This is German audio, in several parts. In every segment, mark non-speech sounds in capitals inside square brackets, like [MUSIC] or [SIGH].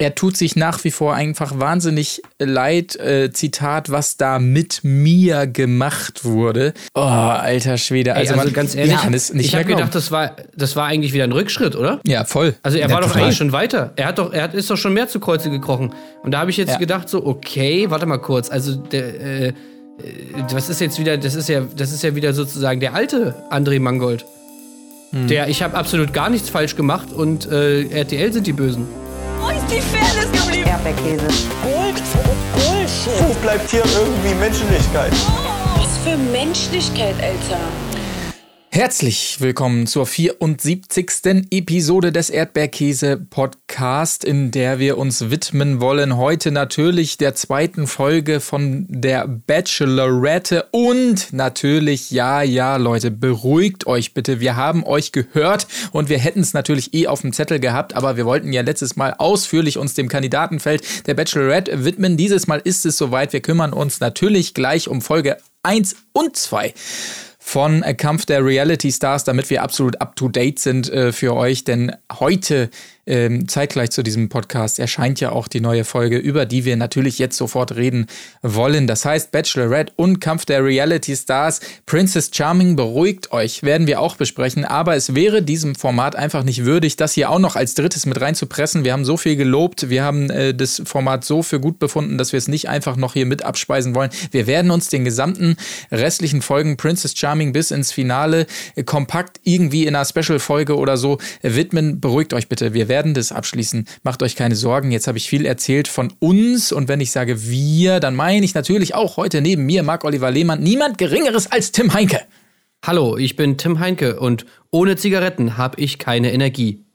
er tut sich nach wie vor einfach wahnsinnig leid. Äh, Zitat, was da mit mir gemacht wurde. Oh, alter Schwede. Also, Ey, also man, ganz ehrlich, ja, ich habe gedacht, das war, das war eigentlich wieder ein Rückschritt, oder? Ja, voll. Also er ja, war doch eigentlich schon weiter. Er hat doch, er hat, ist doch schon mehr zu Kreuze gekrochen. Und da habe ich jetzt ja. gedacht, so, okay, warte mal kurz. Also der, äh, was ist jetzt wieder, das ist ja, das ist ja wieder sozusagen der alte André Mangold. Hm. Der, ich habe absolut gar nichts falsch gemacht und äh, RTL sind die Bösen. Wo ist die Fairness geblieben? Erdbeerkäse. Gold, Bullshit. Wo bleibt hier irgendwie Menschlichkeit? Was für Menschlichkeit, Alter. Herzlich willkommen zur 74. Episode des Erdbeerkäse-Podcast, in der wir uns widmen wollen. Heute natürlich der zweiten Folge von der Bachelorette und natürlich, ja, ja, Leute, beruhigt euch bitte. Wir haben euch gehört und wir hätten es natürlich eh auf dem Zettel gehabt, aber wir wollten ja letztes Mal ausführlich uns dem Kandidatenfeld der Bachelorette widmen. Dieses Mal ist es soweit. Wir kümmern uns natürlich gleich um Folge 1 und 2 von Kampf der Reality Stars, damit wir absolut up to date sind äh, für euch. Denn heute ähm, zeitgleich zu diesem Podcast erscheint ja auch die neue Folge, über die wir natürlich jetzt sofort reden wollen. Das heißt Bachelorette und Kampf der Reality Stars. Princess Charming beruhigt euch, werden wir auch besprechen. Aber es wäre diesem Format einfach nicht würdig, das hier auch noch als drittes mit reinzupressen. Wir haben so viel gelobt, wir haben äh, das Format so für gut befunden, dass wir es nicht einfach noch hier mit abspeisen wollen. Wir werden uns den gesamten restlichen Folgen Princess Charming bis ins Finale äh, kompakt irgendwie in einer Special-Folge oder so äh, widmen. Beruhigt euch bitte. Wir werden werden das abschließen. Macht euch keine Sorgen. Jetzt habe ich viel erzählt von uns und wenn ich sage wir, dann meine ich natürlich auch heute neben mir Marc Oliver Lehmann niemand Geringeres als Tim Heinke. Hallo, ich bin Tim Heinke und ohne Zigaretten habe ich keine Energie.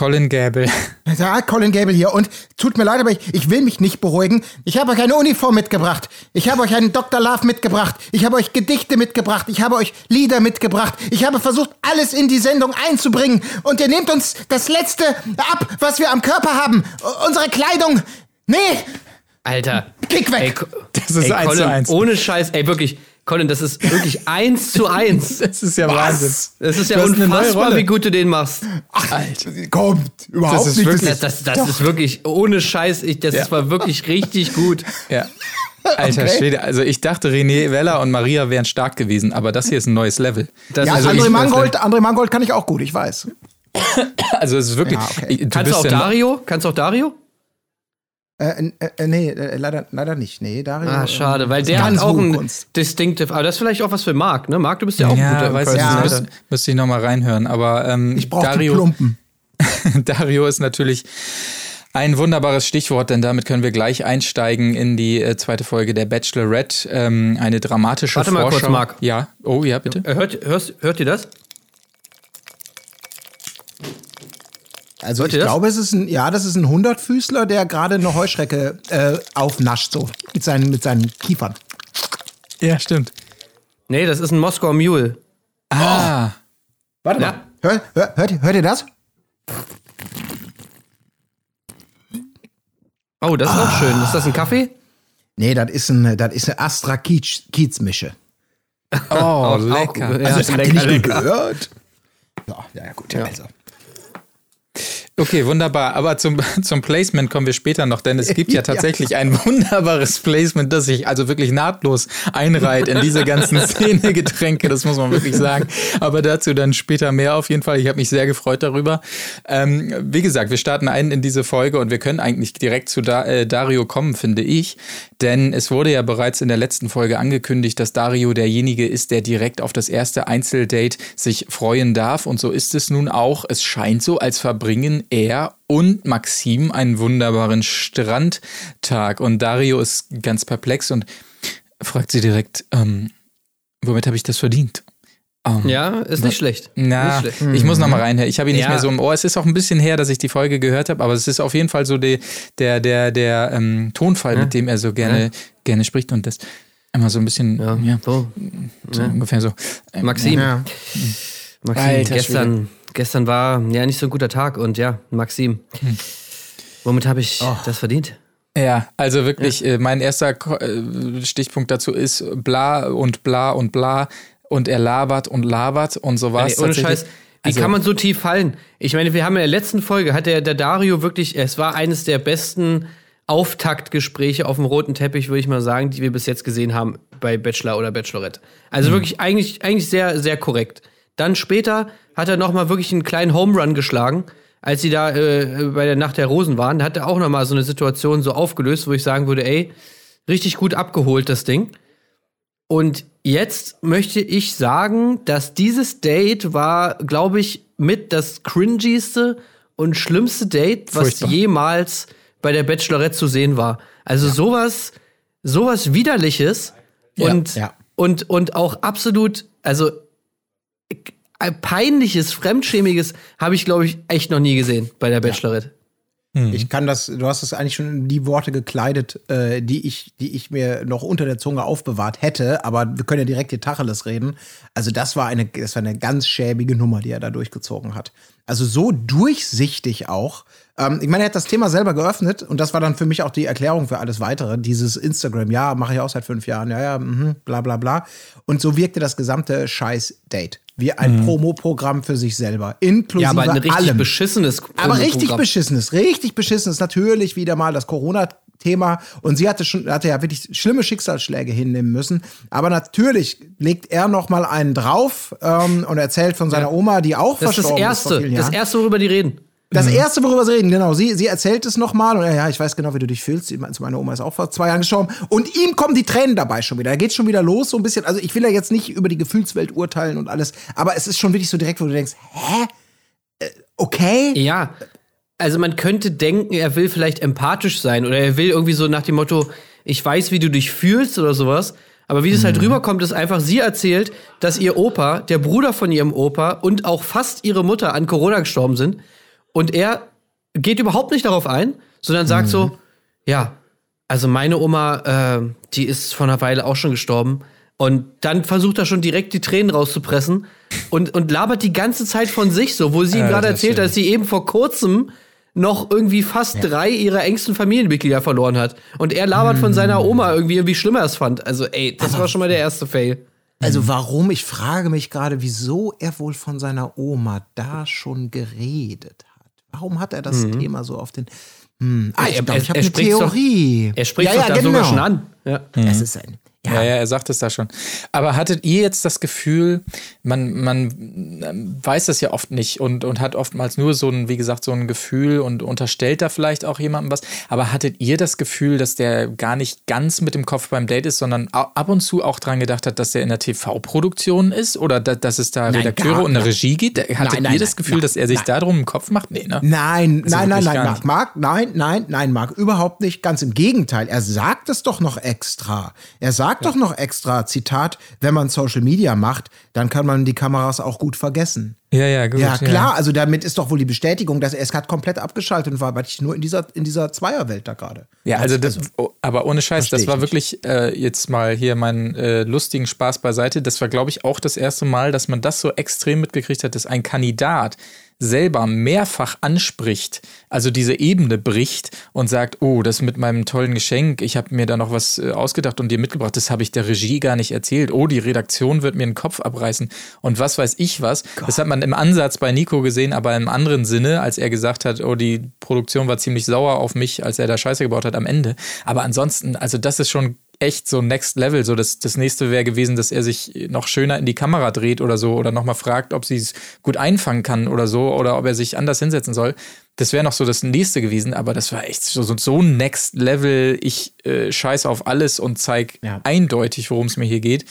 Colin Gable. [LAUGHS] Ja, Colin Gable hier. Und tut mir leid, aber ich, ich will mich nicht beruhigen. Ich habe euch eine Uniform mitgebracht. Ich habe euch einen Dr. Love mitgebracht. Ich habe euch Gedichte mitgebracht. Ich habe euch Lieder mitgebracht. Ich habe versucht, alles in die Sendung einzubringen. Und ihr nehmt uns das Letzte ab, was wir am Körper haben. Unsere Kleidung. Nee. Alter. Kick weg. Ey, das ist ey, eins Colin, zu eins. Ohne Scheiß. Ey, wirklich. Colin, das ist wirklich [LAUGHS] eins zu eins. Das ist ja Was? Wahnsinn. Das ist ja unfassbar, wie gut du den machst. Ach, Alter. Kommt, überhaupt das nicht. Wirklich, das, das, das ist wirklich, ohne Scheiß, ich, das ja. war wirklich richtig gut. Ja. Alter okay. Schwede, also ich dachte, René Weller und Maria wären stark gewesen, aber das hier ist ein neues Level. Das ja, also André Mangold, André Mangold kann ich auch gut, ich weiß. Also es ist wirklich. Ja, okay. Kannst du auch Dario? Kannst du auch Dario? Äh, äh, äh, nee, äh, leider, leider nicht. Nee, Dario. Ah, schade, weil der hat auch ein Distinctive. Aber das ist vielleicht auch was für Marc, ne? Marc, du bist ja auch ja, ein guter weiß ja, müsste, müsste ich nochmal reinhören. Aber ähm, ich brauche Dario, Plumpen. [LAUGHS] Dario ist natürlich ein wunderbares Stichwort, denn damit können wir gleich einsteigen in die äh, zweite Folge der Bachelorette. Ähm, eine dramatische Warte Vorschau. mal kurz, Marc. Ja, oh ja, bitte. Hört, hörst, hört ihr das? Also ich glaube, es ist ein, ja, das ist ein Hundertfüßler, der gerade eine Heuschrecke äh, aufnascht, so mit seinen, mit seinen Kiefern. Ja, stimmt. Nee, das ist ein Moskauer Mule. Ah. Oh. Warte ja. mal. Hör, hör, hört, hört ihr das? Oh, das ist ah. auch schön. Ist das ein Kaffee? Nee, das ist, ein, das ist eine Astra Kiez-Mische. Oh, lecker. Also, das habt ihr nicht gehört? Ja, ja, gut. Ja. Also. Okay, wunderbar. Aber zum, [LAUGHS] zum Placement kommen wir später noch, denn es gibt ja [LAUGHS] tatsächlich ja. ein wunderbares Placement, das sich also wirklich nahtlos einreiht in diese ganzen [LAUGHS] Szene-Getränke, das muss man wirklich sagen. Aber dazu dann später mehr auf jeden Fall. Ich habe mich sehr gefreut darüber. Ähm, wie gesagt, wir starten ein in diese Folge und wir können eigentlich direkt zu da äh, Dario kommen, finde ich. Denn es wurde ja bereits in der letzten Folge angekündigt, dass Dario derjenige ist, der direkt auf das erste Einzeldate sich freuen darf. Und so ist es nun auch. Es scheint so, als verbringen er und Maxim einen wunderbaren Strandtag. Und Dario ist ganz perplex und fragt sie direkt, ähm, womit habe ich das verdient? Um, ja, ist nicht schlecht. Na, nicht schlecht. ich muss noch mal reinhören. Ich habe ihn ja. nicht mehr so im Ohr. Es ist auch ein bisschen her, dass ich die Folge gehört habe, aber es ist auf jeden Fall so die, der, der, der ähm, Tonfall, ja. mit dem er so gerne, ja. gerne spricht und das immer so ein bisschen, ja, so, so ungefähr so. Ähm, Maxim, Maxim, Alter, gestern, gestern war ja nicht so ein guter Tag und ja, Maxim, hm. womit habe ich oh. das verdient? Ja, also wirklich, ja. Äh, mein erster äh, Stichpunkt dazu ist bla und bla und bla und er labert und labert und so was. Ohne Scheiß, Wie Also- kann man so tief fallen? Ich meine, wir haben in der letzten Folge, hat der, der Dario wirklich, es war eines der besten Auftaktgespräche auf dem roten Teppich, würde ich mal sagen, die wir bis jetzt gesehen haben bei Bachelor oder Bachelorette. Also wirklich eigentlich, eigentlich sehr, sehr korrekt. Dann später hat er noch mal wirklich einen kleinen Home Run geschlagen, als sie da äh, bei der Nacht der Rosen waren. Da hat er auch noch mal so eine Situation so aufgelöst, wo ich sagen würde, ey, richtig gut abgeholt, das Ding. Und jetzt möchte ich sagen, dass dieses Date war, glaube ich, mit das cringigste und schlimmste Date, was Furchtbar. jemals bei der Bachelorette zu sehen war. Also sowas, sowas widerliches und, ja. und, und auch absolut, also peinliches, fremdschämiges habe ich, glaube ich, echt noch nie gesehen bei der Bachelorette. Ich kann das, du hast es eigentlich schon in die Worte gekleidet, äh, die ich, die ich mir noch unter der Zunge aufbewahrt hätte, aber wir können ja direkt die Tacheles reden. Also das war eine, das war eine ganz schäbige Nummer, die er da durchgezogen hat. Also so durchsichtig auch. Ähm, ich meine, er hat das Thema selber geöffnet und das war dann für mich auch die Erklärung für alles weitere. Dieses Instagram, ja, mache ich auch seit fünf Jahren, ja, ja, mhm, bla bla bla. Und so wirkte das gesamte Scheiß-Date. Wie ein Promoprogramm für sich selber. Inklusive Ja, aber ein richtig allem. beschissenes Aber richtig Promoprogramm. beschissenes, richtig beschissenes. Natürlich wieder mal das Corona-Thema. Und sie hatte schon, hatte ja wirklich schlimme Schicksalsschläge hinnehmen müssen. Aber natürlich legt er noch mal einen drauf ähm, und erzählt von seiner Oma, die auch Das ist das verstorben ist vor Erste, das. Erste, worüber die reden. Das erste, worüber sie reden, genau. Sie, sie erzählt es nochmal und ja, ich weiß genau, wie du dich fühlst. Meine, Meine Oma ist auch vor zwei Jahren gestorben. Und ihm kommen die Tränen dabei schon wieder. Da geht schon wieder los, so ein bisschen. Also ich will ja jetzt nicht über die Gefühlswelt urteilen und alles, aber es ist schon wirklich so direkt, wo du denkst, hä? Äh, okay? Ja. Also man könnte denken, er will vielleicht empathisch sein oder er will irgendwie so nach dem Motto, ich weiß, wie du dich fühlst oder sowas. Aber wie das halt rüberkommt, ist einfach, sie erzählt, dass ihr Opa, der Bruder von ihrem Opa und auch fast ihre Mutter an Corona gestorben sind. Und er geht überhaupt nicht darauf ein, sondern sagt so, ja, also meine Oma, äh, die ist vor einer Weile auch schon gestorben. Und dann versucht er schon direkt die Tränen rauszupressen und, und labert die ganze Zeit von sich so, wo sie ihm Ja, gerade erzählt, dass sie eben vor kurzem noch irgendwie fast drei ihrer engsten Familienmitglieder verloren hat. Und er labert von seiner Oma irgendwie, wie schlimm er es fand. Also, ey, das war schon mal der erste Fail. Also warum? Ich frage mich gerade, wieso er wohl von seiner Oma da schon geredet hat. Warum hat er das Thema so auf den... Hm. Ah, ich glaube, ich er- habe eine spricht's doch- Theorie. Er spricht ja, ja, da genau. sogar schon an. Ja. Es ist ein... Ja, ja, er sagt es da schon. Aber hattet ihr jetzt das Gefühl, man, man ähm, weiß das ja oft nicht und, und hat oftmals nur so ein, wie gesagt, so ein Gefühl und unterstellt da vielleicht auch jemandem was. Aber hattet ihr das Gefühl, dass der gar nicht ganz mit dem Kopf beim Date ist, sondern ab und zu auch dran gedacht hat, dass der in der TV-Produktion ist oder da, dass es da Nein, Redakteure gar und eine nicht. Regie gibt? Hattet Nein, nein, ihr das nein, Gefühl, nein, dass er sich nein. darum im Kopf macht? Nee, ne? Nein, Also nein, nein, nein, Marc. Marc, nein, nein, nein, Marc, überhaupt nicht. Ganz im Gegenteil. Er sagt es doch noch extra. Er sagt doch noch extra, Zitat, wenn man Social Media macht, dann kann man die Kameras auch gut vergessen. Ja, ja, gut. Ja, klar, also damit ist doch wohl die Bestätigung, dass er es gerade komplett abgeschaltet war, weil ich nur in dieser, in dieser Zweierwelt da gerade. Ja, also das, oh, aber ohne Scheiß, das war wirklich äh, jetzt mal hier meinen äh, lustigen Spaß beiseite. Das war, glaube ich, auch das erste Mal, dass man das so extrem mitgekriegt hat, dass ein Kandidat selber mehrfach anspricht, also diese Ebene bricht und sagt, oh, das mit meinem tollen Geschenk, ich habe mir da noch was äh, ausgedacht und dir mitgebracht, das habe ich der Regie gar nicht erzählt. Oh, die Redaktion wird mir den Kopf abreißen und was weiß ich was. Das hat man im Ansatz bei Nico gesehen, aber im anderen Sinne, als er gesagt hat, oh, die Produktion war ziemlich sauer auf mich, als er da Scheiße gebaut hat am Ende. Aber ansonsten, also das ist schon echt so Next Level. So das, das nächste wäre gewesen, dass er sich noch schöner in die Kamera dreht oder so oder nochmal fragt, ob sie es gut einfangen kann oder so oder ob er sich anders hinsetzen soll. Das wäre noch so das nächste gewesen, aber das war echt so, so, so Next Level. Ich äh, scheiß auf alles und zeig Ja. eindeutig, worum es mir hier geht.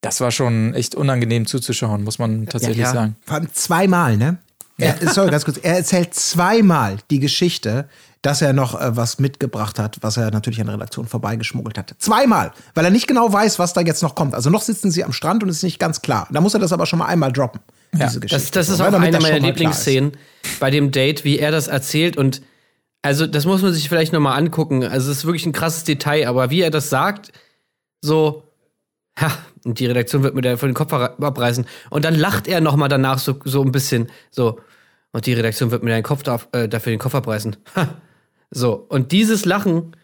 Das war schon echt unangenehm zuzuschauen, muss man tatsächlich Ja, ja. sagen. Vor allem zweimal, ne? Er, sorry, ganz kurz. Er erzählt zweimal die Geschichte, dass er noch äh, was mitgebracht hat, was er natürlich an der Redaktion vorbeigeschmuggelt hat. Zweimal, weil er nicht genau weiß, was da jetzt noch kommt. Also noch sitzen sie am Strand und es ist nicht ganz klar. Da muss er das aber schon mal einmal droppen, Ja, diese Geschichte. Das, das ist auch ne, eine meiner mal. Lieblingsszenen bei dem Date, wie er das erzählt. Und also, das muss man sich vielleicht nochmal angucken. Also, es ist wirklich ein krasses Detail, aber wie er das sagt, so, ha, und die Redaktion wird mir da von den Kopf ab- abreißen. Und dann lacht er nochmal danach so, so ein bisschen, so, und die Redaktion wird mir deinen Kopf da, äh, dafür den Kopf abreißen. Ha. So, und dieses Lachen,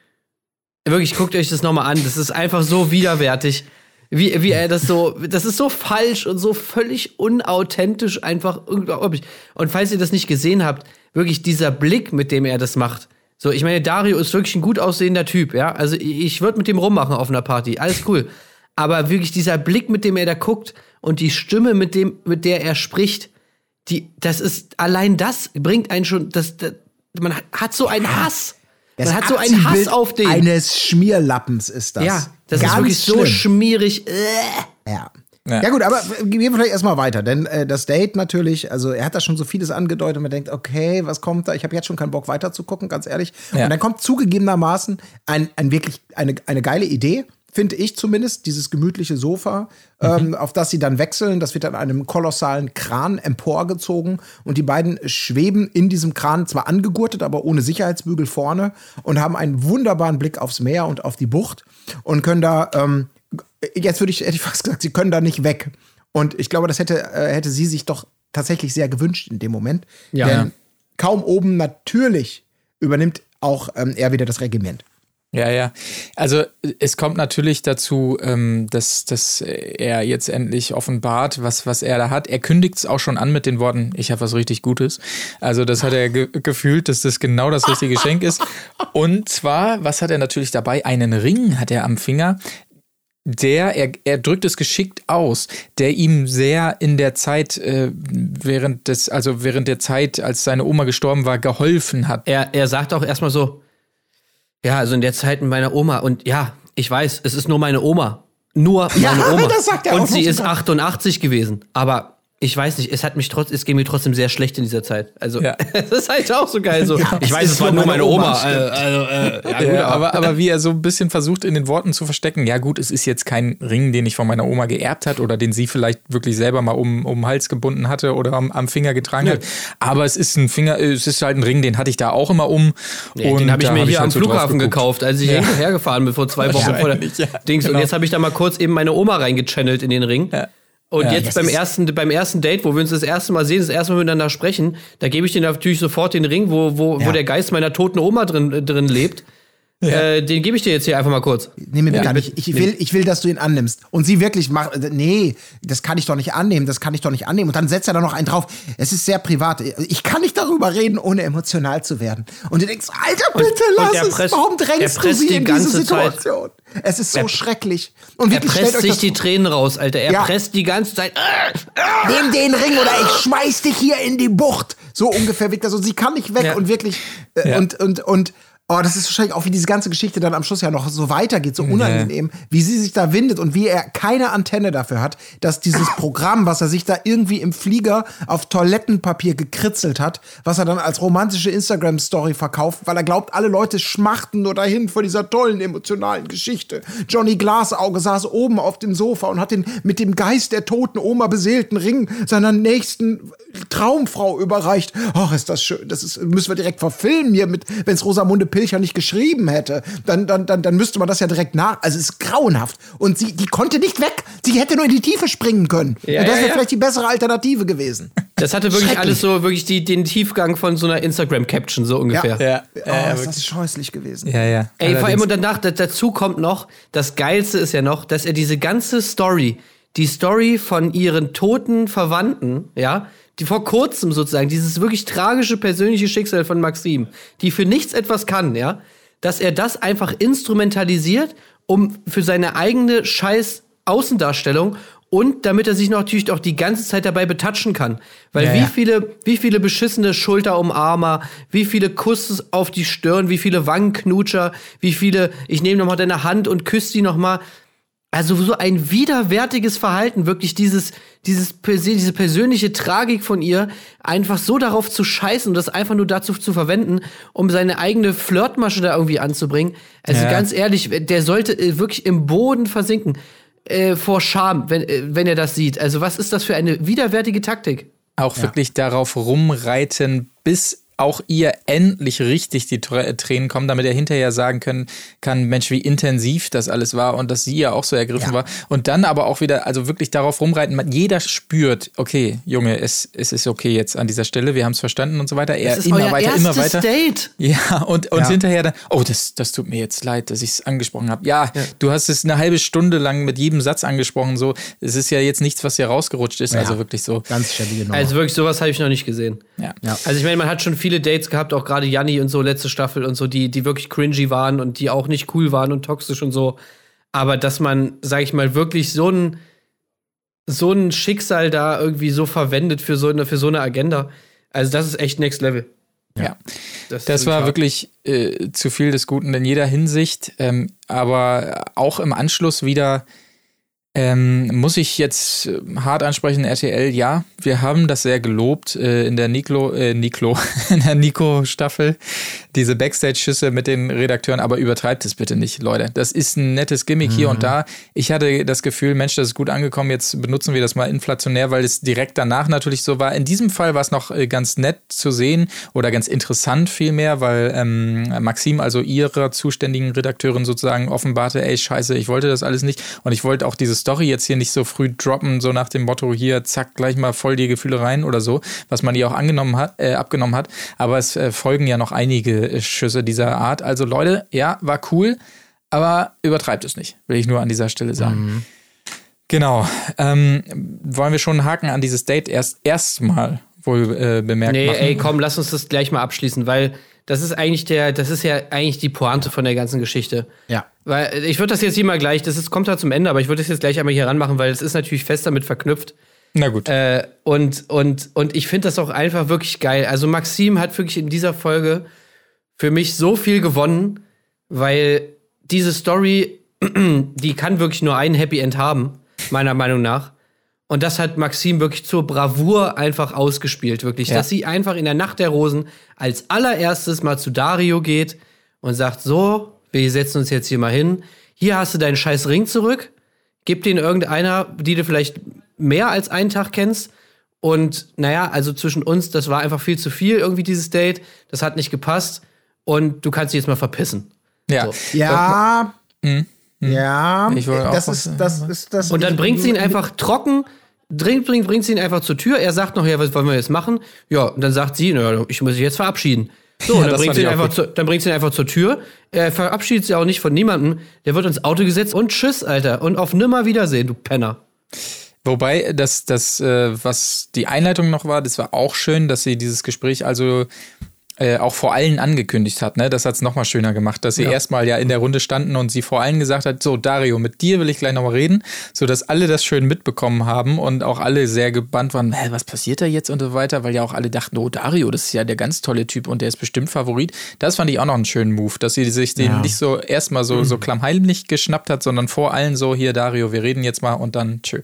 wirklich, guckt euch das nochmal an. Das ist einfach so widerwärtig. Wie, wie er das so, das ist so falsch und so völlig unauthentisch, einfach unglaublich. Und falls ihr das nicht gesehen habt, wirklich dieser Blick, mit dem er das macht. So, ich meine, Dario ist wirklich ein gut aussehender Typ, ja. Also ich würde mit dem rummachen auf einer Party, alles cool. Aber wirklich dieser Blick, mit dem er da guckt und die Stimme, mit dem, mit der er spricht, die, das ist, allein das bringt einen schon, das, das man hat so einen Hass. Das man hat so einen Hass auf den. Eines Schmierlappens ist das. ja, das Ganz ist wirklich so schlimm. schmierig. Äh. Ja. Ja. Ja. gut, aber gehen wir vielleicht erstmal weiter, denn äh, das Date natürlich, also er hat da schon so vieles angedeutet und man denkt, okay, was kommt da? Ich habe jetzt schon keinen Bock weiter zu gucken, ganz ehrlich. Ja. Und dann kommt zugegebenermaßen ein, ein wirklich eine, eine geile Idee, finde ich zumindest, dieses gemütliche Sofa, ähm, auf das sie dann wechseln. Das wird an einem kolossalen Kran emporgezogen und die beiden schweben in diesem Kran zwar angegurtet, aber ohne Sicherheitsbügel vorne und haben einen wunderbaren Blick aufs Meer und auf die Bucht und können da, ähm, jetzt würde ich, hätte ich [LAUGHS] fast gesagt, sie können da nicht weg. Und ich glaube, das hätte, äh, hätte sie sich doch tatsächlich sehr gewünscht in dem Moment. Ja. Denn kaum oben natürlich übernimmt auch ähm, er wieder das Regiment. Ja, ja. Also es kommt natürlich dazu, ähm, dass, dass er jetzt endlich offenbart, was, was er da hat. Er kündigt es auch schon an mit den Worten, ich habe was richtig Gutes. Also das hat er ge gefühlt, dass das genau das richtige Geschenk ist. Und zwar, was hat er natürlich dabei? Einen Ring hat er am Finger. Der, er, er drückt es geschickt aus, der ihm sehr in der Zeit, äh, während des, also während der Zeit, als seine Oma gestorben war, geholfen hat. Er, er sagt auch erstmal so, ja, also in der Zeit mit meiner Oma und ja, ich weiß, es ist nur meine Oma. Nur Ja, meine [LAUGHS] Oma. das sagt er auch und sie noch ist sogar. 88 gewesen. Aber ich weiß nicht, es hat mich trotz, es ging mir trotzdem sehr schlecht in dieser Zeit. Also, Ja. [LAUGHS] das ist halt auch so geil. So. ich es weiß, es war nur meine Oma. Oma, äh, also, äh, ja, gut, Ja, aber, aber [LAUGHS] wie er so ein bisschen versucht, in den Worten zu verstecken, ja gut, es ist jetzt kein Ring, den ich von meiner Oma geerbt hat oder den sie vielleicht wirklich selber mal um, um den Hals gebunden hatte oder am, am Finger getragen hat. Aber es ist ein Finger, es ist halt ein Ring, den hatte ich da auch immer um. Ja, den habe ich mir hab hier halt am so Flughafen gekauft, als ich Ja. hier hergefahren bin vor zwei Wochen vor der ja, Dings. genau. Und jetzt habe ich da mal kurz eben meine Oma reingechannelt in den Ring. Ja. Und Ja, jetzt beim ersten, beim ersten Date, wo wir uns das erste Mal sehen, das erste Mal miteinander sprechen, da gebe ich dir natürlich sofort den Ring, wo, wo, wo Ja. der Geist meiner toten Oma drin, drin lebt. Äh, den gebe ich dir jetzt hier einfach mal kurz. Nee, mir gar nicht. Ich will, ich will, dass du ihn annimmst. Und sie wirklich macht, nee, das kann ich doch nicht annehmen, das kann ich doch nicht annehmen. Und dann setzt er da noch einen drauf. Es ist sehr privat. Ich kann nicht darüber reden, ohne emotional zu werden. Und du denkst, Alter, bitte und lass er es. presst- Warum er drängst du sie die in diese ganze Zeit. Situation? Es ist so Er- schrecklich. Und Er wirklich, stellt presst sich die Tränen raus, Alter. Er Ja. presst die ganze Zeit. Nimm den Ring oder ich schmeiß dich hier in die Bucht. So ungefähr wirkt das. Und sie kann nicht weg Ja. und wirklich, äh, Ja. und, und, und, oh, das ist wahrscheinlich auch, wie diese ganze Geschichte dann am Schluss ja noch so weitergeht, so unangenehm, wie sie sich da windet und wie er keine Antenne dafür hat, dass dieses Programm, was er sich da irgendwie im Flieger auf Toilettenpapier gekritzelt hat, was er dann als romantische Instagram-Story verkauft, weil er glaubt, alle Leute schmachten nur dahin vor dieser tollen emotionalen Geschichte. Johnny Glasauge saß oben auf dem Sofa und hat den mit dem Geist der toten Oma beseelten Ring seiner nächsten Traumfrau überreicht. Ach, ist das schön. Das ist, müssen wir direkt verfilmen hier mit, wenn es Rosamunde Pilcher nicht geschrieben hätte, dann, dann, dann, dann müsste man das ja direkt nach. Also es ist grauenhaft. Und sie, die konnte nicht weg. Sie hätte nur in die Tiefe springen können. Ja, und das ja, wäre ja. vielleicht die bessere Alternative gewesen. Das hatte wirklich alles so, wirklich die, den Tiefgang von so einer Instagram-Caption, so ungefähr. Ja, Oh, ja, ist das scheußlich gewesen. ja, ja. Ey, vor allem Allerdings. und danach, da- dazu kommt noch, das Geilste ist ja noch, dass er diese ganze Story, die Story von ihren toten Verwandten, ja, die vor kurzem sozusagen, dieses wirklich tragische persönliche Schicksal von Maxim, die für nichts etwas kann, ja, dass er das einfach instrumentalisiert, um für seine eigene scheiß Außendarstellung und damit er sich natürlich auch die ganze Zeit dabei betatschen kann. Weil Ja, wie ja. viele, wie viele beschissene Schulterumarmer, wie viele Kuss auf die Stirn, wie viele Wangenknutscher, wie viele, ich nehme nochmal deine Hand und küsse die nochmal. Also so ein widerwärtiges Verhalten, wirklich dieses, dieses, diese persönliche Tragik von ihr, einfach so darauf zu scheißen und das einfach nur dazu zu verwenden, um seine eigene Flirtmasche da irgendwie anzubringen. Also Ja. ganz ehrlich, der sollte äh, wirklich im Boden versinken. Äh, vor Scham, wenn, äh, wenn er das sieht. Also was ist das für eine widerwärtige Taktik? auch wirklich darauf rumreiten, bis auch ihr endlich richtig die Tränen kommen, damit er hinterher sagen können kann, Mensch, wie intensiv das alles war und dass sie ja auch so ergriffen ja. war. Und dann aber auch wieder, also wirklich darauf rumreiten, jeder spürt, okay, Junge, es, es ist okay jetzt an dieser Stelle, wir haben es verstanden und so weiter. Er immer weiter, immer weiter. Date. Ja, und, und ja. hinterher dann, oh, das, das tut mir jetzt leid, dass ich es angesprochen habe. Ja, ja, du hast es eine halbe Stunde lang mit jedem Satz angesprochen, so. Es ist ja jetzt nichts, was hier rausgerutscht ist, also wirklich so. Ganz stabil. Also wirklich, sowas habe ich noch nicht gesehen. Ja. Also ich meine, man hat schon viele Dates gehabt, auch gerade Janni und so, letzte Staffel und so, die, die wirklich cringy waren und die auch nicht cool waren und toxisch und so. Aber dass man, sag ich mal, wirklich so ein, so ein Schicksal da irgendwie so verwendet für so eine, für so eine Agenda, also das ist echt Next Level. Ja, das, das war wirklich äh, zu viel des Guten in jeder Hinsicht, ähm, aber auch im Anschluss wieder ähm, muss ich jetzt äh, hart ansprechen, RTL, ja, wir haben das sehr gelobt äh, in der Niklo, äh, Niklo, [LAUGHS] in der Nico-Staffel, diese Backstage-Schüsse mit den Redakteuren, aber übertreibt es bitte nicht, Leute. Das ist ein nettes Gimmick mhm. hier und mhm. da. Ich hatte das Gefühl, Mensch, das ist gut angekommen, jetzt benutzen wir das mal inflationär, weil es direkt danach natürlich so war. In diesem Fall war es noch äh, ganz nett zu sehen oder ganz interessant vielmehr, weil ähm, Maxim, also ihrer zuständigen Redakteurin sozusagen offenbarte, ey, scheiße, ich wollte das alles nicht und ich wollte auch dieses Story jetzt hier nicht so früh droppen, so nach dem Motto, hier, zack, gleich mal voll die Gefühle rein oder so, was man ihr auch angenommen hat, äh, abgenommen hat. Aber es äh, folgen ja noch einige äh, Schüsse dieser Art. Also Leute, ja, war cool, aber übertreibt es nicht, will ich nur an dieser Stelle sagen. Mhm. Genau. Ähm, wollen wir schon einen Haken an dieses Date erst erstmal wohl äh, bemerkt nee, machen? ey, komm, lass uns das gleich mal abschließen, weil das ist eigentlich der, das ist ja eigentlich die Pointe von der ganzen Geschichte. Ja. Weil ich würde das jetzt hier mal gleich, das ist, kommt halt zum Ende, aber ich würde das jetzt gleich einmal hier ranmachen, weil es ist natürlich fest damit verknüpft. Na gut. Äh, und, und, und ich finde das auch einfach wirklich geil. Also Maxim hat wirklich in dieser Folge für mich so viel gewonnen, weil diese Story, [CLEARS THROAT] die kann wirklich nur ein Happy End haben, meiner Meinung nach. Und das hat Maxim wirklich zur Bravour einfach ausgespielt, wirklich. Ja. Dass sie einfach in der Nacht der Rosen als allererstes mal zu Dario geht und sagt: So, wir setzen uns jetzt hier mal hin. Hier hast du deinen scheiß Ring zurück. Gib den irgendeiner, die du vielleicht mehr als einen Tag kennst. Und naja, also zwischen uns, das war einfach viel zu viel, irgendwie dieses Date. Das hat nicht gepasst. Und du kannst dich jetzt mal verpissen. Ja. So. Ja. Mhm. Ja, das ist, das ist das. Und dann bringt sie ihn einfach trocken Dringt, bringt, bringt sie ihn einfach zur Tür. Er sagt noch, ja, was wollen wir jetzt machen? Ja, und dann sagt sie, na, ich muss mich jetzt verabschieden. So, ja, dann, bringt sie ihn einfach zu, dann bringt sie ihn einfach zur Tür. Er verabschiedet sich auch nicht von niemandem. Der wird ins Auto gesetzt und tschüss, Alter. Und auf nimmer Wiedersehen, du Penner. Wobei, das, das, äh, was die Einleitung noch war, das war auch schön, dass sie dieses Gespräch also äh, auch vor allen angekündigt hat. Ne? Das hat es nochmal schöner gemacht, dass sie ja. erstmal ja in der Runde standen und sie vor allen gesagt hat, so Dario, mit dir will ich gleich nochmal reden, sodass alle das schön mitbekommen haben und auch alle sehr gebannt waren, Hä, was passiert da jetzt und so weiter, weil ja auch alle dachten, oh Dario, das ist ja der ganz tolle Typ und der ist bestimmt Favorit. Das fand ich auch noch einen schönen Move, dass sie sich den ja. nicht so erstmal so, so klammheimlich geschnappt hat, sondern vor allen so, hier Dario, wir reden jetzt mal und dann tschö.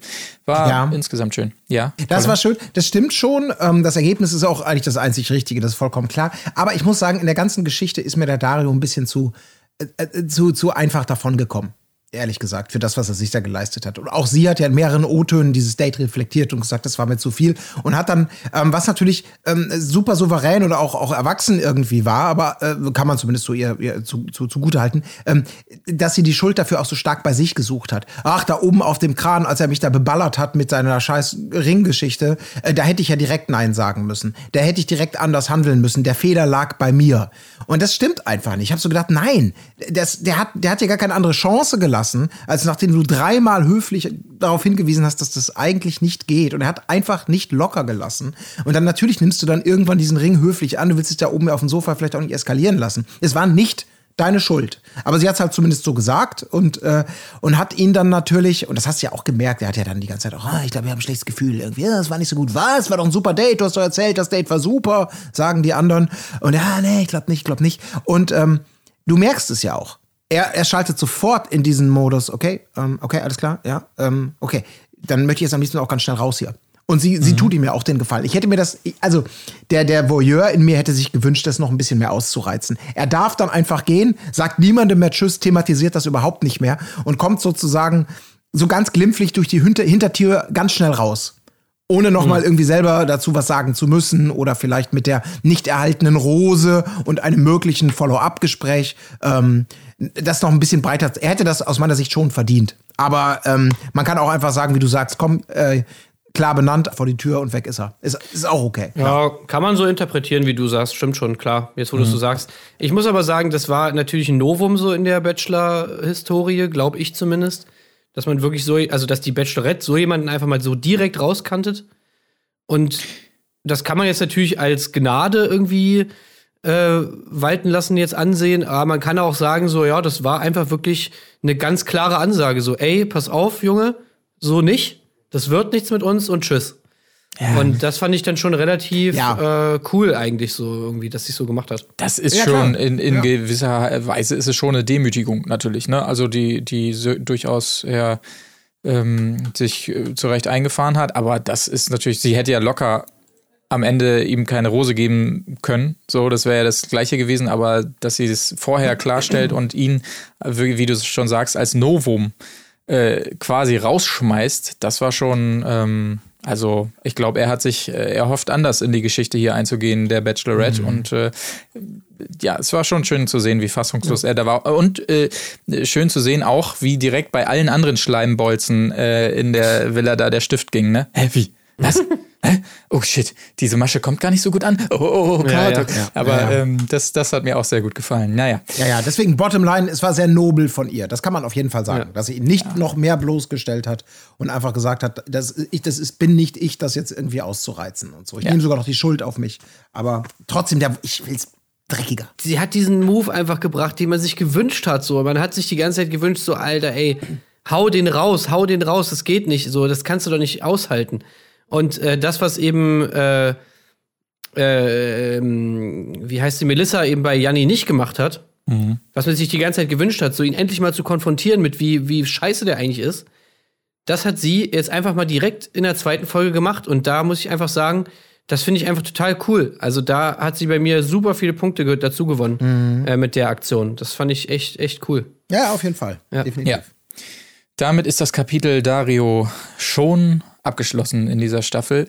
War ja. insgesamt schön. Ja. Das war schön. Das stimmt schon. Ähm, das Ergebnis ist auch eigentlich das einzig Richtige, das ist vollkommen klar. Aber ich muss sagen, in der ganzen Geschichte ist mir der Dario ein bisschen zu, äh, äh zu, zu einfach davon gekommen ehrlich gesagt, für das, was er sich da geleistet hat. Und auch sie hat ja in mehreren O-Tönen dieses Date reflektiert und gesagt, das war mir zu viel. Und hat dann, ähm, was natürlich ähm, super souverän oder auch, auch erwachsen irgendwie war, aber äh, kann man zumindest so ihr, ihr zu, zu, zugute halten, ähm, dass sie die Schuld dafür auch so stark bei sich gesucht hat. Ach, da oben auf dem Kran, als er mich da beballert hat mit seiner scheiß Ringgeschichte, äh, da hätte ich ja direkt Nein sagen müssen. Da hätte ich direkt anders handeln müssen. Der Fehler lag bei mir. Und das stimmt einfach nicht. Ich habe so gedacht, nein, das, der, hat, der hat ja gar keine andere Chance gelassen lassen, als nachdem du dreimal höflich darauf hingewiesen hast, dass das eigentlich nicht geht. Und er hat einfach nicht locker gelassen. Und dann natürlich nimmst du dann irgendwann diesen Ring höflich an. Du willst es da oben auf dem Sofa vielleicht auch nicht eskalieren lassen. Es war nicht deine Schuld. Aber sie hat es halt zumindest so gesagt und, äh, und hat ihn dann natürlich, und das hast du ja auch gemerkt, er hat ja dann die ganze Zeit, oh, ich glaube, wir haben ein schlechtes Gefühl irgendwie, ja, das war nicht so gut. Was? War doch ein super Date, du hast doch erzählt, das Date war super, sagen die anderen. Und ja, nee, ich glaube nicht, ich glaube nicht. Und ähm, du merkst es ja auch er, er schaltet sofort in diesen Modus, okay, ähm, okay, alles klar, ja, ähm, okay. Dann möchte ich jetzt am liebsten auch ganz schnell raus hier. Und sie, mhm. sie tut ihm ja auch den Gefallen. Ich hätte mir das, also der, der Voyeur in mir hätte sich gewünscht, das noch ein bisschen mehr auszureizen. Er darf dann einfach gehen, sagt niemandem mehr Tschüss, thematisiert das überhaupt nicht mehr und kommt sozusagen so ganz glimpflich durch die Hinter Hintertür ganz schnell raus ohne nochmal mhm. irgendwie selber dazu was sagen zu müssen oder vielleicht mit der nicht erhaltenen Rose und einem möglichen Follow-up-Gespräch. Ähm, das noch ein bisschen breiter. Er hätte das aus meiner Sicht schon verdient. Aber ähm, man kann auch einfach sagen, wie du sagst, komm, äh, klar benannt vor die Tür und weg ist er. Ist, ist auch okay. Klar. Ja, kann man so interpretieren, wie du sagst. Stimmt schon, klar. Jetzt, wo mhm. du es so sagst. Ich muss aber sagen, das war natürlich ein Novum so in der Bachelor-Historie, glaube ich zumindest. Dass man wirklich so, also dass die Bachelorette so jemanden einfach mal so direkt rauskantet. Und das kann man jetzt natürlich als Gnade irgendwie äh, walten lassen, jetzt ansehen. Aber man kann auch sagen, so, ja, das war einfach wirklich eine ganz klare Ansage. So, ey, pass auf, Junge, so nicht. Das wird nichts mit uns und tschüss. Ja. Und das fand ich dann schon relativ ja. äh, cool eigentlich so irgendwie, dass sie so gemacht hat. Das ist ja, schon in, in gewisser Weise ist es schon eine Demütigung natürlich, ne? Also die die so, durchaus ja ähm, sich äh, zurecht eingefahren hat, aber das ist natürlich, sie hätte ja locker am Ende ihm keine Rose geben können. So, das wäre ja das Gleiche gewesen, aber dass sie es vorher klarstellt und ihn, wie, du schon sagst, als Novum äh, quasi rausschmeißt, das war schon, ähm, also ich glaube, er hat sich, äh, er hofft anders in die Geschichte hier einzugehen, der Bachelorette. Mhm. Und äh, ja, es war schon schön zu sehen, wie fassungslos ja. er da war. Und äh, schön zu sehen auch, wie direkt bei allen anderen Schleimbolzen äh, in der Villa da der Stift ging, ne? Hä, wie? Was? [LAUGHS] Hä? Oh shit, diese Masche kommt gar nicht so gut an. Oh, oh, oh Gott. Ja, ja, ja. Aber ähm, das, das hat mir auch sehr gut gefallen. Naja. Ja, ja, deswegen Bottomline, es war sehr nobel von ihr. Das kann man auf jeden Fall sagen. Dass sie ihn nicht noch mehr bloßgestellt hat und einfach gesagt hat, das, ich, das ist, bin nicht ich, das jetzt irgendwie auszureizen und so. Ich nehme sogar noch die Schuld auf mich. Aber trotzdem, der, ich will's dreckiger. Sie hat diesen Move einfach gebracht, den man sich gewünscht hat. So. Man hat sich die ganze Zeit gewünscht, so, Alter, ey, hau den raus, hau den raus, das geht nicht. So, das kannst du doch nicht aushalten. Und äh, das, was eben, äh, äh, wie heißt die Melissa eben bei Janni nicht gemacht hat, mhm. was man sich die ganze Zeit gewünscht hat, so ihn endlich mal zu konfrontieren mit, wie, wie scheiße der eigentlich ist, das hat sie jetzt einfach mal direkt in der zweiten Folge gemacht. Und da muss ich einfach sagen, das finde ich einfach total cool. Also da hat sie bei mir super viele Punkte dazu gewonnen mhm. äh, mit der Aktion. Das fand ich echt, echt cool. Ja, auf jeden Fall. Ja. Definitiv. Ja. Damit ist das Kapitel Dario schon abgeschlossen in dieser Staffel.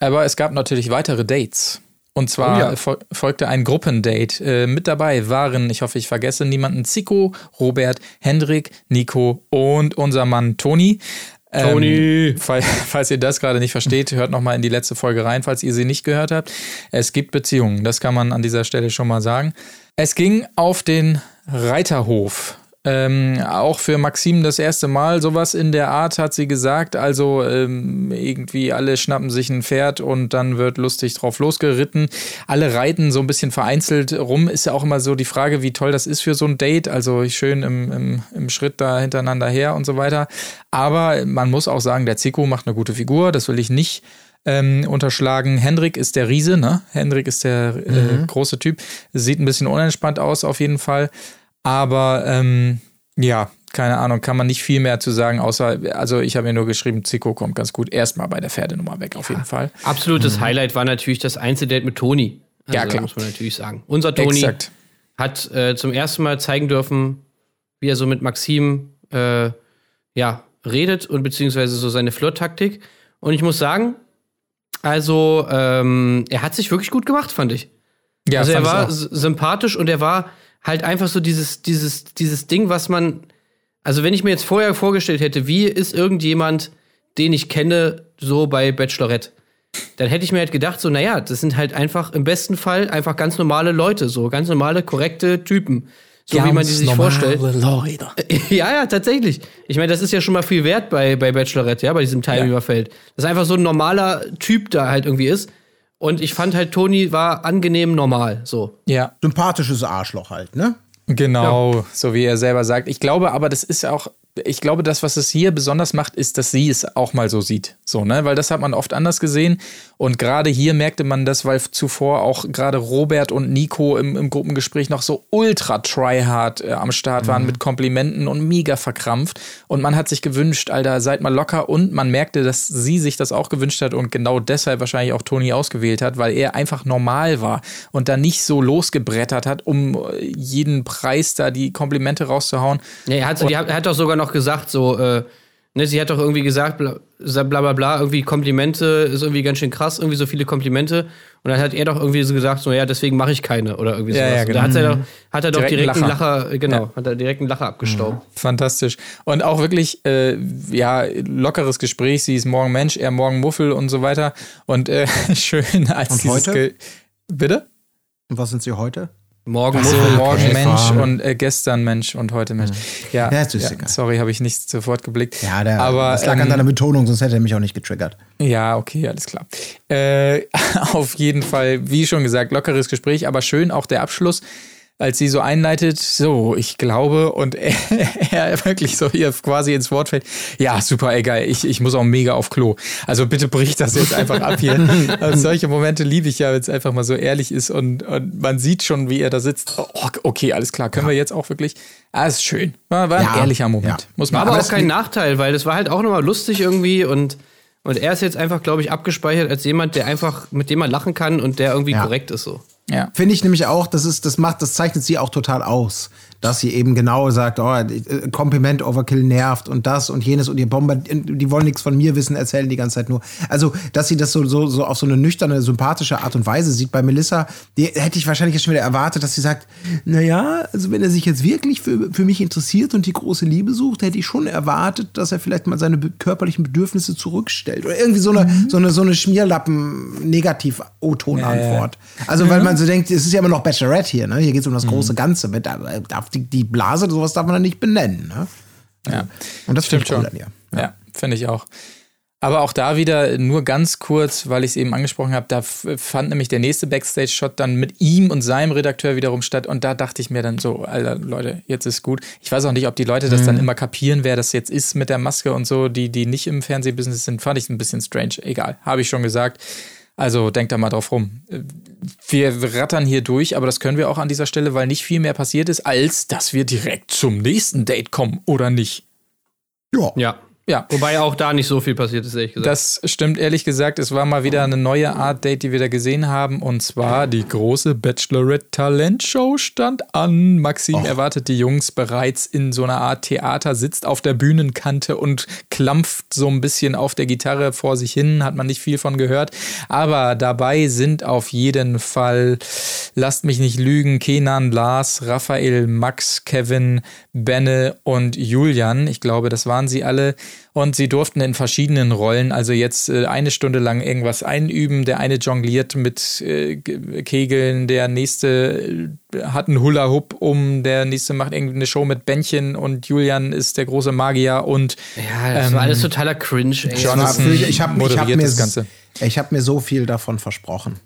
Aber es gab natürlich weitere Dates. Und zwar oh ja. fol folgte ein Gruppendate. Äh, mit dabei waren, ich hoffe, ich vergesse niemanden, Zico, Robert, Hendrik, Nico und unser Mann Toni. Ähm, Toni! Fall, falls ihr das gerade nicht versteht, hört noch mal in die letzte Folge rein, falls ihr sie nicht gehört habt. Es gibt Beziehungen, das kann man an dieser Stelle schon mal sagen. Es ging auf den Reiterhof ähm, auch für Maxim das erste Mal sowas in der Art hat sie gesagt. Also ähm, irgendwie alle schnappen sich ein Pferd und dann wird lustig drauf losgeritten. Alle reiten so ein bisschen vereinzelt rum. Ist ja auch immer so die Frage, wie toll das ist für so ein Date. Also schön im, im, im Schritt da hintereinander her und so weiter. Aber man muss auch sagen, der Zico macht eine gute Figur. Das will ich nicht ähm, unterschlagen. Hendrik ist der Riese, ne? Hendrik ist der äh, mhm. große Typ. Sieht ein bisschen unentspannt aus, auf jeden Fall. Aber ähm, ja, keine Ahnung, kann man nicht viel mehr zu sagen, außer, also ich habe mir nur geschrieben, Zico kommt ganz gut erstmal bei der Pferdenummer weg, auf jeden Fall. Absolutes mhm. Highlight war natürlich das Einzeldate mit Toni. Also, ja, klar. muss man natürlich sagen. Unser Toni Exakt. hat äh, zum ersten Mal zeigen dürfen, wie er so mit Maxim äh, ja, redet und beziehungsweise so seine Flirt-Taktik. Und ich muss sagen, also ähm, er hat sich wirklich gut gemacht, fand ich. Ja, also er war sympathisch und er war halt einfach so dieses, dieses, dieses Ding, was man. Also, wenn ich mir jetzt vorher vorgestellt hätte, wie ist irgendjemand, den ich kenne, so bei Bachelorette, dann hätte ich mir halt gedacht, so, naja, das sind halt einfach im besten Fall einfach ganz normale Leute, so ganz normale, korrekte Typen. So ganz wie man die sich vorstellt. Leute. [LAUGHS] Ja, ja, tatsächlich. Ich meine, das ist ja schon mal viel wert bei, bei Bachelorette, ja, bei diesem Teilnehmerfeld. Ja. Dass einfach so ein normaler Typ da halt irgendwie ist. Und ich fand halt, Toni war angenehm normal, so. Ja. Sympathisches Arschloch halt, ne? Genau, ja. so wie er selber sagt. Ich glaube aber, das ist auch ich glaube, das, was es hier besonders macht, ist, dass sie es auch mal so sieht. So, ne? Weil das hat man oft anders gesehen. Und gerade hier merkte man das, weil zuvor auch gerade Robert und Nico im, im Gruppengespräch noch so ultra tryhard äh, am Start waren mhm. mit Komplimenten und mega verkrampft. Und man hat sich gewünscht, Alter, seid mal locker. Und man merkte, dass sie sich das auch gewünscht hat und genau deshalb wahrscheinlich auch Toni ausgewählt hat, weil er einfach normal war und da nicht so losgebrettert hat, um jeden Preis da die Komplimente rauszuhauen. Ja, er hat, er hat doch sogar noch gesagt, so, äh, Ne, sie hat doch irgendwie gesagt, bla, bla bla bla, irgendwie Komplimente ist irgendwie ganz schön krass, irgendwie so viele Komplimente. Und dann hat er doch irgendwie so gesagt, so ja, deswegen mache ich keine oder irgendwie Ja, sowas. ja, Und genau. Da hat er doch, hat er doch Direkt direkt, einen einen Lacher. Lacher, genau, Ja. hat er direkt einen Lacher abgestaubt. Fantastisch. Und auch wirklich, äh, ja, lockeres Gespräch. Sie ist morgen Mensch, er morgen Muffel und so weiter. Und äh, [LAUGHS] schön als Und dieses heute? Ge Bitte? Und was sind sie heute? Morgen so, morgen okay, Mensch und äh, gestern Mensch und heute Mensch. Ja, Ja, egal. sorry, habe ich nicht sofort geblickt. Ja, der, Aber das lag an ähm, deiner Betonung, sonst hätte er mich auch nicht getriggert. Ja, okay, alles klar. Äh, [LAUGHS] auf jeden Fall, wie schon gesagt, lockeres Gespräch, aber schön auch der Abschluss, als sie so einleitet, so, ich glaube, und [LAUGHS] er, er wirklich so hier quasi ins Wort fällt, ja, super, egal, ich, ich muss auch mega auf Klo. Also bitte brich das jetzt einfach ab hier. [LAUGHS] Also solche Momente liebe ich ja, wenn es einfach mal so ehrlich ist und, und man sieht schon, wie er da sitzt. Oh, okay, alles klar, können wir jetzt auch wirklich, ah, ist schön. War, war ein Ja, ehrlicher Moment, ja. muss War man aber aber auch kein Nachteil, weil das war halt auch nochmal lustig irgendwie und, und er ist jetzt einfach, glaube ich, abgespeichert als jemand, der einfach, mit dem man lachen kann und der irgendwie Ja. korrekt ist so. Ja. Finde ich nämlich auch, das ist, das macht, das zeichnet sie auch total aus. Dass sie eben genau sagt, oh, äh, Kompliment Overkill nervt und das und jenes und die Bomber, die wollen nichts von mir wissen, erzählen die ganze Zeit nur. Also, dass sie das so, so, so auf so eine nüchterne, sympathische Art und Weise sieht bei Melissa, die hätte ich wahrscheinlich jetzt schon wieder erwartet, dass sie sagt, naja, also wenn er sich jetzt wirklich für, für mich interessiert und die große Liebe sucht, hätte ich schon erwartet, dass er vielleicht mal seine körperlichen Bedürfnisse zurückstellt. Oder irgendwie so eine, so eine, so eine Schmierlappen-Negativ-O-Ton-Antwort. Also, weil man so denkt, es ist ja immer noch Bachelorette hier, ne? Hier geht es um das große Ganze. Mit, äh, darf die, die Blase, sowas darf man dann nicht benennen, ne? Ja. Und das Stimmt schon. cool an ihr. Ja, finde ich auch. Aber auch da wieder nur ganz kurz, weil ich es eben angesprochen habe, da fand nämlich der nächste Backstage-Shot dann mit ihm und seinem Redakteur wiederum statt. Und da dachte ich mir dann so, Alter, Leute, jetzt ist gut. Ich weiß auch nicht, ob die Leute das dann immer kapieren, wer das jetzt ist mit der Maske und so, die, die nicht im Fernsehbusiness sind, fand ich ein bisschen strange. Egal, habe ich schon gesagt. Also denkt da mal drauf rum. Wir rattern hier durch, aber das können wir auch an dieser Stelle, weil nicht viel mehr passiert ist, als dass wir direkt zum nächsten Date kommen, oder nicht? Ja. Ja. Ja. Wobei auch da nicht so viel passiert ist, ehrlich gesagt. Das stimmt ehrlich gesagt. Es war mal wieder eine neue Art Date, die wir da gesehen haben. Und zwar die große Bachelorette Talentshow stand an. Maxim erwartet die Jungs bereits in so einer Art Theater, sitzt auf der Bühnenkante und klampft so ein bisschen auf der Gitarre vor sich hin. Hat man nicht viel von gehört. Aber dabei sind auf jeden Fall, lasst mich nicht lügen, Kenan, Lars, Raphael, Max, Kevin, Benne und Julian. Ich glaube, das waren sie alle. Und sie durften in verschiedenen Rollen, also jetzt äh, eine Stunde lang irgendwas einüben. Der eine jongliert mit äh, Ge- Kegeln, der nächste äh, hat einen Hula-Hoop um, der nächste macht irgendeine Show mit Bändchen und Julian ist der große Magier und ja, das ähm, war alles totaler Cringe, ey. Jonathan ich habe hab mir, ich hab mir so viel davon versprochen.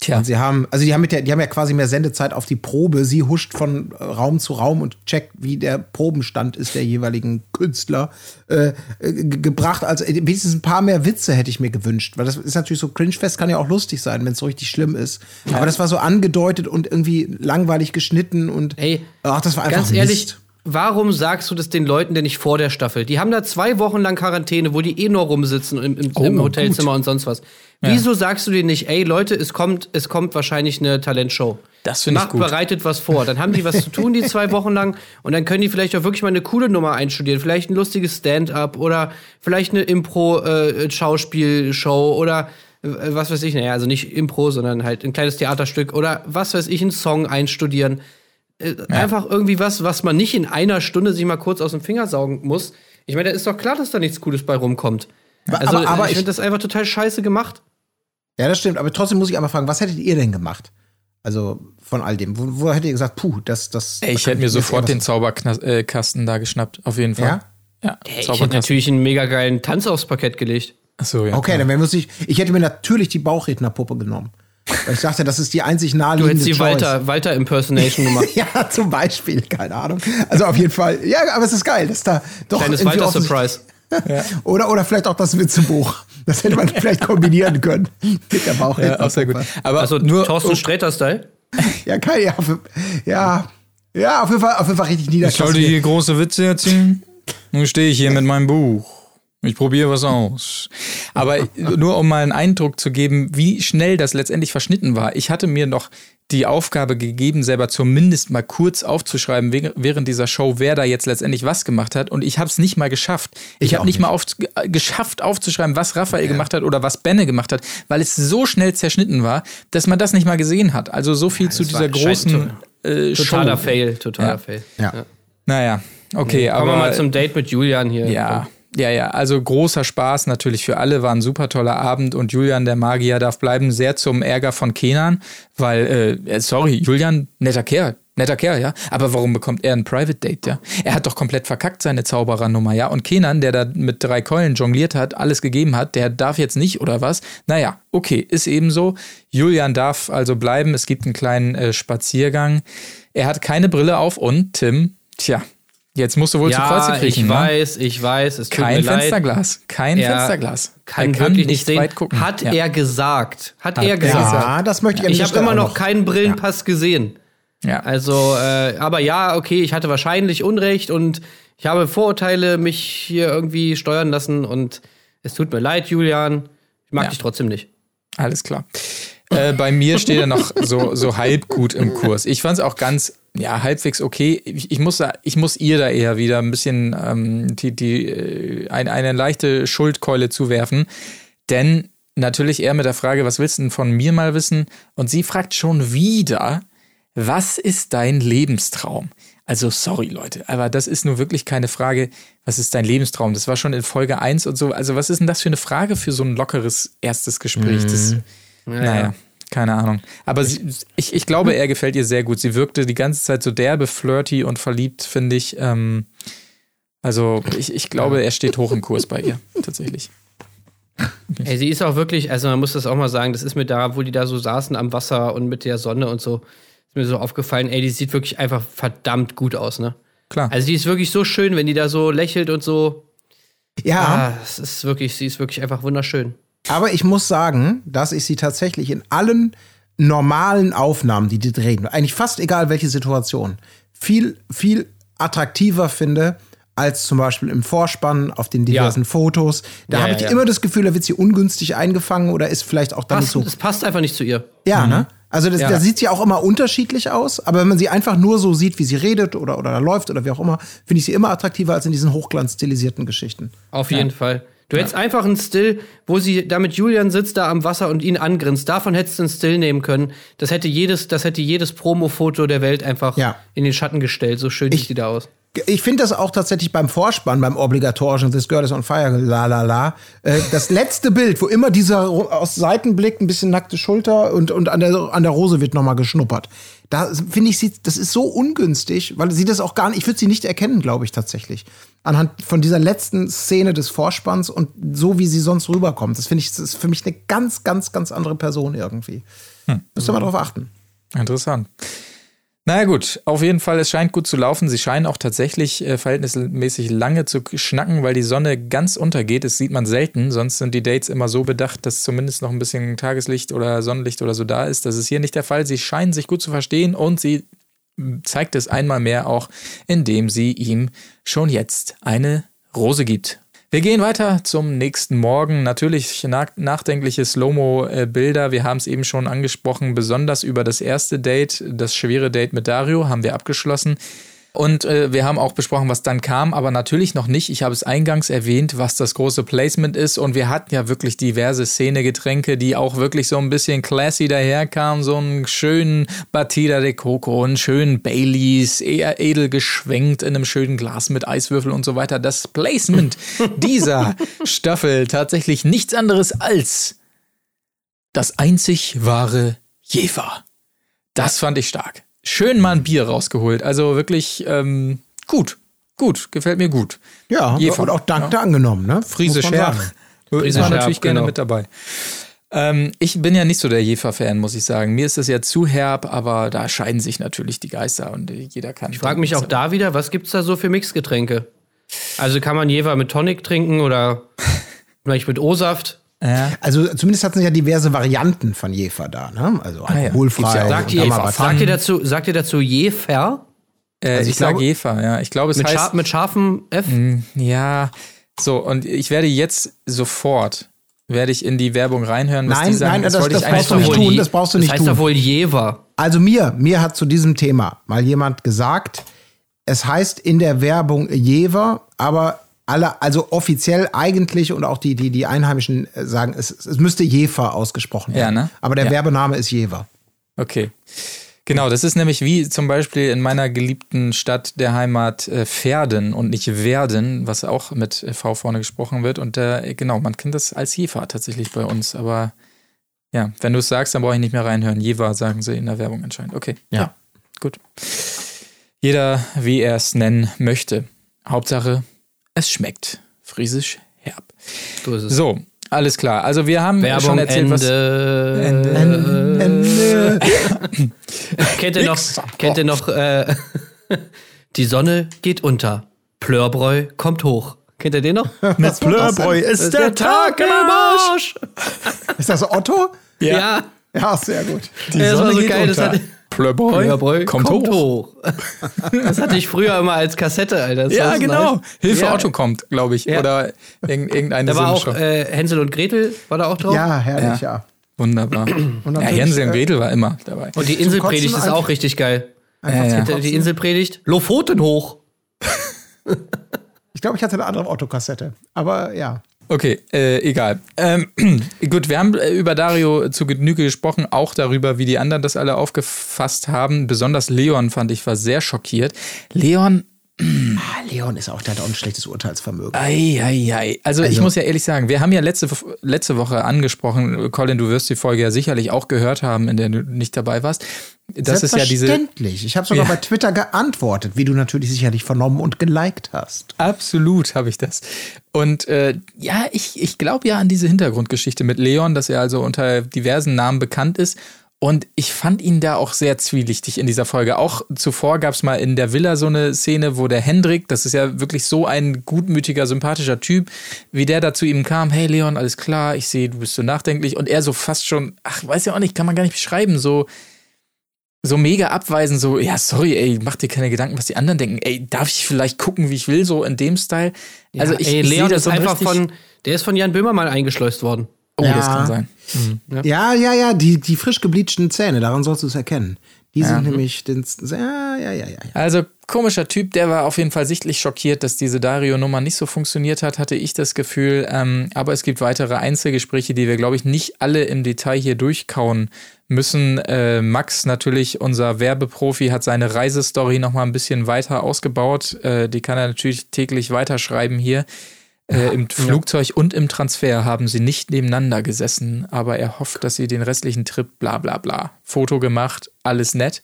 Tja, Und sie haben, also die haben, mit der, die haben ja quasi mehr Sendezeit auf die Probe. Sie huscht von äh, Raum zu Raum und checkt, wie der Probenstand ist der jeweiligen Künstler äh, äh, ge- gebracht. Also äh, wenigstens ein paar mehr Witze hätte ich mir gewünscht, weil das ist natürlich so Cringe-Fest kann ja auch lustig sein, wenn es so richtig schlimm ist. Aber das war so angedeutet und irgendwie langweilig geschnitten und Ey, ach, das war einfach Ganz ehrlich, Mist. Warum sagst du das den Leuten denn nicht vor der Staffel? Die haben da zwei Wochen lang Quarantäne, wo die eh nur rumsitzen im, im, im Oh, Hotelzimmer und sonst was. Wieso sagst du denen nicht, ey Leute, es kommt, es kommt wahrscheinlich eine Talentshow? Das finde ich Macht, gut. bereitet was vor. Dann haben die was zu tun, die zwei Wochen lang. Und dann können die vielleicht auch wirklich mal eine coole Nummer einstudieren. Vielleicht ein lustiges Stand-up oder vielleicht eine Impro-Schauspielshow oder äh, was weiß ich. Naja, also nicht Impro, sondern halt ein kleines Theaterstück oder was weiß ich, einen Song einstudieren. Äh, Einfach irgendwie was, was man nicht in einer Stunde sich mal kurz aus dem Finger saugen muss. Ich meine, da ist doch klar, dass da nichts Cooles bei rumkommt. Also, aber- aber ich finde das einfach total scheiße gemacht. Ja, das stimmt. Aber trotzdem muss ich einmal fragen, was hättet ihr denn gemacht? Also von all dem. Wo, wo hättet ihr gesagt, puh, das, das. ey, ich hätte mir sofort den Zauberkasten da geschnappt, auf jeden Fall. Ja? Ja, Ich hätte natürlich einen mega geilen Tanz aufs Parkett gelegt. Achso, ja. Okay, dann wäre ich, ich hätte mir natürlich die Bauchrednerpuppe genommen. Weil ich dachte, das ist die einzig Du naheliegende hättest die. Walter, Walter Impersonation gemacht. [LAUGHS] Ja, zum Beispiel, keine Ahnung. Also auf jeden Fall, ja, aber es ist geil, dass da doch Kleines Walter Surprise. [LAUGHS] Oder, oder vielleicht auch das Witzebuch. Das hätte man vielleicht kombinieren können mit der Bauchrednerpuppe. Ja, auch sehr gut. Aber Also nur Thorsten um- Sträter-Style. Ja, kein, ja, auf, ja, ja, auf jeden Fall, auf jeden Fall richtig Ich sollte hier große Witze erzählen. Nun stehe ich hier mit meinem Buch. Ich probiere was aus. Aber nur um mal einen Eindruck zu geben, wie schnell das letztendlich verschnitten war. Ich hatte mir noch die Aufgabe gegeben, selber zumindest mal kurz aufzuschreiben während dieser Show, wer da jetzt letztendlich was gemacht hat. Und ich habe es nicht mal geschafft. Ich, ich habe nicht, nicht, mal auf, geschafft aufzuschreiben, was Raphael ja. gemacht hat oder was Benne gemacht hat, weil es so schnell zerschnitten war, dass man das nicht mal gesehen hat. Also so viel ja, zu dieser großen äh, Totaler Show. Fail, totaler ja. Fail. Ja. Naja, okay. Nee, aber, kommen wir mal zum Date mit Julian hier. Ja. Ja, ja, also großer Spaß natürlich für alle, war ein super toller Abend und Julian, der Magier, darf bleiben, sehr zum Ärger von Kenan, weil, äh, sorry, Julian, netter Kerl, netter Kerl, ja, aber warum bekommt er ein Private Date, ja? Er hat doch komplett verkackt seine Zauberernummer, ja, und Kenan, der da mit drei Keulen jongliert hat, alles gegeben hat, der darf jetzt nicht, oder was? Naja, okay, ist eben so. Julian darf also bleiben, es gibt einen kleinen äh, Spaziergang. Er hat keine Brille auf und Tim, tja, Jetzt musst du wohl ja, zu Kreuze kriechen. Ich ne? weiß, ich weiß. Es kein Fensterglas. Kein er Fensterglas. Kann, kann wirklich nicht sehen. weit gucken. Hat ja. er gesagt. Hat, Hat er gesagt. Ja, das möchte ich Ich habe immer noch keinen Brillenpass ja. gesehen. Ja. Also, äh, aber ja, okay, ich hatte wahrscheinlich Unrecht und ich habe Vorurteile mich hier irgendwie steuern lassen und es tut mir leid, Julian. Ich mag dich trotzdem nicht. Alles klar. Äh, bei mir steht er noch so, so halb gut im Kurs. Ich fand es auch ganz ja, halbwegs okay. Ich, ich, muss, ich muss ihr da eher wieder ein bisschen ähm, die, die, äh, ein, eine leichte Schuldkeule zuwerfen. Denn natürlich eher mit der Frage, was willst du denn von mir mal wissen? Und sie fragt schon wieder, was ist dein Lebenstraum? Also sorry Leute, aber das ist nur wirklich keine Frage, was ist dein Lebenstraum? Das war schon in Folge 1 und so. Also was ist denn das für eine Frage für so ein lockeres erstes Gespräch? Mhm. Das, naja. Keine Ahnung. Aber sie, ich, ich glaube, er gefällt ihr sehr gut. Sie wirkte die ganze Zeit so derbe, flirty und verliebt, finde ich. Ähm, also ich, ich glaube, er steht hoch im Kurs bei ihr, tatsächlich. Ey, sie ist auch wirklich, also man muss das auch mal sagen, das ist mir da, wo die da so saßen am Wasser und mit der Sonne und so, ist mir so aufgefallen, ey, die sieht wirklich einfach verdammt gut aus, ne? Klar. Also die ist wirklich so schön, wenn die da so lächelt und so. Ja. Ah, es ist wirklich, sie ist wirklich einfach wunderschön. Aber ich muss sagen, dass ich sie tatsächlich in allen normalen Aufnahmen, die die drehen, eigentlich fast egal welche Situation, viel, viel attraktiver finde als zum Beispiel im Vorspann auf den diversen ja. Fotos. Da ja, habe ich ja, immer das Gefühl, da wird sie ungünstig eingefangen oder ist vielleicht auch dann passt, so. Es passt einfach nicht zu ihr. Ja, mhm. ne? Also das, da sieht sie auch immer unterschiedlich aus, aber wenn man sie einfach nur so sieht, wie sie redet oder, oder läuft oder wie auch immer, finde ich sie immer attraktiver als in diesen hochglanzstilisierten Geschichten. Auf jeden Fall. Du hättest einfach einen Still, wo sie da mit Julian sitzt da am Wasser und ihn angrinst. Davon hättest du einen Still nehmen können. Das hätte jedes, das hätte jedes Promo-Foto der Welt einfach ja. in den Schatten gestellt. So schön sieht die da aus. Ich finde das auch tatsächlich beim Vorspann, beim obligatorischen This Girl is on Fire, la la la. Äh, das [LAUGHS] letzte Bild, wo immer dieser aus Seitenblick ein bisschen nackte Schulter und, und an, der, an der Rose wird nochmal geschnuppert. Da finde ich, sie, das ist so ungünstig, weil sie das auch gar nicht, ich würde sie nicht erkennen, glaube ich tatsächlich. Anhand von dieser letzten Szene des Vorspanns und so, wie sie sonst rüberkommt. Das finde ich, das ist für mich eine ganz, ganz, ganz andere Person irgendwie. Hm. Müsst ihr mal drauf achten. Interessant. Naja gut, auf jeden Fall, es scheint gut zu laufen. Sie scheinen auch tatsächlich äh, verhältnismäßig lange zu schnacken, weil die Sonne ganz untergeht. Das sieht man selten, sonst sind die Dates immer so bedacht, dass zumindest noch ein bisschen Tageslicht oder Sonnenlicht oder so da ist. Das ist hier nicht der Fall. Sie scheinen sich gut zu verstehen und sie zeigt es einmal mehr auch, indem sie ihm schon jetzt eine Rose gibt. Wir gehen weiter zum nächsten Morgen. Natürlich nach nachdenkliche Slow-Mo-Bilder. Wir haben es eben schon angesprochen, besonders über das erste Date, das schwere Date mit Dario, haben wir abgeschlossen. Und äh, wir haben auch besprochen, was dann kam, aber natürlich noch nicht. Ich habe es eingangs erwähnt, was das große Placement ist. Und wir hatten ja wirklich diverse Szene-Getränke, die auch wirklich so ein bisschen classy daherkamen. So einen schönen Batida de Coco, einen schönen Baileys, eher edel geschwenkt in einem schönen Glas mit Eiswürfel und so weiter. Das Placement [LAUGHS] dieser Staffel tatsächlich nichts anderes als das einzig wahre Jever. Das fand ich stark schön mal ein Bier rausgeholt. Also wirklich ähm, gut. Gut, gefällt mir gut. Ja, Jefer, und auch dankte ja. angenommen, ne? Friese Scherf. Friese war natürlich gerne genau. mit dabei. Ähm, ich bin ja nicht so der Jefer-Fan, muss ich sagen. Mir ist das ja zu herb, aber da scheiden sich natürlich die Geister und jeder kann. Ich frage mich auch da wieder, was gibt es da so für Mixgetränke? Also kann man Jefer mit Tonic trinken oder [LAUGHS] vielleicht mit O-Saft? Ja. Also zumindest hatten sie ja diverse Varianten von Jefer da, ne? Also alkoholfrei. Ah, ja. sagt, ihr, sagt, ihr dazu, sagt ihr dazu Jefer? Äh, also ich, ich sage Jefer, ja. Ich glaube, es mit heißt. Schar mit scharfem F? Mm, ja. So, und ich werde jetzt sofort werde ich in die Werbung reinhören. Was Nein, die sagen. nein, das- wollte das ich brauchst du nicht tun, das brauchst du nicht das heißt tun. doch wohl Jever. Also mir, mir hat zu diesem Thema mal jemand gesagt, es heißt in der Werbung Jever, aber alle, also offiziell eigentlich und auch die, die, die Einheimischen äh, sagen, es, es müsste Jefer ausgesprochen Ja, werden. ne? Aber der Ja. Werbename ist Jever. Okay. Genau, das ist nämlich wie zum Beispiel in meiner geliebten Stadt der Heimat äh, Pferden und nicht Werden, was auch mit V vorne gesprochen wird. Und äh, genau, man kennt das als Jever tatsächlich bei uns. Aber ja, wenn du es sagst, dann brauche ich nicht mehr reinhören. Jever sagen sie in der Werbung anscheinend. Okay. Ja. Gut. Jeder, wie er es nennen möchte. Hauptsache, es schmeckt. Friesisch herb. So ist es. So, alles klar. Also wir haben Werbung, schon erzählt, was. Ende. Ende. [LAUGHS] Kennt ihr noch, kennt ihr noch äh, [LAUGHS] die Sonne geht unter, Plörbräu kommt hoch. Kennt ihr den noch? [LAUGHS] Mit Plörbräu ist der Tag im Arsch. Ist das Otto? Ja, Ja, sehr gut. Die das war Sonne so geht geil. Das unter. Hatte, Plörbräu, Plörbräu kommt, hoch. [LAUGHS] Das hatte ich früher immer als Kassette, Alter. Das Ja, genau. nice. Hilfe Ja. Otto kommt, glaube ich. Ja. Oder irgend, irgendeine Da war auch äh, Hänsel und Gretel, war da auch drauf. Ja, herrlich, ja. Wunderbar. [CLEARS THROAT] ja, Hänsel und Gretel war immer dabei. Und die Inselpredigt ist auch richtig geil. Ja, ja. Die Inselpredigt. Lofoten hoch. Ich glaube, ich hatte eine andere Otto-Kassette. Aber ja. Okay, äh, egal. Ähm, [CLEARS THROAT] gut, wir haben äh, über Dario zu Genüge gesprochen, auch darüber, wie die anderen das alle aufgefasst haben. Besonders Leon fand ich war sehr schockiert. Leon, Ah, Leon ist auch, der hat auch ein schlechtes Urteilsvermögen. ei, ei, ei. Also, ich Also- muss ja ehrlich sagen, wir haben ja letzte, letzte Woche angesprochen, Colin, du wirst die Folge ja sicherlich auch gehört haben, in der du nicht dabei warst. Das ist ja diese. Selbstverständlich. Ich habe sogar Ja. bei Twitter geantwortet, wie du natürlich sicherlich vernommen und geliked hast. Absolut habe ich das. Und äh, ja, ich, ich glaube ja an diese Hintergrundgeschichte mit Leon, dass er also unter diversen Namen bekannt ist. Und ich fand ihn da auch sehr zwielichtig in dieser Folge. Auch zuvor gab es mal in der Villa so eine Szene, wo der Hendrik, das ist ja wirklich so ein gutmütiger, sympathischer Typ, wie der da zu ihm kam, hey Leon, alles klar, ich sehe, du bist so nachdenklich. Und er so fast schon, ach, weiß ja auch nicht, kann man gar nicht beschreiben, so so mega abweisen, so, ja, sorry, ey, mach dir keine Gedanken, was die anderen denken. Ey, darf ich vielleicht gucken, wie ich will, so in dem Style? Also ich, Ey, ich sehe Leon das ist so einfach von, der ist von Jan Böhmer mal eingeschleust worden. Oh, Ja. das kann sein. Ja, ja, ja, die, die frisch gebleachten Zähne, daran sollst du es erkennen. Die sind nämlich, den, ja, ja, ja, ja. ja. Also komischer Typ, der war auf jeden Fall sichtlich schockiert, dass diese Dario-Nummer nicht so funktioniert hat, hatte ich das Gefühl. Ähm, aber es gibt weitere Einzelgespräche, die wir, glaube ich, nicht alle im Detail hier durchkauen müssen. Äh, Max, natürlich unser Werbeprofi, hat seine Reisestory noch mal ein bisschen weiter ausgebaut. Äh, die kann er natürlich täglich weiterschreiben hier. Äh, Im Flugzeug und im Transfer haben sie nicht nebeneinander gesessen, aber er hofft, dass sie den restlichen Trip bla bla bla. Foto gemacht, alles nett.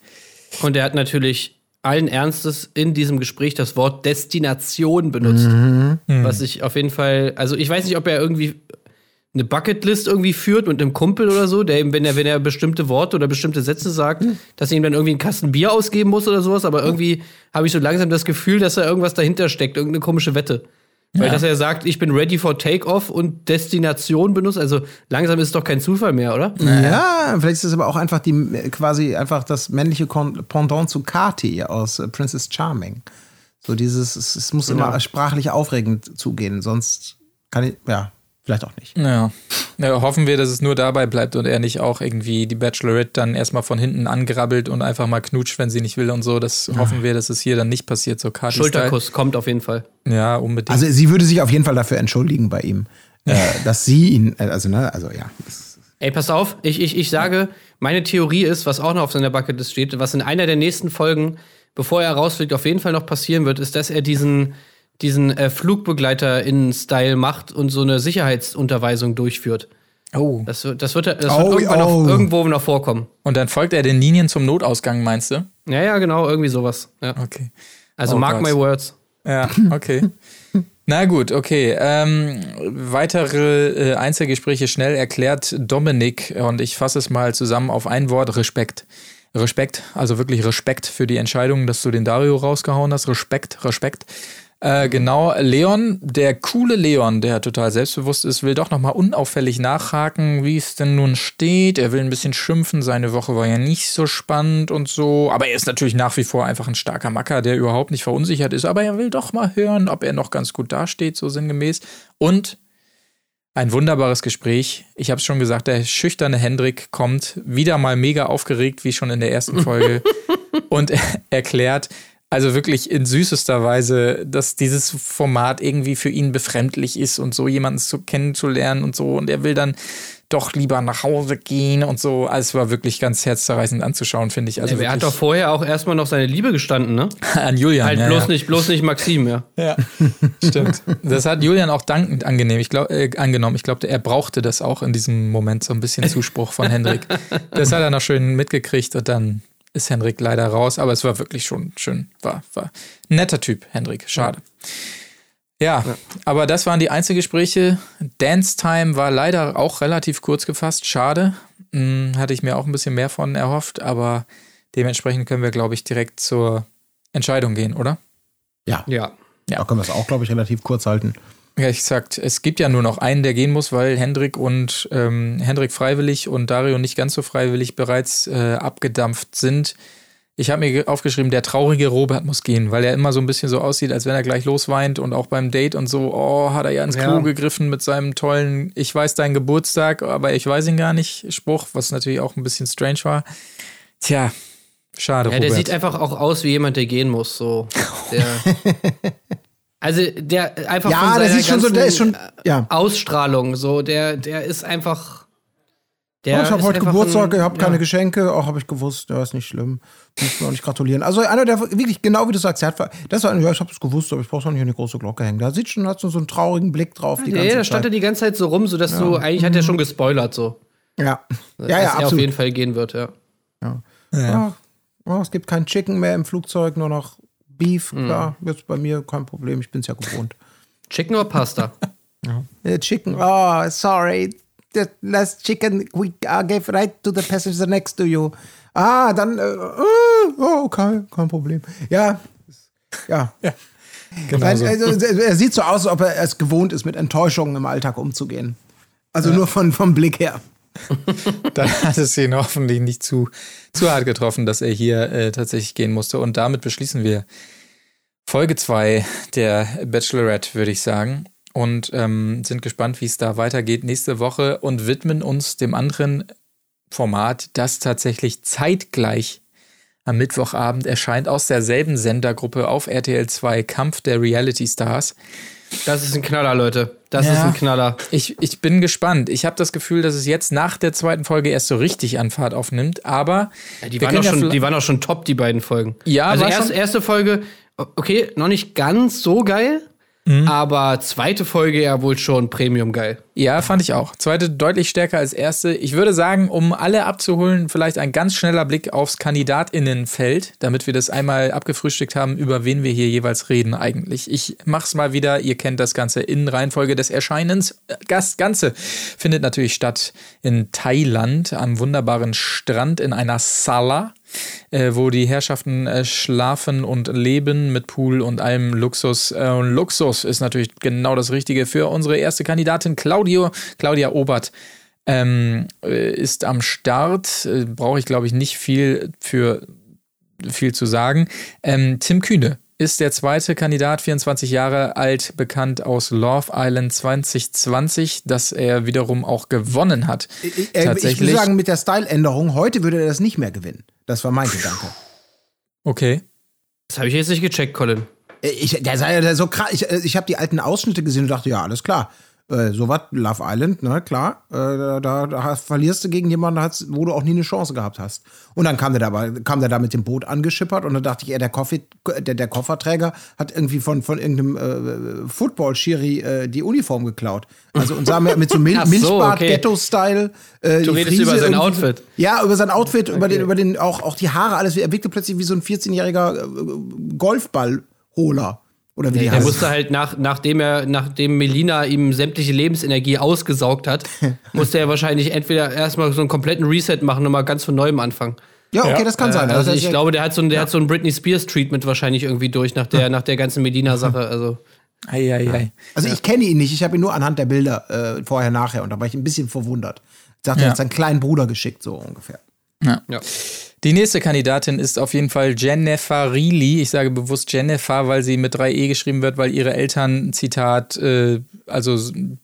Und er hat natürlich allen Ernstes in diesem Gespräch das Wort Destination benutzt. Mhm. Was ich auf jeden Fall, also ich weiß nicht, ob er irgendwie eine Bucketlist irgendwie führt mit einem Kumpel oder so, der ihm, wenn er, wenn er bestimmte Worte oder bestimmte Sätze sagt, dass er ihm dann irgendwie einen Kasten Bier ausgeben muss oder sowas, aber irgendwie habe ich so langsam das Gefühl, dass da irgendwas dahinter steckt, irgendeine komische Wette. Weil dass er sagt, ich bin ready for takeoff und Destination benutzt, also langsam ist es doch kein Zufall mehr, oder? Ja, vielleicht ist es aber auch einfach die quasi einfach das männliche Pendant zu Kati aus äh, Princess Charming. So dieses, es, es muss immer sprachlich aufregend zugehen, sonst kann ich, ja, vielleicht auch nicht. Ja. ja. Hoffen wir, dass es nur dabei bleibt und er nicht auch irgendwie die Bachelorette dann erstmal von hinten angrabbelt und einfach mal knutscht, wenn sie nicht will und so. Das hoffen wir, dass es hier dann nicht passiert, so Kati Schulterkuss kommt auf jeden Fall. Ja, unbedingt. Also sie würde sich auf jeden Fall dafür entschuldigen bei ihm, [LAUGHS] äh, dass sie ihn, äh, also ne, also ja. Ey, pass auf, ich, ich, ich sage, meine Theorie ist, was auch noch auf seiner Bucketlist steht, was in einer der nächsten Folgen, bevor er rausfliegt, auf jeden Fall noch passieren wird, ist, dass er diesen, diesen äh, Flugbegleiter in Style macht und so eine Sicherheitsunterweisung durchführt. oh. Das, wird- das wird, das wird Oh, irgendwann oh. Noch, irgendwo noch vorkommen. Und dann folgt er den Linien zum Notausgang, meinst du? Ja, ja, genau, irgendwie sowas. Ja. Okay. Also Oh mark Gott. my words. Ja, okay. [LAUGHS] Na gut, okay. Ähm, weitere äh, Einzelgespräche schnell erklärt Dominik und ich fasse es mal zusammen auf ein Wort: Respekt. Respekt, also wirklich Respekt für die Entscheidung, dass du den Dario rausgehauen hast. Respekt, Respekt. Äh, genau, Leon, der coole Leon, der total selbstbewusst ist, will doch nochmal unauffällig nachhaken, wie es denn nun steht. Er will ein bisschen schimpfen, seine Woche war ja nicht so spannend und so. Aber er ist natürlich nach wie vor einfach ein starker Macker, der überhaupt nicht verunsichert ist. Aber er will doch mal hören, ob er noch ganz gut dasteht, so sinngemäß. Und Ein wunderbares Gespräch. Ich habe es schon gesagt, der schüchterne Hendrik kommt wieder mal mega aufgeregt, wie schon in der ersten Folge, [LAUGHS] und er erklärt, also wirklich in süßester Weise, dass dieses Format irgendwie für ihn befremdlich ist und so jemanden zu kennenzulernen und so. Und er will dann doch lieber nach Hause gehen und so. Also es war wirklich ganz herzzerreißend anzuschauen, finde ich. Also er hat doch vorher auch erstmal noch seine Liebe gestanden, ne? [LAUGHS] An Julian. Halt ja, bloß ja. nicht, bloß nicht Maxim, ja. [LAUGHS] Ja, stimmt. Das hat Julian auch dankend angenehm. Ich glaub, äh, angenommen. Ich glaube, er brauchte das auch in diesem Moment, so ein bisschen [LAUGHS] Zuspruch von Hendrik. Das hat er noch schön mitgekriegt und dann ist Hendrik leider raus. Aber es war wirklich schon schön. War, war ein netter Typ, Hendrik. Schade. Ja, ja, aber das waren die Einzelgespräche. Dance Time war leider auch relativ kurz gefasst. Schade. Hm, hatte ich mir auch ein bisschen mehr von erhofft, aber dementsprechend können wir, glaube ich, direkt zur Entscheidung gehen, oder? Ja. Ja. Ja, da können wir es auch, glaube ich, relativ kurz halten. Ja, ich gesagt, es gibt ja nur noch einen, der gehen muss, weil Hendrik und ähm, Hendrik freiwillig und Dario nicht ganz so freiwillig bereits äh, abgedampft sind. Ich habe mir aufgeschrieben, der traurige Robert muss gehen, weil er immer so ein bisschen so aussieht, als wenn er gleich losweint und auch beim Date und so, oh, hat er ja ins Klo Ja. gegriffen mit seinem tollen Ich weiß deinen Geburtstag, aber ich weiß ihn gar nicht Spruch, was natürlich auch ein bisschen strange war. Tja, schade, Ja, Robert. der sieht einfach auch aus wie jemand, der gehen muss. So. Der, [LAUGHS] also der einfach Ja, von der seiner sieht schon so, der ist schon, ganzen ja. Ausstrahlung, so der, der ist einfach. Der Ja, ich habe heute Geburtstag, ihr habt keine ja. Geschenke, auch habe ich gewusst, ja, ist nicht schlimm. Muss mir auch nicht gratulieren. Also einer, der wirklich, genau wie du sagst, der hat, das war, ja, ich habe es gewusst, aber ich brauche auch nicht an die große Glocke hängen. Da sieht schon, hat so so einen traurigen Blick drauf. Die Nee, da stand er die ganze Zeit so rum, sodass du, eigentlich hat er schon gespoilert, so. Ja, ja, dass ja, er auf absolut. jeden Fall gehen wird, ja. Ja. Ja, es gibt kein Chicken mehr im Flugzeug, nur noch Beef. Mhm. Klar, jetzt bei mir kein Problem, ich bin es ja gewohnt. Chicken oder Pasta? [LAUGHS] Uh, chicken. Oh, sorry. The last chicken we uh, gave right to the passenger next to you. Ah, dann. Äh, oh, okay, kein Problem. Ja. Ja. genau Nein, so. also, er sieht so aus, als ob er es gewohnt ist, mit Enttäuschungen im Alltag umzugehen. Also nur von, vom Blick her. [LAUGHS] Dann hat es ihn hoffentlich nicht zu, zu hart getroffen, dass er hier äh, tatsächlich gehen musste. Und damit beschließen wir Folge 2 der Bachelorette, würde ich sagen. Und ähm, sind gespannt, wie es da weitergeht nächste Woche und widmen uns dem anderen Format, das tatsächlich zeitgleich am Mittwochabend erscheint, aus derselben Sendergruppe auf RTL 2, Kampf der Reality Stars. Das ist ein Knaller, Leute. Das Ja. ist ein Knaller. Ich, ich bin gespannt. Ich habe das Gefühl, dass es jetzt nach der zweiten Folge erst so richtig an Fahrt aufnimmt, aber Ja, die, waren auch schon, die waren auch schon top, die beiden Folgen. Ja, also erst, erste Folge, okay, noch nicht ganz so geil, Mhm. aber zweite Folge ja wohl schon Premium geil. Ja, fand ich auch. Zweite deutlich stärker als erste. Ich würde sagen, um alle abzuholen, vielleicht ein ganz schneller Blick aufs Kandidatinnenfeld, damit wir das einmal abgefrühstückt haben, über wen wir hier jeweils reden eigentlich. Ich mach's mal wieder. Ihr kennt das Ganze in Reihenfolge des Erscheinens. Das Ganze findet natürlich statt in Thailand am wunderbaren Strand in einer Sala. Äh, wo die Herrschaften äh, schlafen und leben mit Pool und allem Luxus. Äh, und Luxus ist natürlich genau das Richtige für unsere erste Kandidatin Claudio, Claudia Obert. Ähm, äh, ist am Start, äh, brauche ich glaube ich nicht viel für viel zu sagen. Ähm, Tim Kühne ist der zweite Kandidat, 24 Jahre alt, bekannt aus Love Island 2020, das er wiederum auch gewonnen hat. Äh, Ich will sagen, mit der Style-Änderung, heute würde er das nicht mehr gewinnen. Das war mein Gedanke. Okay. Das habe ich jetzt nicht gecheckt, Colin. Äh, Ich, der sei ja so krass. Ich, äh, ich habe die alten Ausschnitte gesehen und dachte, ja, alles klar. Äh, so was, Love Island, ne, klar. Äh, da, da, da verlierst du gegen jemanden, wo du auch nie eine Chance gehabt hast. Und dann kam der, da, kam der da mit dem Boot angeschippert und dann dachte ich, ja, der, Koffi, der, der Kofferträger hat irgendwie von, von irgendeinem äh, Football-Schiri äh, die Uniform geklaut. Also und sah mir mit so, Mil [LAUGHS] so, Milchbart, okay. Äh, Du redest Frise über sein Outfit. Ja, über sein Outfit, über den, über den, auch, auch die Haare, alles. Er wirkte plötzlich wie so ein 14-jähriger äh, Golfballholer. Oder wie die Der heißen. musste halt, nach, nachdem er, nachdem Melina ihm sämtliche Lebensenergie ausgesaugt hat, [LAUGHS] musste er wahrscheinlich entweder erstmal so einen kompletten Reset machen und mal ganz von neuem anfangen. Ja, okay, Ja. das kann sein. Also Das ich glaube, der hat so ein, der hat so ein Britney Spears Treatment wahrscheinlich irgendwie durch nach der, nach der ganzen Melina-Sache. Also Eieiei. Also ich kenne ihn nicht, ich habe ihn nur anhand der Bilder äh, vorher, nachher und da war ich ein bisschen verwundert. Ich dachte, Ja. er hat seinen kleinen Bruder geschickt, so ungefähr. ja. Die nächste Kandidatin ist auf jeden Fall Jennifer Reilly. Ich sage bewusst Jennifer, weil sie mit 3e geschrieben wird, weil ihre Eltern, Zitat, äh, also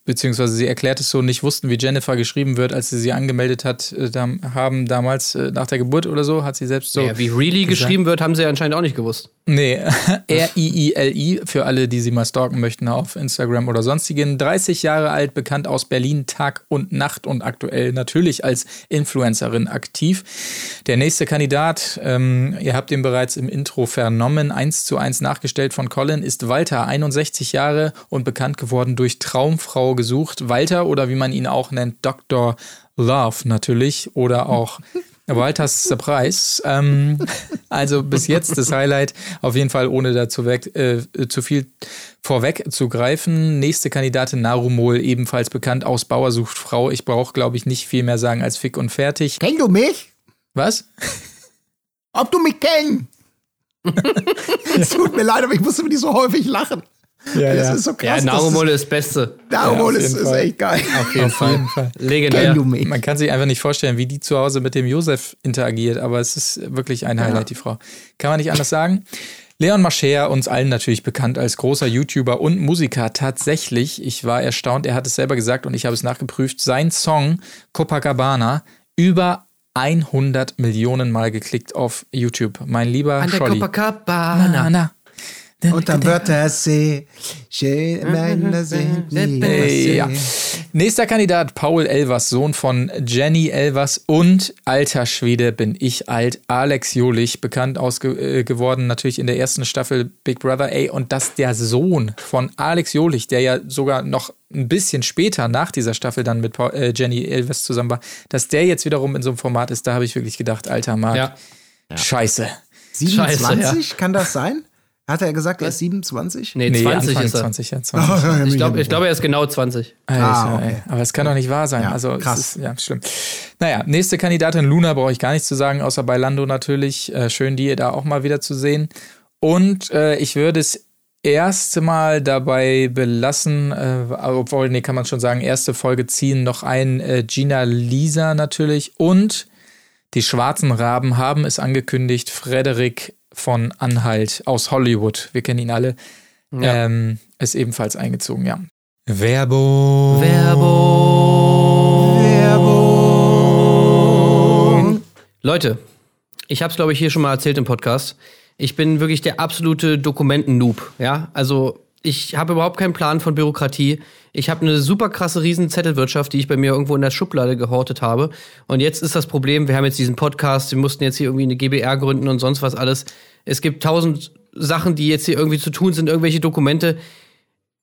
beziehungsweise sie erklärt es so, nicht wussten, wie Jennifer geschrieben wird, als sie sie angemeldet hat, äh, haben damals äh, nach der Geburt oder so, hat sie selbst so. Ja, wie Reilly geschrieben wird, haben sie anscheinend auch nicht gewusst. Nee, [LAUGHS] R-I-I-L-I für alle, die sie mal stalken möchten auf Instagram oder sonstigen. 30 Jahre alt, bekannt aus Berlin, Tag und Nacht und aktuell natürlich als Influencerin aktiv. Der nächste Kandidat, ähm, ihr habt ihn bereits im Intro vernommen, eins zu eins nachgestellt von Colin, ist Walter, 61 Jahre und bekannt geworden durch Traumfrau gesucht. Walter oder wie man ihn auch nennt, Dr. Love natürlich oder auch [LAUGHS] Walters Surprise. Ähm, also bis jetzt das Highlight, auf jeden Fall ohne dazu weg, äh, zu viel vorweg zu greifen. Nächste Kandidatin Narumol, ebenfalls bekannt aus Bauer sucht Frau. Ich brauche, glaube ich, nicht viel mehr sagen als Fick und fertig. Kennst du mich? Was? Ob du mich kennst? [LAUGHS] es tut mir leid, aber ich musste mir nicht so häufig lachen. Ja, das ja. ist so krass. Ja, Narumol ist das Beste. Narumol Ja, ist, ist echt geil. Auf jeden, Auf Fall. jeden Fall. Legendär. Man kann sich einfach nicht vorstellen, wie die zu Hause mit dem Josef interagiert, aber es ist wirklich ein Highlight, die Frau. Kann man nicht anders sagen. Leon Mascher, uns allen natürlich bekannt als großer YouTuber und Musiker, tatsächlich, ich war erstaunt, er hat es selber gesagt und ich habe es nachgeprüft, sein Song Copacabana über 100 Millionen Mal geklickt auf YouTube. Mein lieber An der Scholli. Copacabana. Na, na. Und am Wörthersee, schöne Männer sind nie ja. Nächster Kandidat, Paul Elvers, Sohn von Jenny Elvers und alter Schwede bin ich alt, Alex Jolich, bekannt ausge äh, geworden natürlich in der ersten Staffel Big Brother, ey, und dass der Sohn von Alex Jolich, der ja sogar noch ein bisschen später nach dieser Staffel dann mit Paul, äh, Jenny Elvers zusammen war, dass der jetzt wiederum in so einem Format ist, da habe ich wirklich gedacht, alter Marc, Ja. scheiße. 27, kann das sein? Hat er gesagt, er ist 27? Nee, Nee, 20 Anfang ist er. 20, ja, [LAUGHS] 20. Ich glaube, ich glaub, er ist genau 20. Alter, Ah, okay. Aber es kann doch nicht wahr sein. Ja, also, krass. Es ist, ja, schlimm. Naja, nächste Kandidatin Luna brauche ich gar nichts zu sagen, außer bei Lando natürlich. Äh, schön, die da auch mal wieder zu sehen. Und äh, ich würde es erste Mal dabei belassen, äh, obwohl, nee, kann man schon sagen, erste Folge ziehen noch ein äh, Gina Lisa natürlich. Und die Schwarzen Raben haben es angekündigt, Frederik von Anhalt aus Hollywood, wir kennen ihn alle, Ja. ähm, ist ebenfalls eingezogen, ja. Werbung. Werbung. Leute, ich habe es, glaube ich, hier schon mal erzählt im Podcast. Ich bin wirklich der absolute Dokumenten-Noob. Ja, also ich habe überhaupt keinen Plan von Bürokratie. Ich habe eine super krasse Riesenzettelwirtschaft, die ich bei mir irgendwo in der Schublade gehortet habe. Und jetzt ist das Problem, wir haben jetzt diesen Podcast, wir mussten jetzt hier irgendwie eine GBR gründen und sonst was alles. Es gibt tausend Sachen, die jetzt hier irgendwie zu tun sind, irgendwelche Dokumente.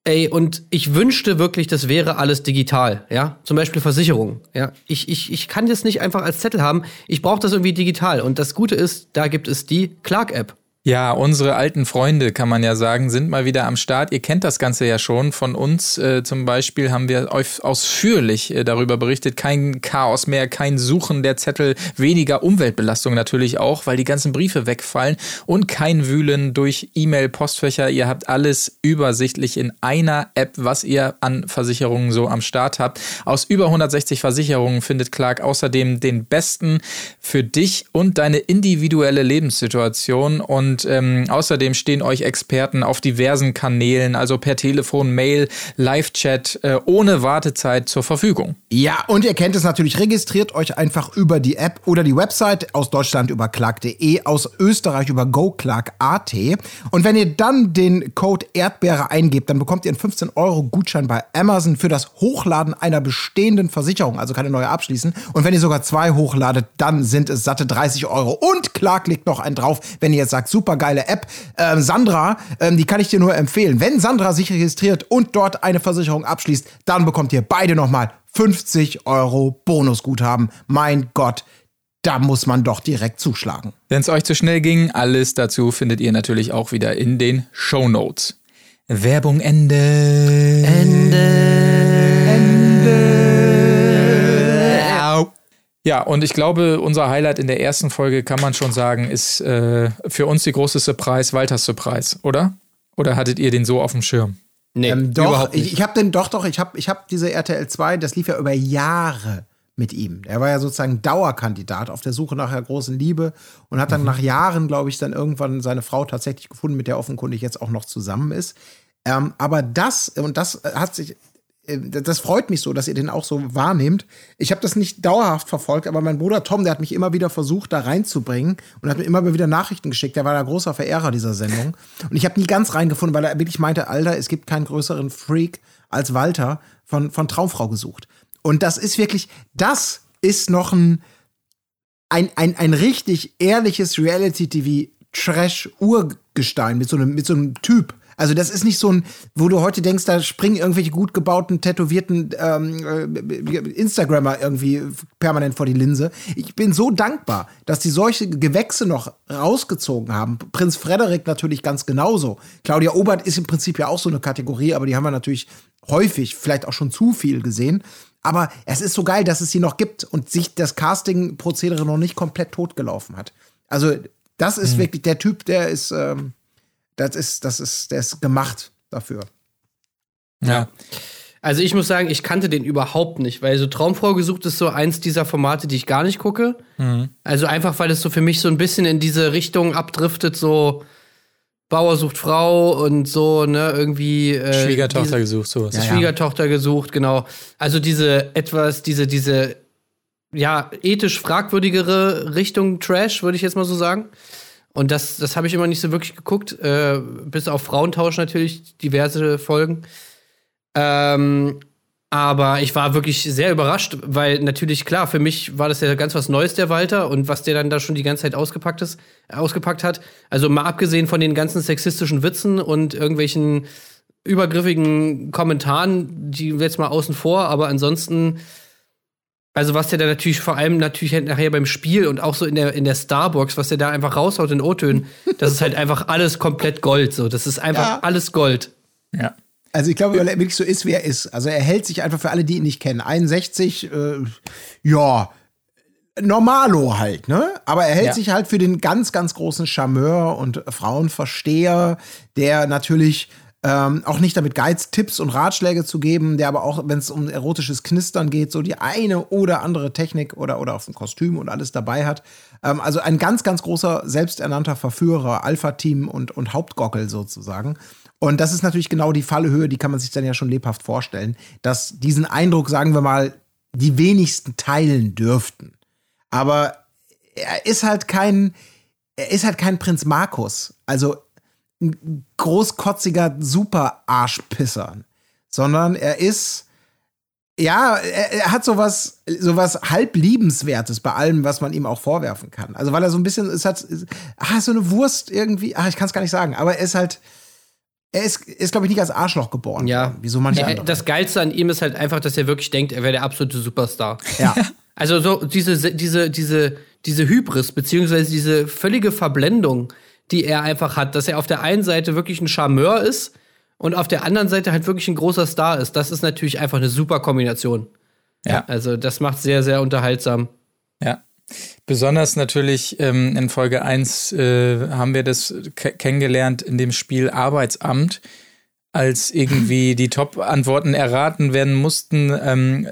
Ey, und ich wünschte wirklich, das wäre alles digital, ja? Zum Beispiel Versicherungen, ja? Ich, ich, ich kann das nicht einfach als Zettel haben. Ich brauche das irgendwie digital. Und das Gute ist, da gibt es die Clark-App. Ja, unsere alten Freunde, kann man ja sagen, sind mal wieder am Start. Ihr kennt das Ganze ja schon. Von uns äh, zum Beispiel haben wir euch ausführlich äh, darüber berichtet. Kein Chaos mehr, kein Suchen der Zettel, weniger Umweltbelastung natürlich auch, weil die ganzen Briefe wegfallen und kein Wühlen durch E-Mail-Postfächer. Ihr habt alles übersichtlich in einer App, was ihr an Versicherungen so am Start habt. Aus über 160 Versicherungen findet Clark außerdem den besten für dich und deine individuelle Lebenssituation. Und ähm, außerdem stehen euch Experten auf diversen Kanälen, also per Telefon, Mail, Live-Chat, äh, ohne Wartezeit zur Verfügung. Ja, und ihr kennt es natürlich, registriert euch einfach über die App oder die Website aus Deutschland über clark.de, aus Österreich über goclark.at. Und wenn ihr dann den Code Erdbeere eingebt, dann bekommt ihr einen 15 Euro Gutschein bei Amazon für das Hochladen einer bestehenden Versicherung, also keine neue abschließen. Und wenn ihr sogar zwei hochladet, dann sind es satte 30 Euro. Und Clark legt noch einen drauf, wenn ihr jetzt sagt, super geile App. Ähm, Sandra, ähm, die kann ich dir nur empfehlen. Wenn Sandra sich registriert und dort eine Versicherung abschließt, dann bekommt ihr beide nochmal 50 Euro Bonusguthaben. Mein Gott, da muss man doch direkt zuschlagen. Wenn es euch zu schnell ging, alles dazu findet ihr natürlich auch wieder in den Show Notes. Werbung Ende. Ende. Ja, und ich glaube, unser Highlight in der ersten Folge kann man schon sagen, ist äh, für uns die große Surprise, Walters Surprise, oder? Oder hattet ihr den so auf dem Schirm? Nee, Ähm, doch, überhaupt ich, nicht. ich habe den, doch, doch, ich habe ich hab diese RTL 2, das lief ja über Jahre mit ihm. Er war ja sozusagen Dauerkandidat auf der Suche nach der großen Liebe und hat dann mhm. nach Jahren, glaube ich, dann irgendwann seine Frau tatsächlich gefunden, mit der offenkundig jetzt auch noch zusammen ist. Ähm, aber das, und das hat sich, das freut mich so, dass ihr den auch so wahrnehmt. Ich habe das nicht dauerhaft verfolgt, aber mein Bruder Tom, der hat mich immer wieder versucht, da reinzubringen und hat mir immer wieder Nachrichten geschickt. Der war der großer Verehrer dieser Sendung. Und ich habe nie ganz reingefunden, weil er wirklich meinte, Alter, es gibt keinen größeren Freak als Walter von, von Traumfrau gesucht. Und das ist wirklich, das ist noch ein, ein, ein, ein richtig ehrliches Reality-TV-Trash-Urgestein mit so mit so einem Typ. Also das ist nicht so ein, wo du heute denkst, da springen irgendwelche gut gebauten, tätowierten ähm, äh, Instagrammer irgendwie permanent vor die Linse. Ich bin so dankbar, dass die solche Gewächse noch rausgezogen haben. Prinz Frederik natürlich ganz genauso. Claudia Obert ist im Prinzip ja auch so eine Kategorie, aber die haben wir natürlich häufig, vielleicht auch schon zu viel gesehen. Aber es ist so geil, dass es sie noch gibt und sich das Casting-Prozedere noch nicht komplett totgelaufen hat. Also, das ist mhm. wirklich der Typ, der ist, ähm, das ist, das ist, der ist gemacht dafür. Ja. Also ich muss sagen, ich kannte den überhaupt nicht, weil so Traumfrau gesucht ist so eins dieser Formate, die ich gar nicht gucke. Mhm. Also einfach, weil es so für mich so ein bisschen in diese Richtung abdriftet, so Bauer sucht Frau und so, ne, irgendwie. Äh, Schwiegertochter diese, gesucht, sowas. Ja, Schwiegertochter ja. gesucht, genau. Also diese etwas, diese, diese, ja, ethisch fragwürdigere Richtung Trash, würde ich jetzt mal so sagen. Und das, das habe ich immer nicht so wirklich geguckt, äh, bis auf Frauentausch natürlich, diverse Folgen. Ähm, aber ich war wirklich sehr überrascht, weil natürlich, klar, für mich war das ja ganz was Neues, der Walter, und was der dann da schon die ganze Zeit ausgepackt, ist, ausgepackt hat. Also mal abgesehen von den ganzen sexistischen Witzen und irgendwelchen übergriffigen Kommentaren, die jetzt mal außen vor, aber ansonsten, also was der da natürlich vor allem natürlich nachher beim Spiel und auch so in der, in der Starbox, was der da einfach raushaut in O-Tönen, [LAUGHS] das ist halt einfach alles komplett Gold, so. Das ist einfach ja. alles Gold. Ja. Also ich glaube, weil er wirklich so ist, wie er ist. Also er hält sich einfach für alle, die ihn nicht kennen. 61, äh, ja, Normalo halt, ne? Aber er hält ja. sich halt für den ganz, ganz großen Charmeur und Frauenversteher, der natürlich ähm, auch nicht damit geizt, Tipps und Ratschläge zu geben, der aber auch, wenn es um erotisches Knistern geht, so die eine oder andere Technik oder, oder auf ein Kostüm und alles dabei hat. Ähm, also ein ganz, ganz großer, selbsternannter Verführer, Alpha-Team und, und Hauptgockel sozusagen. Und das ist natürlich genau die Fallhöhe, die kann man sich dann ja schon lebhaft vorstellen, dass diesen Eindruck, sagen wir mal, die wenigsten teilen dürften. Aber er ist halt kein, er ist halt kein Prinz Markus, also ein großkotziger Super-Arschpisser, sondern er ist, ja, er, er, hat sowas, sowas halb liebenswertes bei allem, was man ihm auch vorwerfen kann. Also weil er so ein bisschen, es hat, ah, so eine Wurst irgendwie, ach, ich kann es gar nicht sagen, aber er ist halt, er ist, ist glaube ich, nicht als Arschloch geboren. Ja. Wie so manche ja, andere. Das Geilste an ihm ist halt einfach, dass er wirklich denkt, er wäre der absolute Superstar. Ja. Also so diese, diese, diese, diese Hybris, beziehungsweise diese völlige Verblendung, die er einfach hat, dass er auf der einen Seite wirklich ein Charmeur ist und auf der anderen Seite halt wirklich ein großer Star ist. Das ist natürlich einfach eine super Kombination. Ja. Also das macht sehr, sehr unterhaltsam. Ja. Besonders natürlich ähm, in Folge 1 äh, haben wir das kennengelernt in dem Spiel Arbeitsamt, als irgendwie [LAUGHS] die Top-Antworten erraten werden mussten, ähm,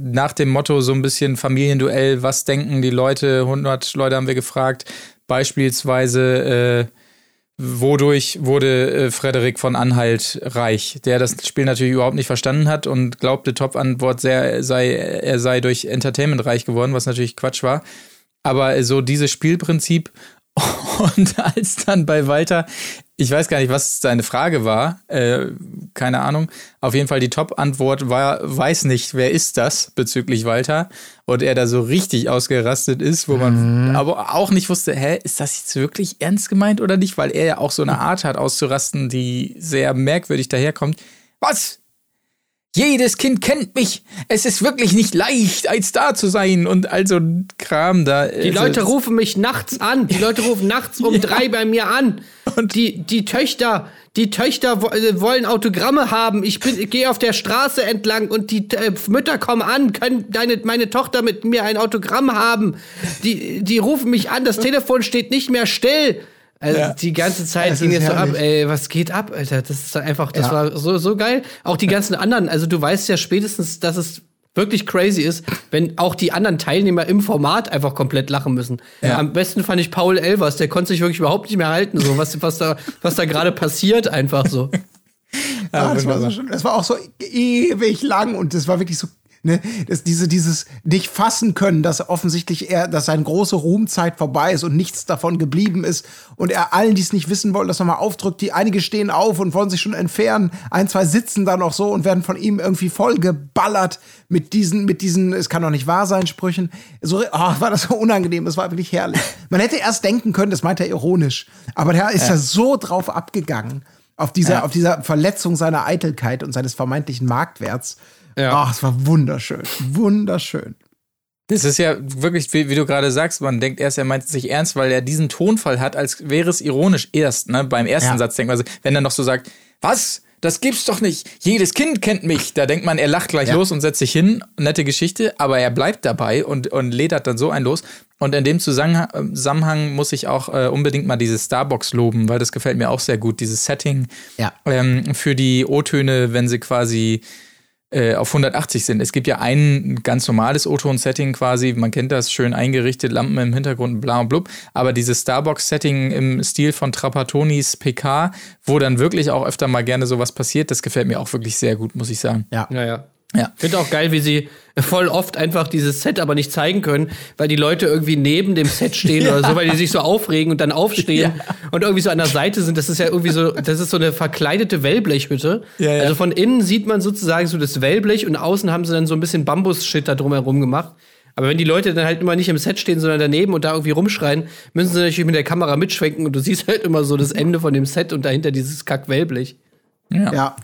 nach dem Motto so ein bisschen Familienduell, was denken die Leute, 100 Leute haben wir gefragt, beispielsweise äh, wodurch wurde äh, Frederik von Anhalt reich, der das Spiel natürlich überhaupt nicht verstanden hat und glaubte, Top-Antwort sei, er sei durch Entertainment reich geworden, was natürlich Quatsch war. Aber so dieses Spielprinzip [LAUGHS] und als dann bei Walter, ich weiß gar nicht, was seine Frage war, äh, keine Ahnung. Auf jeden Fall die Top-Antwort war, weiß nicht, wer ist das bezüglich Walter. Und er da so richtig ausgerastet ist, wo man mhm. aber auch nicht wusste, hä, ist das jetzt wirklich ernst gemeint oder nicht? Weil er ja auch so eine Art hat auszurasten, die sehr merkwürdig daherkommt. Was? Jedes Kind kennt mich. Es ist wirklich nicht leicht, ein Star zu sein und also Kram da. Die also Leute rufen mich nachts an. Die Leute rufen nachts um [LAUGHS] ja. drei bei mir an. Und die, die Töchter, die Töchter äh, wollen Autogramme haben. Ich bin, ich gehe auf der Straße entlang und die äh, Mütter kommen an, können deine, meine Tochter mit mir ein Autogramm haben. Die, die rufen mich an. Das Telefon steht nicht mehr still. Also ja. die ganze Zeit ging es so ab, ey, was geht ab, Alter? Das ist einfach, das ja. war so, so geil. Auch die ganzen anderen, also du weißt ja spätestens, dass es wirklich crazy ist, wenn auch die anderen Teilnehmer im Format einfach komplett lachen müssen. Ja. Am besten fand ich Paul Elvers, der konnte sich wirklich überhaupt nicht mehr halten, so was, was da, was da gerade passiert, einfach so. Ja, das, war so, das war auch so ewig lang und das war wirklich so ne, das, diese, dieses nicht fassen können, dass offensichtlich er, dass seine große Ruhmzeit vorbei ist und nichts davon geblieben ist und er allen, die es nicht wissen wollen, das nochmal aufdrückt. Die einige stehen auf und wollen sich schon entfernen. Ein, zwei sitzen da noch so und werden von ihm irgendwie voll geballert mit diesen, mit diesen, es kann doch nicht wahr sein, Sprüchen. So, oh, war das so unangenehm, das war wirklich herrlich. Man hätte erst denken können, das meint er ironisch, aber der ist ja. da so drauf abgegangen auf dieser, ja. auf dieser Verletzung seiner Eitelkeit und seines vermeintlichen Marktwerts. Ja. Ach, es war wunderschön. Wunderschön. Das ist ja wirklich, wie, wie, du gerade sagst, man denkt erst, er meint es sich ernst, weil er diesen Tonfall hat, als wäre es ironisch erst, ne? Beim ersten ja. Satz denkt man, also, wenn er noch so sagt, was? Das gibt's doch nicht. Jedes Kind kennt mich. Da denkt man, er lacht gleich ja. los und setzt sich hin. Nette Geschichte, aber er bleibt dabei und, und ledert dann so ein los. Und in dem Zusammenhang muss ich auch äh, unbedingt mal diese Starbox loben, weil das gefällt mir auch sehr gut. Dieses Setting ja. ähm, für die O-Töne, wenn sie quasi äh, auf 180 sind. Es gibt ja ein ganz normales O-Ton-Setting quasi, man kennt das, schön eingerichtet, Lampen im Hintergrund, bla und blub. Aber dieses Starbox-Setting im Stil von Trapatonis PK, wo dann wirklich auch öfter mal gerne sowas passiert, das gefällt mir auch wirklich sehr gut, muss ich sagen. Ja, ja, ja. Ja. Ich finde auch geil, wie sie voll oft einfach dieses Set aber nicht zeigen können, weil die Leute irgendwie neben dem Set stehen [LAUGHS] ja. oder so, weil die sich so aufregen und dann aufstehen [LAUGHS] ja. und irgendwie so an der Seite sind. Das ist ja irgendwie so, das ist so eine verkleidete Wellblechhütte. Ja, also von innen sieht man sozusagen so das Wellblech und außen haben sie dann so ein bisschen Bambus-Shit da drumherum gemacht. Aber wenn die Leute dann halt immer nicht im Set stehen, sondern daneben und da irgendwie rumschreien, müssen sie natürlich mit der Kamera mitschwenken und du siehst halt immer so das Ende von dem Set und dahinter dieses Kack-Wellblech. Ja. ja.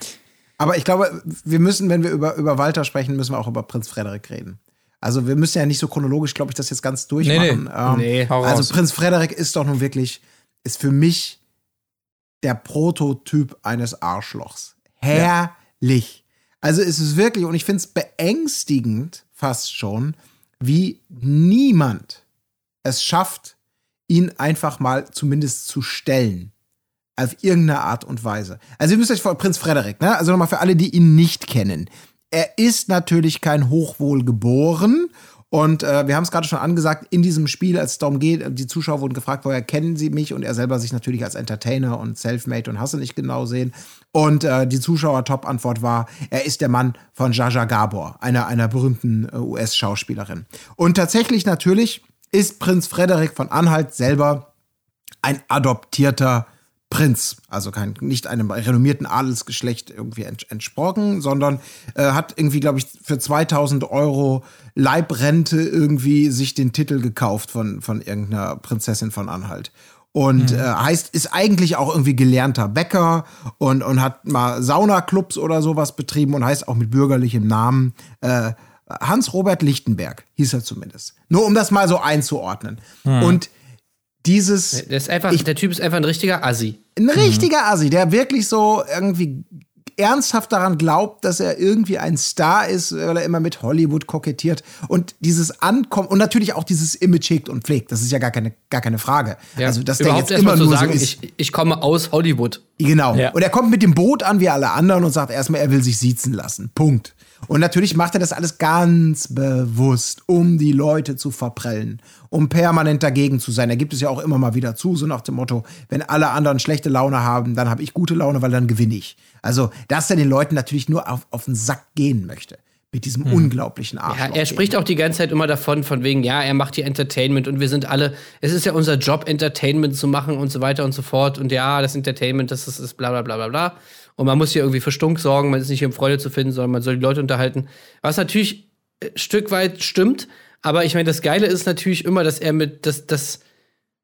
Aber ich glaube, wir müssen, wenn wir über, über Walter sprechen, müssen wir auch über Prinz Frederik reden. Also wir müssen ja nicht so chronologisch, glaube ich, das jetzt ganz durchmachen. Nee, nee. Ähm, nee, also Prinz Frederik ist doch nun wirklich, ist für mich der Prototyp eines Arschlochs. Herrlich. Ja. Also es ist wirklich, und ich finde es beängstigend fast schon, wie niemand es schafft, ihn einfach mal zumindest zu stellen auf irgendeine Art und Weise. Also ihr müsst euch vor Prinz Frederik, ne? Also nochmal für alle, die ihn nicht kennen. Er ist natürlich kein Hochwohlgeboren und äh, wir haben es gerade schon angesagt, in diesem Spiel, als es darum geht, die Zuschauer wurden gefragt, woher kennen sie mich? Und er selber sich natürlich als Entertainer und Selfmade und Hasse nicht genau sehen. Und äh, die Zuschauer-Top-Antwort war, er ist der Mann von Jaja Gabor, einer, einer berühmten äh, US-Schauspielerin. Und tatsächlich natürlich ist Prinz Frederik von Anhalt selber ein adoptierter Prinz, also kein, nicht einem renommierten Adelsgeschlecht irgendwie entsprochen, sondern äh, hat irgendwie, glaube ich, für 2000 Euro Leibrente irgendwie sich den Titel gekauft von, von irgendeiner Prinzessin von Anhalt. Und mhm. äh, heißt, ist eigentlich auch irgendwie gelernter Bäcker und, und hat mal Saunaclubs oder sowas betrieben und heißt auch mit bürgerlichem Namen äh, Hans-Robert Lichtenberg, hieß er zumindest. Nur um das mal so einzuordnen. Mhm. Und dieses. Der, ist einfach, ich, der Typ ist einfach ein richtiger Assi. Ein richtiger Assi, der wirklich so irgendwie ernsthaft daran glaubt, dass er irgendwie ein Star ist, weil er immer mit Hollywood kokettiert und dieses Ankommen und natürlich auch dieses Image hegt und pflegt. Das ist ja gar keine, gar keine Frage. Ja. Also, dass der jetzt immer nur sagen, so ist. Ich, ich komme aus Hollywood. Genau. Ja. Und er kommt mit dem Boot an wie alle anderen und sagt erstmal, er will sich siezen lassen. Punkt. Und natürlich macht er das alles ganz bewusst, um die Leute zu verprellen, um permanent dagegen zu sein. Da gibt es ja auch immer mal wieder zu, so nach dem Motto, wenn alle anderen schlechte Laune haben, dann habe ich gute Laune, weil dann gewinne ich. Also, dass er den Leuten natürlich nur auf, auf den Sack gehen möchte mit diesem hm. unglaublichen Arschloch. Ja, er spricht auch die ganze Zeit immer davon, von wegen, ja, er macht hier Entertainment und wir sind alle, es ist ja unser Job, Entertainment zu machen und so weiter und so fort. Und ja, das Entertainment, das ist, ist bla bla bla bla bla. Und man muss hier irgendwie für Stunk sorgen, man ist nicht hier um Freude zu finden, sondern man soll die Leute unterhalten. Was natürlich ein Stück weit stimmt, aber ich meine, das Geile ist natürlich immer, dass er mit, dass, dass,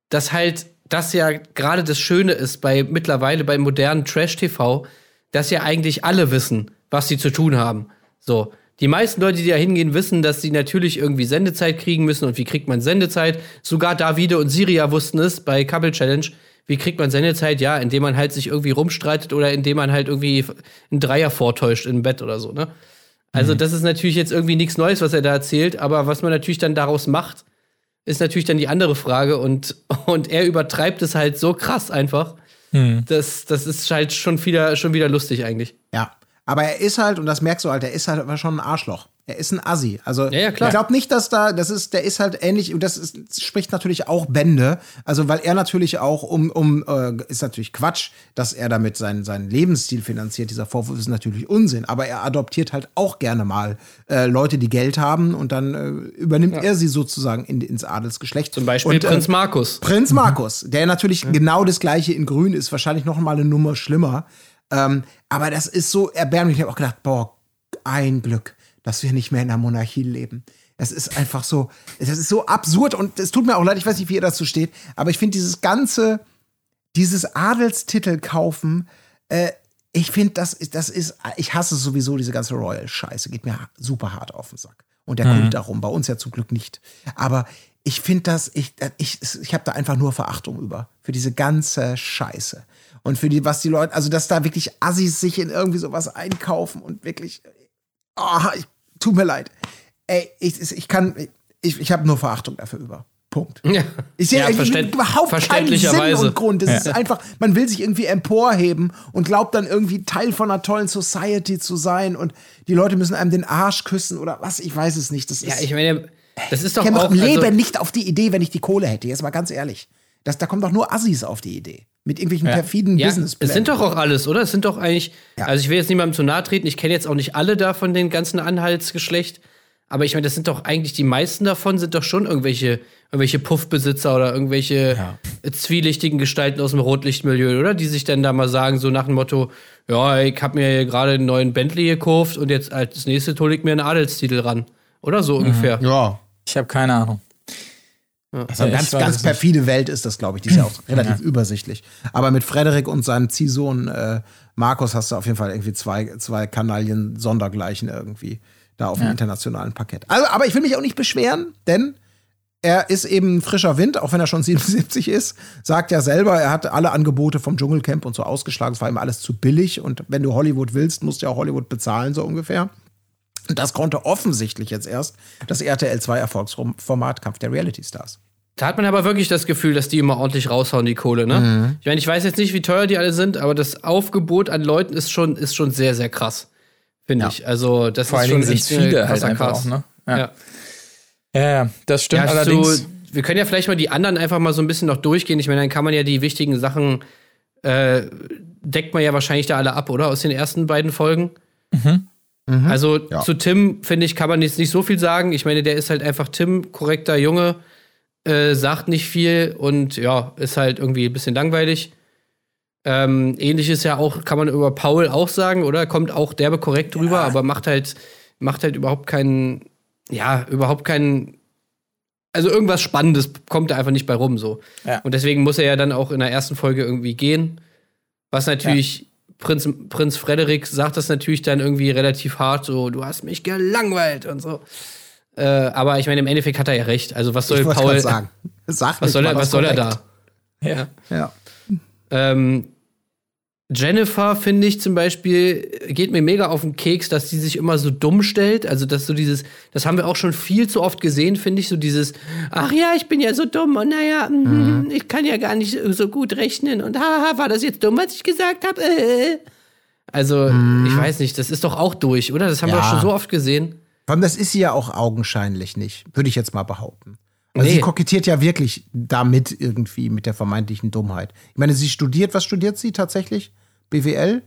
dass halt das ja gerade das Schöne ist bei mittlerweile bei modernen Trash-TV, dass ja eigentlich alle wissen, was sie zu tun haben. So. Die meisten Leute, die da hingehen, wissen, dass sie natürlich irgendwie Sendezeit kriegen müssen. Und wie kriegt man Sendezeit? Sogar Davide und Siria wussten es bei Couple Challenge. Wie kriegt man Sendezeit? Ja, indem man halt sich irgendwie rumstreitet oder indem man halt irgendwie einen Dreier vortäuscht im Bett oder so, ne? Also, mhm. das ist natürlich jetzt irgendwie nichts Neues, was er da erzählt, aber was man natürlich dann daraus macht, ist natürlich dann die andere Frage. Und, [LAUGHS] und er übertreibt es halt so krass einfach. Mhm. Das, das ist halt schon wieder, schon wieder lustig eigentlich. Ja. Aber er ist halt, und das merkst du halt, er ist halt schon ein Arschloch. Er ist ein Assi. Also Ja, ja, ich glaube nicht, dass da, das ist, der ist halt ähnlich, und das ist, das spricht natürlich auch Bände. Also weil er natürlich auch um, um äh, ist natürlich Quatsch, dass er damit seinen, seinen Lebensstil finanziert. Dieser Vorwurf ist natürlich Unsinn, aber er adoptiert halt auch gerne mal äh, Leute, die Geld haben und dann äh, übernimmt er sie sozusagen in, ins Adelsgeschlecht. Zum Beispiel und, äh, Prinz Markus. Prinz Markus, der natürlich genau das gleiche in Grün ist, wahrscheinlich noch mal eine Nummer schlimmer. Ähm, aber das ist so erbärmlich. Ich habe auch gedacht, boah, ein Glück, dass wir nicht mehr in der Monarchie leben. Das ist einfach so, das ist so absurd und es tut mir auch leid, ich weiß nicht, wie ihr dazu steht, aber ich finde dieses ganze, dieses Adelstitel kaufen, äh, ich finde, das, ist- das ist, ich hasse sowieso diese ganze Royal-Scheiße, geht mir super hart auf den Sack. Und der Kult darum, bei uns ja zum Glück nicht. Aber ich finde das, ich, ich, ich habe da einfach nur Verachtung über. Für diese ganze Scheiße. Und für die, was die Leute, also dass da wirklich Assis sich in irgendwie sowas einkaufen und wirklich, oh, ich, tut mir leid. Ey, ich, ich kann, ich, ich habe nur Verachtung dafür über. Punkt. Ja, Ich sehe ja, eigentlich verständ- überhaupt keinen Sinn und Grund. Es ist einfach, man will sich irgendwie emporheben und glaubt dann irgendwie Teil von einer tollen Society zu sein und die Leute müssen einem den Arsch küssen oder was, ich weiß es nicht. Das Ja, ist, ich meine, das ist doch käme auch. Leben also, nicht auf die Idee, wenn ich die Kohle hätte. Jetzt mal ganz ehrlich. Das, da kommen doch nur Assis auf die Idee. Mit irgendwelchen perfiden ja, business es sind doch auch alles, oder? Es sind doch eigentlich. Ja. Also ich will jetzt niemandem zu nahe treten. Ich kenne jetzt auch nicht alle da von den ganzen Anhaltsgeschlecht. Aber ich meine, das sind doch eigentlich die meisten davon sind doch schon irgendwelche, irgendwelche Puffbesitzer oder irgendwelche äh, zwielichtigen Gestalten aus dem Rotlichtmilieu, oder? Die sich dann da mal sagen, so nach dem Motto, ja, ich habe mir hier gerade einen neuen Bentley gekauft und jetzt als nächstes hole ich mir einen Adelstitel ran. Oder so ungefähr. Ja. Ich habe keine Ahnung. Also eine Ja, ganz, ganz perfide Welt ist das, glaube ich. Die ist ja auch relativ übersichtlich. Aber mit Frederik und seinem Ziehsohn äh, Markus hast du auf jeden Fall irgendwie zwei, zwei Kanalien Sondergleichen irgendwie da auf dem internationalen Parkett. Also, aber ich will mich auch nicht beschweren, denn er ist eben ein frischer Wind, auch wenn er schon [LAUGHS] 77 ist. Sagt ja selber, er hat alle Angebote vom Dschungelcamp und so ausgeschlagen. Es war ihm alles zu billig. Und wenn du Hollywood willst, musst du ja auch Hollywood bezahlen, so ungefähr. Und das konnte offensichtlich jetzt erst das RTL 2 Erfolgsformat Kampf der Reality Stars. Da hat man aber wirklich das Gefühl, dass die immer ordentlich raushauen, die Kohle, ne? Mhm. Ich meine, ich weiß jetzt nicht, wie teuer die alle sind, aber das Aufgebot an Leuten ist schon, ist schon sehr, sehr krass. Finde Ja. ich. Also, das Vor ist allen schon echt eine viele halt einfach auch, ne? Ja. Ja. Ja, das stimmt Ja, allerdings. so, wir können ja vielleicht mal die anderen einfach mal so ein bisschen noch durchgehen. Ich meine, dann kann man ja die wichtigen Sachen, äh, deckt man ja wahrscheinlich da alle ab, oder? Aus den ersten beiden Folgen. Also Ja. zu Tim, finde ich, kann man jetzt nicht so viel sagen. Ich meine, der ist halt einfach Tim, korrekter Junge, äh, sagt nicht viel und ja, ist halt irgendwie ein bisschen langweilig. Ähm, ähnliches ja auch, kann man über Paul auch sagen, oder? Kommt auch derbe korrekt drüber, aber macht halt, macht halt überhaupt keinen, ja, überhaupt keinen, also irgendwas Spannendes kommt da einfach nicht bei rum, so. Ja. Und deswegen muss er ja dann auch in der ersten Folge irgendwie gehen. Was natürlich, Prinz, Prinz Frederik sagt das natürlich dann irgendwie relativ hart, so, du hast mich gelangweilt und so. Äh, aber ich meine, im Endeffekt hat er ja recht. Also, was soll Paul, sagen. Sag was soll er, was soll er da? ja. Ja. Ähm, Jennifer, finde ich zum Beispiel, geht mir mega auf den Keks, dass die sich immer so dumm stellt. Also, dass so dieses, das haben wir auch schon viel zu oft gesehen, finde ich, so dieses, ach ja, ich bin ja so dumm und naja, mhm. ich kann ja gar nicht so gut rechnen und haha, war das jetzt dumm, was ich gesagt habe? Äh. Also, ich weiß nicht, das ist doch auch durch, oder? Das haben wir Ja. auch schon so oft gesehen. Vor allem, das ist sie ja auch augenscheinlich nicht, würde ich jetzt mal behaupten. Also Nee. sie kokettiert ja wirklich damit irgendwie mit der vermeintlichen Dummheit. Ich meine, sie studiert, was studiert sie tatsächlich? BWL?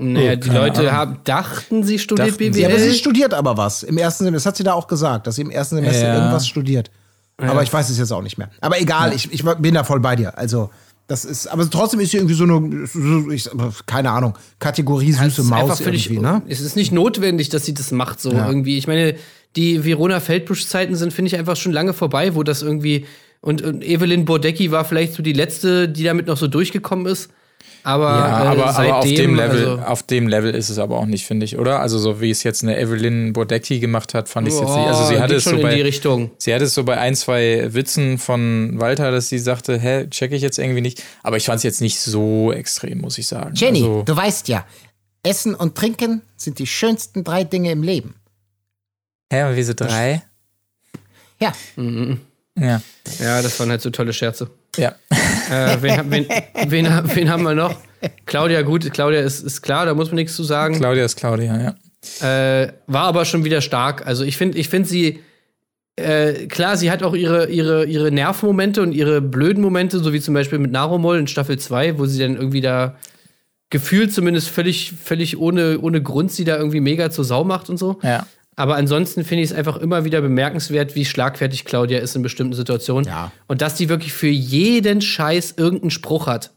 Naja, Oh, die Leute haben, dachten, sie studiert Dachten sie, BWL. Ja, aber sie studiert aber was. Im ersten Semester, das hat sie da auch gesagt, dass sie im ersten Semester Ja. irgendwas studiert. Aber ich weiß es jetzt auch nicht mehr. Aber egal, ich, ich bin da voll bei dir. Also, das ist, aber trotzdem ist sie irgendwie so eine, so- ich, keine Ahnung, Kategorie süße Maus irgendwie, ne? Es ist nicht notwendig, dass sie das macht, so Ja. irgendwie. Ich meine, die Verona Feldbusch-Zeiten sind, finde ich, einfach schon lange vorbei, wo das irgendwie. Und, und Evelyn Bordecki war vielleicht so die letzte, die damit noch so durchgekommen ist. Aber, Ja, äh, aber, seitdem, aber auf dem Level, also, auf dem Level ist es aber auch nicht, finde ich, oder? Also so wie es jetzt eine Evelyn Bodecki gemacht hat, fand ich es jetzt nicht. Also sie hatte es schon so in die bei, Richtung. sie hatte es so bei ein, zwei Witzen von Walter, dass sie sagte, hä, check ich jetzt irgendwie nicht. Aber ich fand es jetzt nicht so extrem, muss ich sagen. Jenny, also, du weißt ja, Essen und Trinken sind die schönsten drei Dinge im Leben. Hä, aber wieso drei? Ja, Ja. Ja, das waren halt so tolle Scherze. Ja. Äh, wen, wen, wen, wen haben wir noch? Claudia, gut, Claudia ist, ist klar, da muss man nichts zu sagen. Claudia ist Claudia, ja. Äh, war aber schon wieder stark. Also ich finde, ich finde sie äh, klar, sie hat auch ihre, ihre, ihre Nervmomente und ihre blöden Momente, so wie zum Beispiel mit Naromol in Staffel 2, wo sie dann irgendwie da gefühlt zumindest völlig, völlig ohne, ohne Grund sie da irgendwie mega zur Sau macht und so. Ja. Aber ansonsten finde ich es einfach immer wieder bemerkenswert, wie schlagfertig Claudia ist in bestimmten Situationen. Ja. Und dass die wirklich für jeden Scheiß irgendeinen Spruch hat.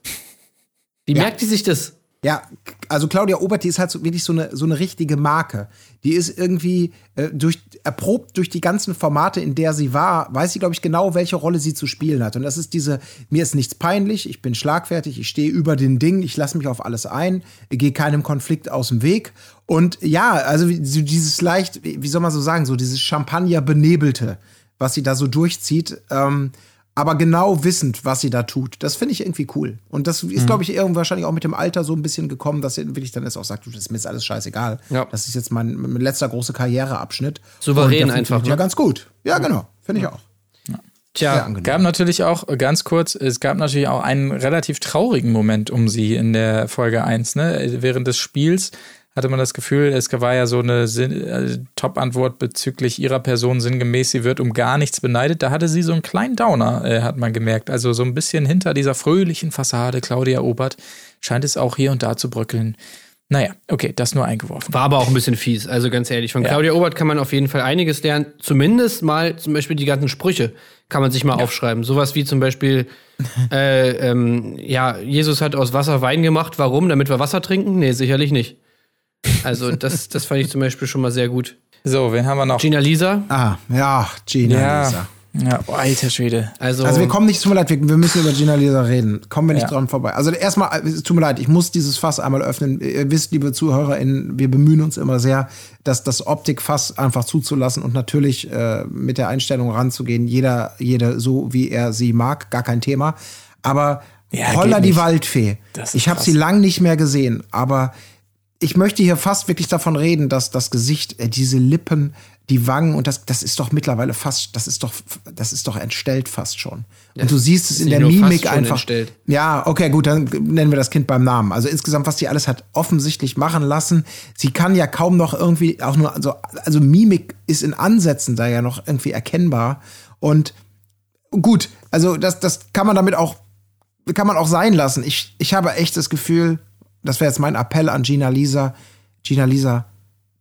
Wie Ja. merkt die sich das? Ja, also Claudia Obert, die ist halt so, wirklich so eine, so eine richtige Marke. Die ist irgendwie äh, durch, erprobt durch die ganzen Formate, in der sie war, weiß sie, glaube ich, genau, welche Rolle sie zu spielen hat. Und das ist diese, mir ist nichts peinlich, ich bin schlagfertig, ich stehe über den Ding, ich lasse mich auf alles ein, gehe keinem Konflikt aus dem Weg. Und ja, also so dieses leicht, wie soll man so sagen, so dieses Champagner-Benebelte, was sie da so durchzieht. Ähm, aber genau wissend, was sie da tut. Das finde ich irgendwie cool. Und das ist, glaube ich, irgendwann wahrscheinlich auch mit dem Alter so ein bisschen gekommen, dass sie wirklich dann jetzt auch sagt, du, das ist mir jetzt alles scheißegal. Ja. Das ist jetzt mein, mein letzter großer Karriereabschnitt. Souverän einfach, funktioniert Ja, ne? ganz gut. Ja, genau. Finde ich auch. Sehr Tja. Gab natürlich auch, ganz kurz, es gab natürlich auch einen relativ traurigen Moment um sie in der Folge 1. Ne? Während des Spiels hatte man das Gefühl, es war ja so eine äh, Top-Antwort bezüglich ihrer Person sinngemäß, sie wird um gar nichts beneidet. Da hatte sie so einen kleinen Downer, äh, hat man gemerkt. Also so ein bisschen hinter dieser fröhlichen Fassade Claudia Obert scheint es auch hier und da zu bröckeln. Naja, okay, das nur eingeworfen. war aber auch ein bisschen fies. Also ganz ehrlich, von Ja. Claudia Obert kann man auf jeden Fall einiges lernen. Zumindest mal zum Beispiel die ganzen Sprüche kann man sich mal aufschreiben. Sowas wie zum Beispiel, [LAUGHS] äh, ähm, ja, Jesus hat aus Wasser Wein gemacht. Warum? Damit wir Wasser trinken? Nee, sicherlich nicht. Also das, das fand ich zum Beispiel schon mal sehr gut. So, wen haben wir noch? Gina Lisa, Ah, ja, Gina ja, Lisa. ja, oh, alter Schwede. also, Also wir kommen nicht, tut mir leid, wir, wir müssen über Gina Lisa reden. Kommen wir nicht Ja. dran vorbei. Also erstmal, es tut mir leid, ich muss dieses Fass einmal öffnen. Ihr wisst, liebe ZuhörerInnen, wir bemühen uns immer sehr, dass das Optikfass einfach zuzulassen und natürlich äh, mit der Einstellung ranzugehen. Jeder, jeder so, wie er sie mag, gar kein Thema. Aber Ja, Holla die. Waldfee. Ich habe sie lang nicht mehr gesehen, aber ich möchte hier fast wirklich davon reden, dass das Gesicht, äh, diese Lippen, die Wangen und das, das ist doch mittlerweile fast, das ist doch, das ist doch entstellt fast schon. Und du siehst es in der Mimik einfach. entstellt. Ja, okay, gut, dann nennen wir das Kind beim Namen. Also insgesamt, was sie alles hat offensichtlich machen lassen. Sie kann ja kaum noch irgendwie auch nur, also, also Mimik ist in Ansätzen da ja noch irgendwie erkennbar. Und gut, also das, das kann man damit auch, kann man auch sein lassen. Ich, ich habe echt das Gefühl, das wäre jetzt mein Appell an Gina Lisa. Gina Lisa,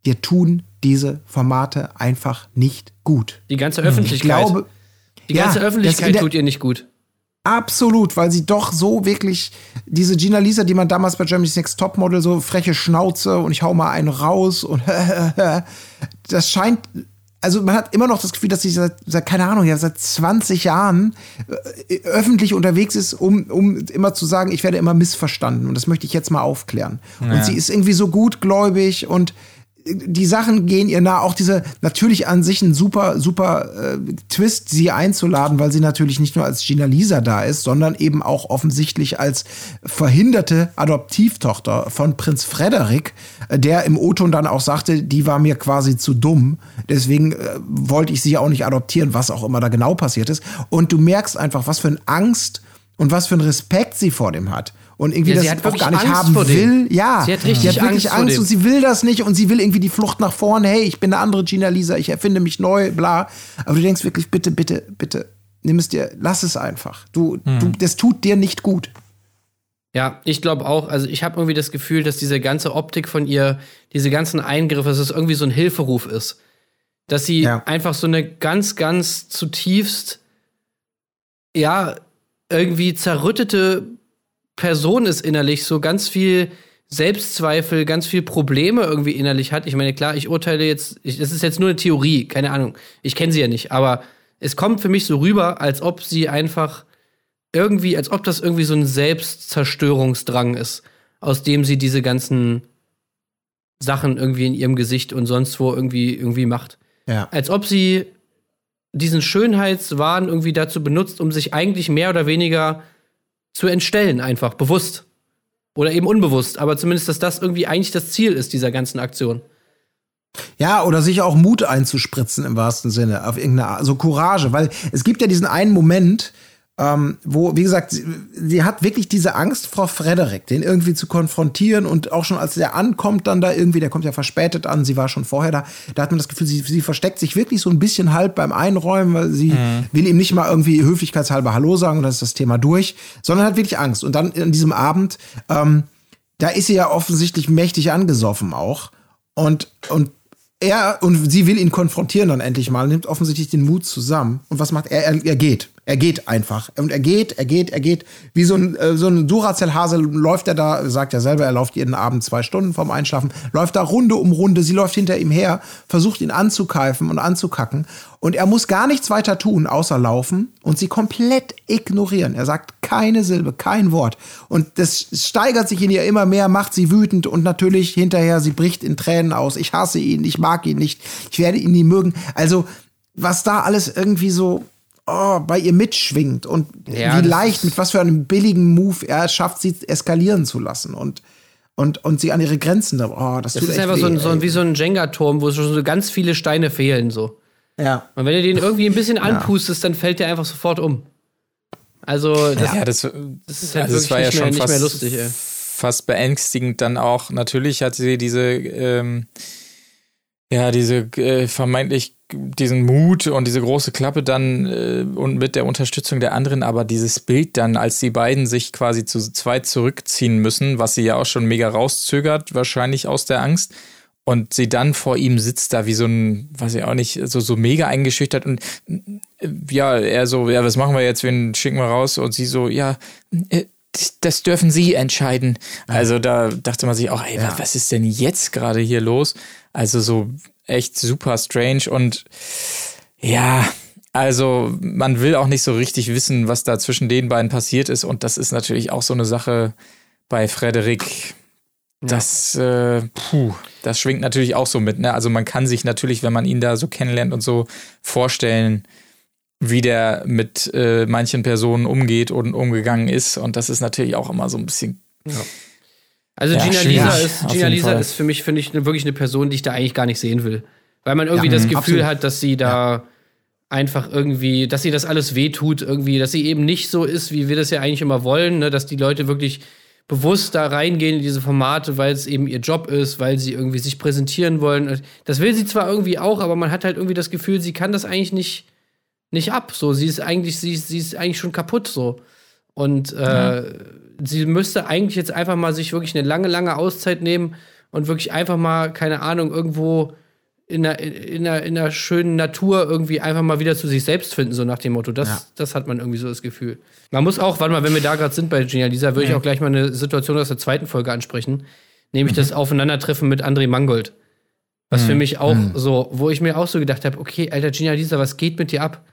dir tun diese Formate einfach nicht gut. die ganze Ich Öffentlichkeit. glaube, die ja, ganze in Öffentlichkeit der- tut ihr nicht gut. Absolut, weil sie doch so wirklich diese Gina Lisa, die man damals bei Germany's Next Topmodel so freche Schnauze und ich hau mal einen raus und [LAUGHS] das scheint also man hat immer noch das Gefühl, dass sie seit, seit keine Ahnung, ja, seit 20 Jahren äh, öffentlich unterwegs ist, um, um immer zu sagen, ich werde immer missverstanden und das möchte ich jetzt mal aufklären. Und sie ist irgendwie so gutgläubig und die Sachen gehen ihr nah. Auch diese natürlich an sich ein super, super äh, Twist, sie einzuladen, weil sie natürlich nicht nur als Gina Lisa da ist, sondern eben auch offensichtlich als verhinderte Adoptivtochter von Prinz Frederik, äh, der im O-Ton dann auch sagte, die war mir quasi zu dumm. Deswegen äh, wollte ich sie auch nicht adoptieren, was auch immer da genau passiert ist. Und du merkst einfach, was für eine Angst und was für einen Respekt sie vor dem hat. Und irgendwie Ja, das auch gar nicht Angst haben will. Ja, Sie hat richtig sie hat wirklich Angst vor Angst und sie will das nicht und sie will irgendwie die Flucht nach vorne. Hey, ich bin eine andere Gina Lisa, ich erfinde mich neu, bla. Aber du denkst wirklich, bitte, bitte, bitte, nimm es dir, lass es einfach. Du, du, das tut dir nicht gut. Ja, ich glaube auch. Also ich habe irgendwie das Gefühl, dass diese ganze Optik von ihr, diese ganzen Eingriffe, dass es irgendwie so ein Hilferuf ist. Dass sie Ja. einfach so eine ganz, ganz zutiefst, ja, irgendwie zerrüttete Person ist innerlich, so ganz viel Selbstzweifel, ganz viel Probleme irgendwie innerlich hat. Ich meine, klar, ich urteile jetzt, ich, das ist jetzt nur eine Theorie, keine Ahnung. Ich kenne sie ja nicht, aber es kommt für mich so rüber, als ob sie einfach irgendwie, als ob das irgendwie so ein Selbstzerstörungsdrang ist, aus dem sie diese ganzen Sachen irgendwie in ihrem Gesicht und sonst wo irgendwie, irgendwie macht. Ja. Als ob sie diesen Schönheitswahn irgendwie dazu benutzt, um sich eigentlich mehr oder weniger zu entstellen, einfach bewusst. Oder eben unbewusst, aber zumindest, dass das irgendwie eigentlich das Ziel ist dieser ganzen Aktion. Ja, oder sich auch Mut einzuspritzen im wahrsten Sinne, auf irgendeine Art, so Courage, weil es gibt ja diesen einen Moment, ähm, wo, wie gesagt, sie, sie, hat wirklich diese Angst vor Frederik, den irgendwie zu konfrontieren und auch schon als der ankommt, dann da irgendwie, der kommt ja verspätet an, sie war schon vorher da, da hat man das Gefühl, sie, sie versteckt sich wirklich so ein bisschen halb beim Einräumen, weil sie mhm. will ihm nicht mal irgendwie höflichkeitshalber Hallo sagen und dann ist das Thema durch, sondern hat wirklich Angst. Und dann in diesem Abend, ähm, da ist sie ja offensichtlich mächtig angesoffen auch und, und er und sie will ihn konfrontieren dann endlich mal, nimmt offensichtlich den Mut zusammen. Und was macht er? Er, er geht. Er geht einfach. Und er geht, er geht, er geht. Wie so ein, äh, so ein Duracell-Hase läuft er da, sagt er selber, er läuft jeden Abend zwei Stunden vorm Einschlafen, läuft da Runde um Runde. Sie läuft hinter ihm her, versucht ihn anzukeifen und anzukacken. Und er muss gar nichts weiter tun, außer laufen und sie komplett ignorieren. Er sagt keine Silbe, kein Wort. Und das steigert sich in ihr immer mehr, macht sie wütend und natürlich hinterher, sie bricht in Tränen aus. Ich hasse ihn, ich mag ihn nicht, ich werde ihn nie mögen. Also, was da alles irgendwie so oh, bei ihr mitschwingt und ja, wie leicht, mit was für einem billigen Move er es schafft, sie eskalieren zu lassen und und, und sie an ihre Grenzen. Oh, das, das ist einfach weh, so, ein, so wie so ein Jenga-Turm, wo schon so ganz viele Steine fehlen. So. Ja. Und wenn du den irgendwie ein bisschen anpustest, dann fällt der einfach sofort um. Also, das, ja, das, das ist halt also wirklich war ja schon mehr, fast, lustig, ey. fast beängstigend. Dann auch, natürlich hat sie diese, ähm, ja, diese äh, vermeintlich diesen Mut und diese große Klappe dann äh, und mit der Unterstützung der anderen, aber dieses Bild dann, als die beiden sich quasi zu zweit zurückziehen müssen, was sie ja auch schon mega rauszögert, wahrscheinlich aus der Angst. Und sie dann vor ihm sitzt da wie so ein, weiß ich auch nicht, so, so mega eingeschüchtert und äh, ja, er so, ja, was machen wir jetzt, wen schicken wir raus? Und sie so, ja, äh, das dürfen Sie entscheiden. Also da dachte man sich auch, ey, ja. was ist denn jetzt gerade hier los? Also so echt super strange und ja, also man will auch nicht so richtig wissen, was da zwischen den beiden passiert ist und das ist natürlich auch so eine Sache bei Frederik. Das, ja. äh, puh, das schwingt natürlich auch so mit. Ne? Also man kann sich natürlich, wenn man ihn da so kennenlernt und so vorstellen, wie der mit äh, manchen Personen umgeht und umgegangen ist. Und das ist natürlich auch immer so ein bisschen ja. Also ja, Gina Lisa ist, Gina Lisa ist für mich, finde ich, ne, wirklich eine Person, die ich da eigentlich gar nicht sehen will. Weil man irgendwie ja, das Gefühl absolut. hat, dass sie da einfach irgendwie, dass sie das alles wehtut, irgendwie, dass sie eben nicht so ist, wie wir das ja eigentlich immer wollen, ne? dass die Leute wirklich bewusst da reingehen in diese Formate, weil es eben ihr Job ist, weil sie irgendwie sich präsentieren wollen. Das will sie zwar irgendwie auch, aber man hat halt irgendwie das Gefühl, sie kann das eigentlich nicht, nicht ab. So, sie ist eigentlich, sie, sie ist eigentlich schon kaputt so. Und äh, ja sie müsste eigentlich jetzt einfach mal sich wirklich eine lange, lange Auszeit nehmen und wirklich einfach mal, keine Ahnung, irgendwo in einer, in einer, in einer schönen Natur irgendwie einfach mal wieder zu sich selbst finden, so nach dem Motto. Das, ja. das hat man irgendwie so das Gefühl. Man muss auch, warte mal, wenn wir da gerade sind bei Gina Lisa, würde ich auch gleich mal eine Situation aus der zweiten Folge ansprechen, nämlich mhm. das Aufeinandertreffen mit André Mangold. Was mhm. für mich auch mhm. so, wo ich mir auch so gedacht habe, okay, alter Gina Lisa, was geht mit dir ab?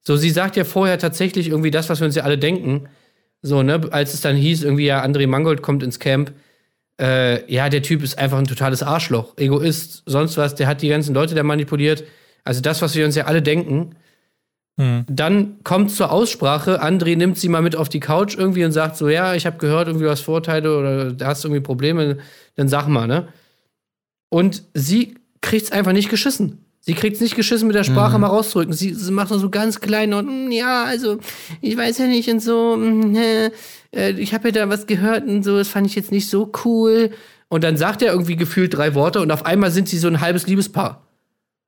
So, sie sagt ja vorher tatsächlich irgendwie das, was wir uns ja alle denken. So, ne, als es dann hieß, irgendwie, ja, André Mangold kommt ins Camp, äh, ja, der Typ ist einfach ein totales Arschloch, Egoist, sonst was, der hat die ganzen Leute da manipuliert. Also das, was wir uns ja alle denken. Hm. Dann kommt zur Aussprache, André nimmt sie mal mit auf die Couch irgendwie und sagt so, ja, ich habe gehört, irgendwie du hast Vorteile oder du hast irgendwie Probleme, dann sag mal, ne? Und sie kriegt's einfach nicht geschissen. Sie kriegt es nicht geschissen, mit der Sprache mhm. mal rauszurücken. Sie, sie macht nur so ganz klein und mm, ja, also ich weiß ja nicht und so. Mm, äh, ich habe ja da was gehört und so. Das fand ich jetzt nicht so cool. Und dann sagt er irgendwie gefühlt drei Worte und auf einmal sind sie so ein halbes Liebespaar.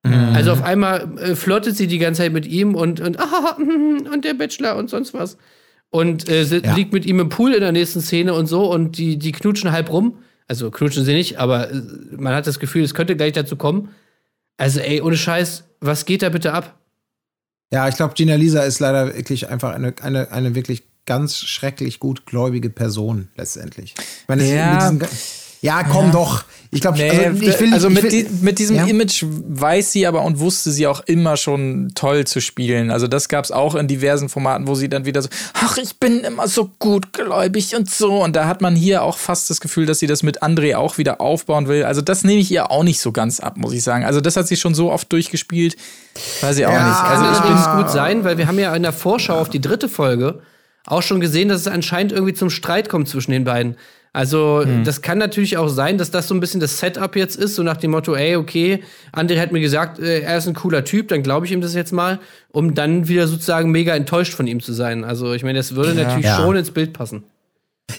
Mhm. Also auf einmal äh, flirtet sie die ganze Zeit mit ihm und und ah, [LAUGHS] und der Bachelor und sonst was. Und äh, ja. liegt mit ihm im Pool in der nächsten Szene und so und die, die knutschen halb rum. Also knutschen sie nicht, aber äh, man hat das Gefühl, es könnte gleich dazu kommen. Also, ey, ohne Scheiß, was geht da bitte ab? Ja, ich glaube, Gina Lisa ist leider wirklich einfach eine, eine, eine wirklich ganz schrecklich gutgläubige Person letztendlich. Ich meine, ja. Ja, komm ja. doch. Ich glaube, nee, also, ich will, also mit, will, die, mit diesem ja. Image weiß sie aber und wusste sie auch immer schon toll zu spielen. Also das gab es auch in diversen Formaten, wo sie dann wieder so, ach, ich bin immer so gutgläubig und so. Und da hat man hier auch fast das Gefühl, dass sie das mit André auch wieder aufbauen will. Also das nehme ich ihr auch nicht so ganz ab, muss ich sagen. Also das hat sie schon so oft durchgespielt. Weiß ich auch ja, nicht. Also ich will es gut sein, weil wir haben ja in der Vorschau auf die dritte Folge auch schon gesehen, dass es anscheinend irgendwie zum Streit kommt zwischen den beiden. Also, hm. das kann natürlich auch sein, dass das so ein bisschen das Setup jetzt ist, so nach dem Motto, ey, okay, André hat mir gesagt, äh, er ist ein cooler Typ, dann glaube ich ihm das jetzt mal, um dann wieder sozusagen mega enttäuscht von ihm zu sein. Also, ich meine, das würde ja. natürlich ja. schon ins Bild passen.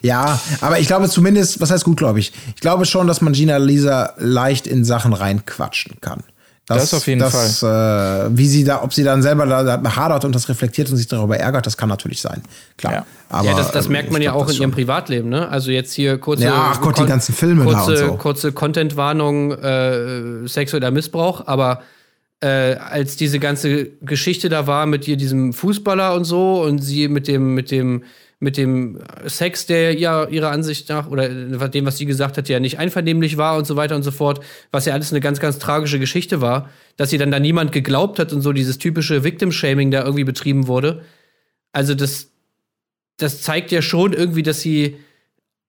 Ja, aber ich glaube zumindest, was heißt gut, glaube ich? Ich glaube schon, dass man Gina Lisa leicht in Sachen reinquatschen kann. Das, das auf jeden das, Fall. Äh, wie sie da, ob sie dann selber da, da hadert und das reflektiert und sich darüber ärgert, das kann natürlich sein. Klar. Ja, aber, ja das, das merkt man ja auch in ihrem Privatleben, ne? Also jetzt hier kurze. Ja, ach Gott, die ganzen Filme kurze, da und so. Kurze Content-Warnung, äh, sexueller Missbrauch, aber äh, als diese ganze Geschichte da war mit ihr, diesem Fußballer und so und sie mit dem, mit dem mit dem Sex, der ja ihrer Ansicht nach oder dem, was sie gesagt hat, ja nicht einvernehmlich war und so weiter und so fort, was ja alles eine ganz, ganz tragische Geschichte war, dass sie dann da niemand geglaubt hat und so dieses typische Victim-Shaming da irgendwie betrieben wurde. Also das, das zeigt ja schon irgendwie, dass sie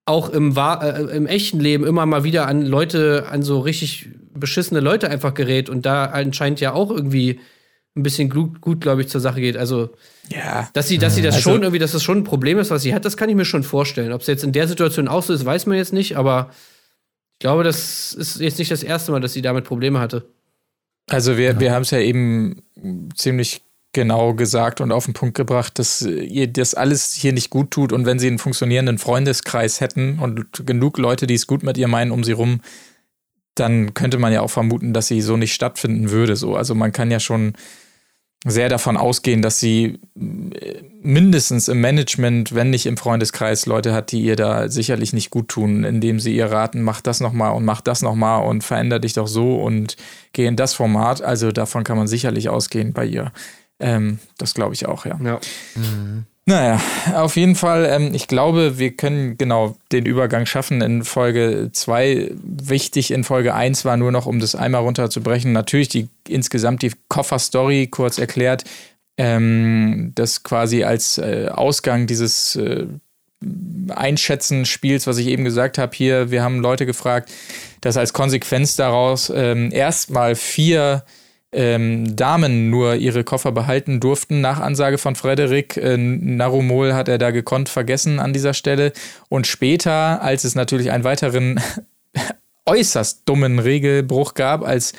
auch im, äh, im echten Leben immer mal wieder an Leute, an so richtig beschissene Leute einfach gerät und da anscheinend ja auch irgendwie ein bisschen gut, gut glaube ich, zur Sache geht. Also, ja. dass sie, dass sie das also, schon irgendwie, dass das schon ein Problem ist, was sie hat, das kann ich mir schon vorstellen. Ob es jetzt in der Situation auch so ist, weiß man jetzt nicht, aber ich glaube, das ist jetzt nicht das erste Mal, dass sie damit Probleme hatte. Also, wir, ja. wir haben es ja eben ziemlich genau gesagt und auf den Punkt gebracht, dass ihr das alles hier nicht gut tut und wenn sie einen funktionierenden Freundeskreis hätten und genug Leute, die es gut mit ihr meinen, um sie rum, dann könnte man ja auch vermuten, dass sie so nicht stattfinden würde. So, also man kann ja schon sehr davon ausgehen, dass sie äh, mindestens im Management, wenn nicht im Freundeskreis, Leute hat, die ihr da sicherlich nicht gut tun, indem sie ihr raten, mach das nochmal und mach das nochmal und veränder dich doch so und geh in das Format. Also davon kann man sicherlich ausgehen bei ihr. Ähm, das glaube ich auch, ja. ja. Mhm. Naja, auf jeden Fall, ähm, ich glaube, wir können genau den Übergang schaffen in Folge 2. Wichtig in Folge 1 war nur noch, um das einmal runterzubrechen, natürlich die insgesamt die Koffer-Story kurz erklärt, ähm, das quasi als äh, Ausgang dieses äh, Einschätzen Spiels, was ich eben gesagt habe, hier, wir haben Leute gefragt, dass als Konsequenz daraus ähm, erstmal vier ähm, Damen nur ihre Koffer behalten durften nach Ansage von Frederik. Äh, Narumol hat er da gekonnt vergessen an dieser Stelle. Und später, als es natürlich einen weiteren [LAUGHS] äußerst dummen Regelbruch gab, als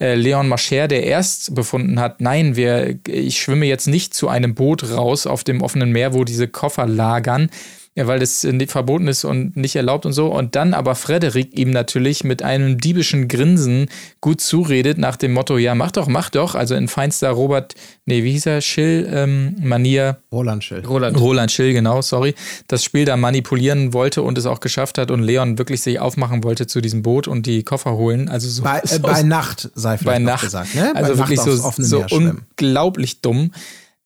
äh, Leon Mascher, der erst befunden hat, nein, wir, ich schwimme jetzt nicht zu einem Boot raus auf dem offenen Meer, wo diese Koffer lagern, ja, weil das äh, verboten ist und nicht erlaubt und so. Und dann aber Frederik ihm natürlich mit einem diebischen Grinsen gut zuredet nach dem Motto, ja, mach doch, mach doch. Also in feinster Robert, nee, wie hieß er, Schill-Manier. Ähm, Roland Schill. Roland. Roland Schill, genau, sorry. Das Spiel da manipulieren wollte und es auch geschafft hat und Leon wirklich sich aufmachen wollte zu diesem Boot und die Koffer holen. Also so. Bei, äh, [LAUGHS] bei Nacht, sei vielleicht bei Nacht, gesagt, ne? Also bei wirklich Nacht so, so unglaublich dumm.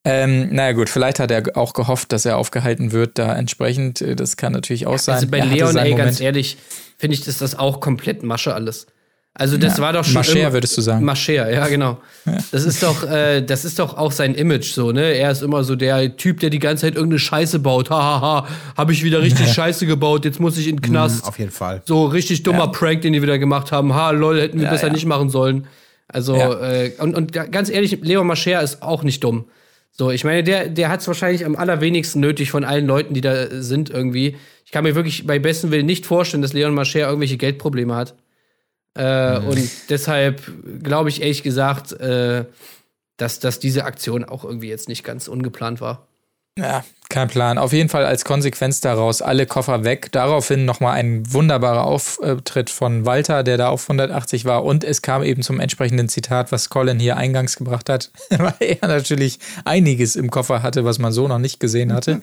Ähm, naja gut, vielleicht hat er auch gehofft, dass er aufgehalten wird, da entsprechend. Das kann natürlich auch sein. Also bei Leon, ey, ganz ehrlich, finde ich, dass das auch komplett Masche alles. Also das ja, war doch schon. Mascher, würdest du sagen. Mascher, ja, genau. Ja. Das ist doch, äh, das ist doch auch sein Image so, ne? Er ist immer so der Typ, der die ganze Zeit irgendeine Scheiße baut. Hahaha, ha, ha. habe ich wieder richtig ja. Scheiße gebaut, jetzt muss ich in den Knast. Mm, auf jeden Fall. So richtig dummer Prank, den die wieder gemacht haben. Ha, lol, hätten wir besser nicht machen sollen. Also, äh, und, und ganz ehrlich, Leon Mascher ist auch nicht dumm. So, ich meine, der, der hat es wahrscheinlich am allerwenigsten nötig von allen Leuten, die da sind irgendwie. Ich kann mir wirklich bei besten Willen nicht vorstellen, dass Leon Mascher irgendwelche Geldprobleme hat. Äh, mhm. Und deshalb glaube ich ehrlich gesagt, äh, dass, dass diese Aktion auch irgendwie jetzt nicht ganz ungeplant war. Ja, kein Plan. Auf jeden Fall als Konsequenz daraus alle Koffer weg. Daraufhin nochmal ein wunderbarer Auftritt von Walter, der da auf 180 war. Und es kam eben zum entsprechenden Zitat, was Colin hier eingangs gebracht hat, [LAUGHS] weil er natürlich einiges im Koffer hatte, was man so noch nicht gesehen hatte.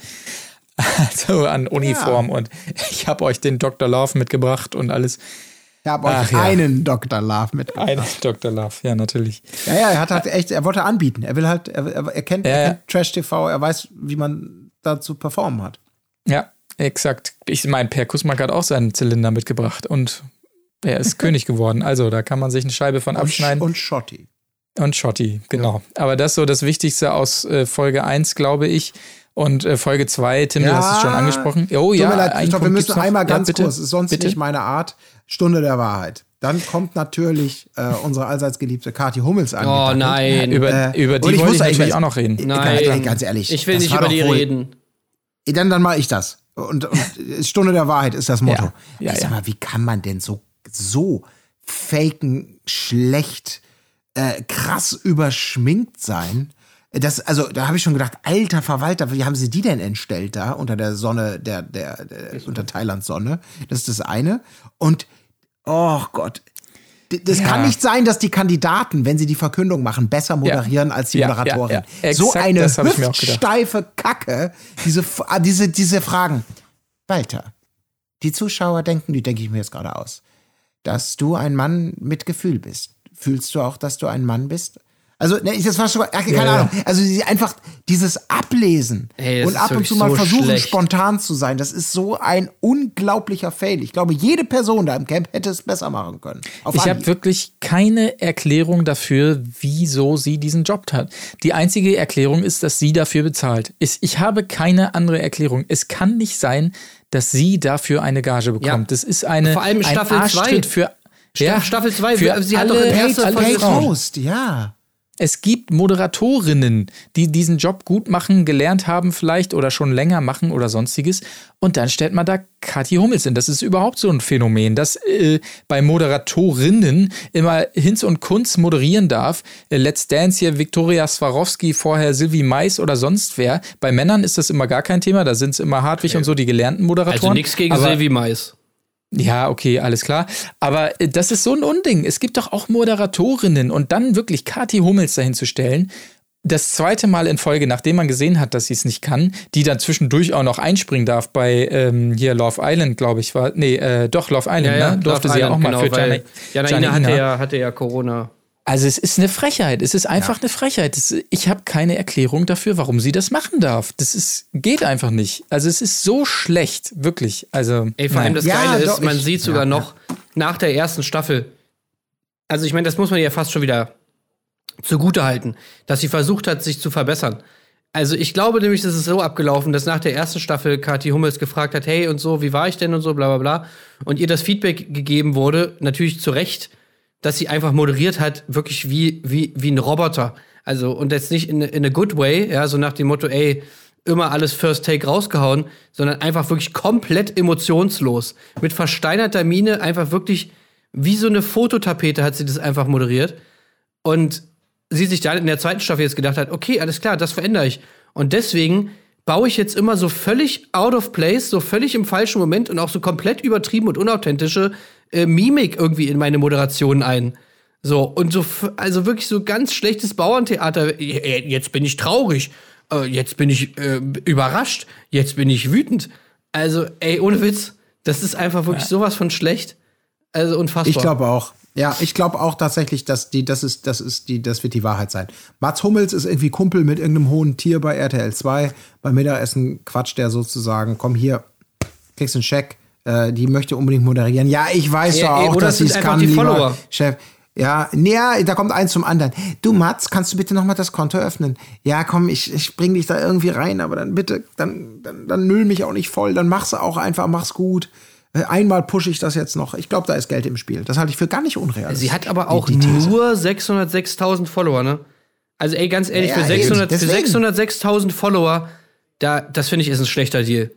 Also an Uniform. Ja. Und ich habe euch den Dr. Love mitgebracht und alles. Ich habe euch ja. einen Dr. Love mitgebracht. Einen Dr. Love, ja, natürlich. Ja, ja, er hat halt echt, er wollte anbieten. Er will halt, er, er, kennt, er kennt Trash TV, er weiß, wie man da zu performen hat. Ja, exakt. Ich meine, Per Kusmak hat auch seinen Zylinder mitgebracht und er ist [LAUGHS] König geworden. Also, da kann man sich eine Scheibe von abschneiden. Und Schotti. Und Schotti, genau. Ja. Aber das ist so das Wichtigste aus äh, Folge 1, glaube ich. Und äh, Folge 2, Tim, ja, du hast es schon angesprochen. Oh ja, leid, stopp, wir müssen einmal ganz ja, kurz, ist sonst bitte? nicht meine Art. Stunde der Wahrheit. Dann kommt natürlich äh, unsere allseits geliebte Kathi Hummels an. Oh nein. Über, äh, über die wollte ich natürlich auch noch reden. Nein. Ganz, ganz ehrlich. Ich will nicht über die reden. Dann, dann mache ich das. Und, und Stunde der Wahrheit ist das Motto. Ja, ja, Sag mal, wie kann man denn so, so faken, schlecht, äh, krass überschminkt sein? Das, also, da habe ich schon gedacht, alter Verwalter, wie haben sie die denn entstellt da unter der Sonne, der, der, der unter Thailands Sonne? Das ist das eine. Und, oh Gott, das ja. kann nicht sein, dass die Kandidaten, wenn sie die Verkündung machen, besser moderieren ja. als die Moderatorin. Ja, so eine hüftsteife Kacke, diese, ah, diese, diese Fragen. Walter, die Zuschauer denken, die denke ich mir jetzt gerade aus, dass du ein Mann mit Gefühl bist. Fühlst du auch, dass du ein Mann bist? Also, ne, das war schon, keine ja, Ahnung. Also, sie einfach dieses Ablesen hey, und ab und zu mal so versuchen, schlecht. spontan zu sein, das ist so ein unglaublicher Fail. Ich glaube, jede Person da im Camp hätte es besser machen können. ich habe wirklich keine Erklärung dafür, wieso sie diesen Job hat. Die einzige Erklärung ist, dass sie dafür bezahlt. Ich habe keine andere Erklärung. Es kann nicht sein, dass sie dafür eine Gage bekommt. Ja. Das ist eine, Vor allem ein Staffel 2. für ja, Staffel 2, sie hat doch in erster Host, ja. Es gibt Moderatorinnen, die diesen Job gut machen, gelernt haben vielleicht oder schon länger machen oder sonstiges. Und dann stellt man da Kathi Hummels hin. Das ist überhaupt so ein Phänomen, dass äh, bei Moderatorinnen immer Hinz und Kunz moderieren darf. Äh, Let's Dance hier Viktoria Swarovski, vorher Sylvie Mais oder sonst wer. Bei Männern ist das immer gar kein Thema. Da sind es immer Hartwig okay. und so die gelernten Moderatoren. Also nichts gegen Sylvie Mais. Ja, okay, alles klar. Aber äh, das ist so ein Unding. Es gibt doch auch Moderatorinnen und dann wirklich Kathi Hummels dahin zu stellen, das zweite Mal in Folge, nachdem man gesehen hat, dass sie es nicht kann, die dann zwischendurch auch noch einspringen darf bei ähm, hier Love Island, glaube ich, war. Nee, äh, doch, Love Island, ja, ja, ne? Durfte Love sie ja auch mal genau, für Jana, Janaina hatte ja, hatte ja Corona. Also es ist eine Frechheit. Es ist einfach ja. eine Frechheit. Das, ich habe keine Erklärung dafür, warum sie das machen darf. Das ist, geht einfach nicht. Also es ist so schlecht, wirklich. Also Ey, vor allem das ja, Geile ist, man ich, sieht sogar ja, noch nach der ersten Staffel. Also ich meine, das muss man ja fast schon wieder zugute halten, dass sie versucht hat, sich zu verbessern. Also ich glaube nämlich, es ist so abgelaufen, dass nach der ersten Staffel Kathi Hummels gefragt hat, hey und so, wie war ich denn und so, bla bla bla. Und ihr das Feedback gegeben wurde, natürlich zu Recht dass sie einfach moderiert hat, wirklich wie, wie, wie ein Roboter. Also, und jetzt nicht in, in a good way, ja, so nach dem Motto, ey, immer alles First Take rausgehauen, sondern einfach wirklich komplett emotionslos. Mit versteinerter Miene, einfach wirklich wie so eine Fototapete hat sie das einfach moderiert. Und sie sich dann in der zweiten Staffel jetzt gedacht hat, okay, alles klar, das verändere ich. Und deswegen baue ich jetzt immer so völlig out of place, so völlig im falschen Moment und auch so komplett übertrieben und unauthentische äh, Mimik irgendwie in meine Moderation ein. So, und so, also wirklich so ganz schlechtes Bauerntheater. Jetzt bin ich traurig. Äh, jetzt bin ich äh, überrascht. Jetzt bin ich wütend. Also, ey, ohne Witz, das ist einfach wirklich ja. sowas von schlecht. Also unfassbar. Ich glaube auch. Ja, ich glaube auch tatsächlich, dass die, das ist, das ist die, das wird die Wahrheit sein. Mats Hummels ist irgendwie Kumpel mit irgendeinem hohen Tier bei RTL 2. Beim Mittagessen quatscht der sozusagen, komm hier, kriegst einen Scheck, äh, die möchte unbedingt moderieren. Ja, ich weiß ja, auch, dass sie es kann, die lieber Follower. Chef. Ja, ja, da kommt eins zum anderen. Du Mats, kannst du bitte noch mal das Konto öffnen? Ja, komm, ich, ich bring dich da irgendwie rein, aber dann bitte, dann, dann, dann müll mich auch nicht voll, dann mach's auch einfach, mach's gut. Äh, einmal pushe ich das jetzt noch. Ich glaube, da ist Geld im Spiel. Das halte ich für gar nicht unrealistisch. Sie hat aber auch die, die nur 606.000 Follower, ne? Also ey, ganz ehrlich, ja, für 606.000 Follower, da, das finde ich ist ein schlechter Deal.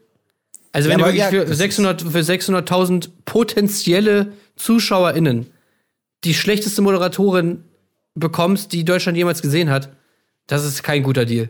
Also wenn ja, du wirklich ja, für 600 für 600.000 potenzielle ZuschauerInnen die schlechteste Moderatorin bekommst, die Deutschland jemals gesehen hat, das ist kein guter Deal.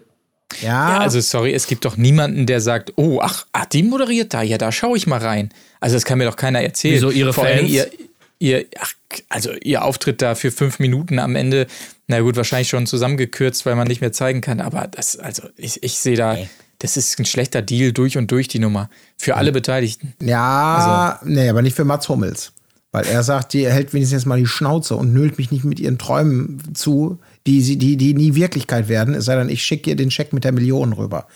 Ja. ja. also sorry, es gibt doch niemanden, der sagt, oh, ach, ach die moderiert da, ja, da schaue ich mal rein. Also das kann mir doch keiner erzählen. Wieso ihre Vor Fans? Ihr, ihr, ach, also ihr Auftritt da für fünf Minuten am Ende, na gut, wahrscheinlich schon zusammengekürzt, weil man nicht mehr zeigen kann, aber das, also ich, ich sehe da, okay das ist ein schlechter Deal durch und durch, die Nummer. Für alle Beteiligten. Ja, also. nee, aber nicht für Mats Hummels. Weil er sagt, die hält wenigstens jetzt mal die Schnauze und nölt mich nicht mit ihren Träumen zu, die, die, die nie Wirklichkeit werden, es sei denn, ich schicke ihr den Scheck mit der Million rüber.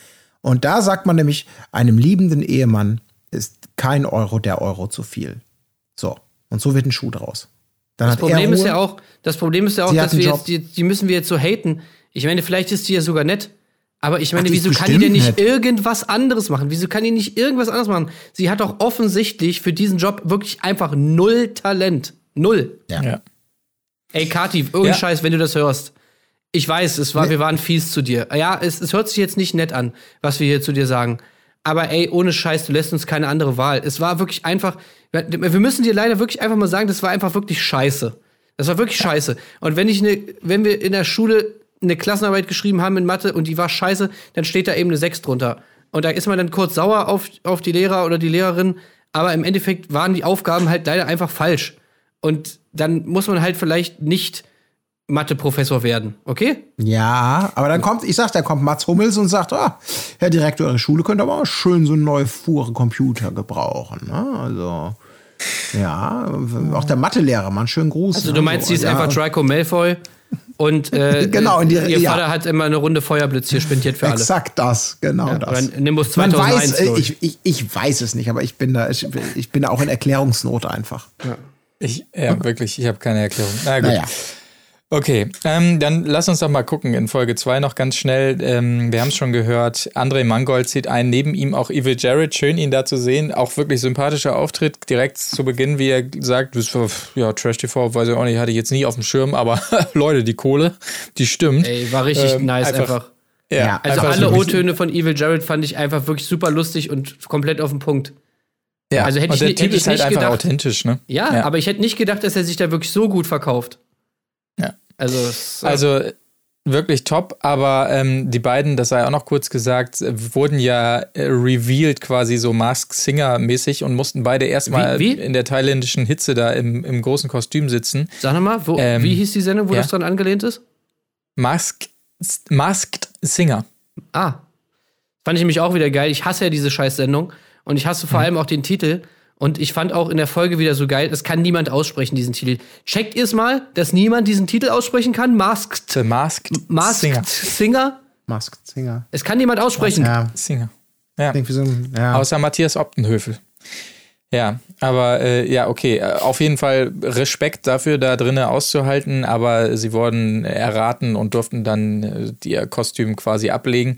Und da sagt man nämlich, einem liebenden Ehemann ist kein Euro der Euro zu viel. So. Und so wird ein Schuh draus. Dann das Problem ist ja auch, das Problem ist ja auch, dass wir jetzt, die, die müssen wir jetzt so haten. Ich meine, vielleicht ist die ja sogar nett. Aber ich meine, Ach, wieso kann die denn nicht nett. irgendwas anderes machen? Wieso kann die nicht irgendwas anderes machen? Sie hat doch offensichtlich für diesen Job wirklich einfach null Talent. Null. Ja. ja. Ey, Kati, irgendein ja. Scheiß, wenn du das hörst. Ich weiß, es war, wir waren fies zu dir. Ja, es, es hört sich jetzt nicht nett an, was wir hier zu dir sagen. Aber ey, ohne Scheiß, du lässt uns keine andere Wahl. Es war wirklich einfach, wir müssen dir leider wirklich einfach mal sagen, das war einfach wirklich scheiße. Das war wirklich scheiße. Und wenn ich ne, wenn wir in der Schule eine Klassenarbeit geschrieben haben in Mathe und die war scheiße, dann steht da eben eine 6 drunter. Und da ist man dann kurz sauer auf, auf die Lehrer oder die Lehrerin, aber im Endeffekt waren die Aufgaben halt leider einfach falsch. Und dann muss man halt vielleicht nicht Mathe-Professor werden, okay? Ja, aber dann kommt, ich sag, da kommt Mats Hummels und sagt, ah, Herr Direktor, Ihre Schule könnte aber auch schön so neue Fuhre Computer gebrauchen. Ne? Also, ja, auch der Mathelehrer, einen schönen Gruß. Also du meinst, sie ist ja. einfach Draco Malfoy und äh, [LAUGHS] genau, die, ihr Vater hat immer eine Runde Feuerblitz hier spendiert für alle. Exakt das, genau ja, das. Nimbus 2001. Man weiß, ich, ich, ich, weiß es nicht, aber ich bin da, ich, ich bin auch in Erklärungsnot einfach. Ja. Ich, ja, wirklich, ich habe keine Erklärung. Na gut. Naja. Okay, ähm, dann lass uns doch mal gucken in Folge 2 noch ganz schnell. Ähm, wir haben es schon gehört, André Mangold zieht ein, neben ihm auch Evil Jared. Schön, ihn da zu sehen. Auch wirklich sympathischer Auftritt. Direkt zu Beginn, wie er sagt, das war, ja, Trash TV, weiß ich auch nicht, hatte ich jetzt nie auf dem Schirm, aber [LAUGHS] Leute, die Kohle, die stimmt. Ey, war richtig ähm, nice einfach. einfach. Ja, ja, also alle O-Töne von Evil Jared fand ich einfach wirklich super lustig und komplett auf den Punkt. Ja, also hätte ich, der Typ ist halt einfach gedacht, authentisch, ne? Ja, ja, aber ich hätte nicht gedacht, dass er sich da wirklich so gut verkauft. Also, so. [LAUGHS] also wirklich top, aber ähm, die beiden, das sei auch noch kurz gesagt, wurden ja äh, revealed quasi so Mask Singer mäßig und mussten beide erstmal wie, wie? in der thailändischen Hitze da im, im großen Kostüm sitzen. Sag nochmal, ähm, wie hieß die Sendung, wo ja? das dran angelehnt ist? Mask, Masked Singer. Ah. Fand ich nämlich auch wieder geil. Ich hasse ja diese Scheiß-Sendung und ich hasse vor hm. allem auch den Titel. Und ich fand auch in der Folge wieder so geil, es kann niemand aussprechen, diesen Titel. Checkt ihr es mal, dass niemand diesen Titel aussprechen kann? Masked. The Masked, Masked Singer. Singer? Masked Singer. Es kann niemand aussprechen. Ja. Singer. Ja. So ja. Außer Matthias Optenhöfel. Ja, aber äh, ja, okay. Auf jeden Fall Respekt dafür, da drinnen auszuhalten, aber sie wurden erraten und durften dann äh, ihr Kostüm quasi ablegen.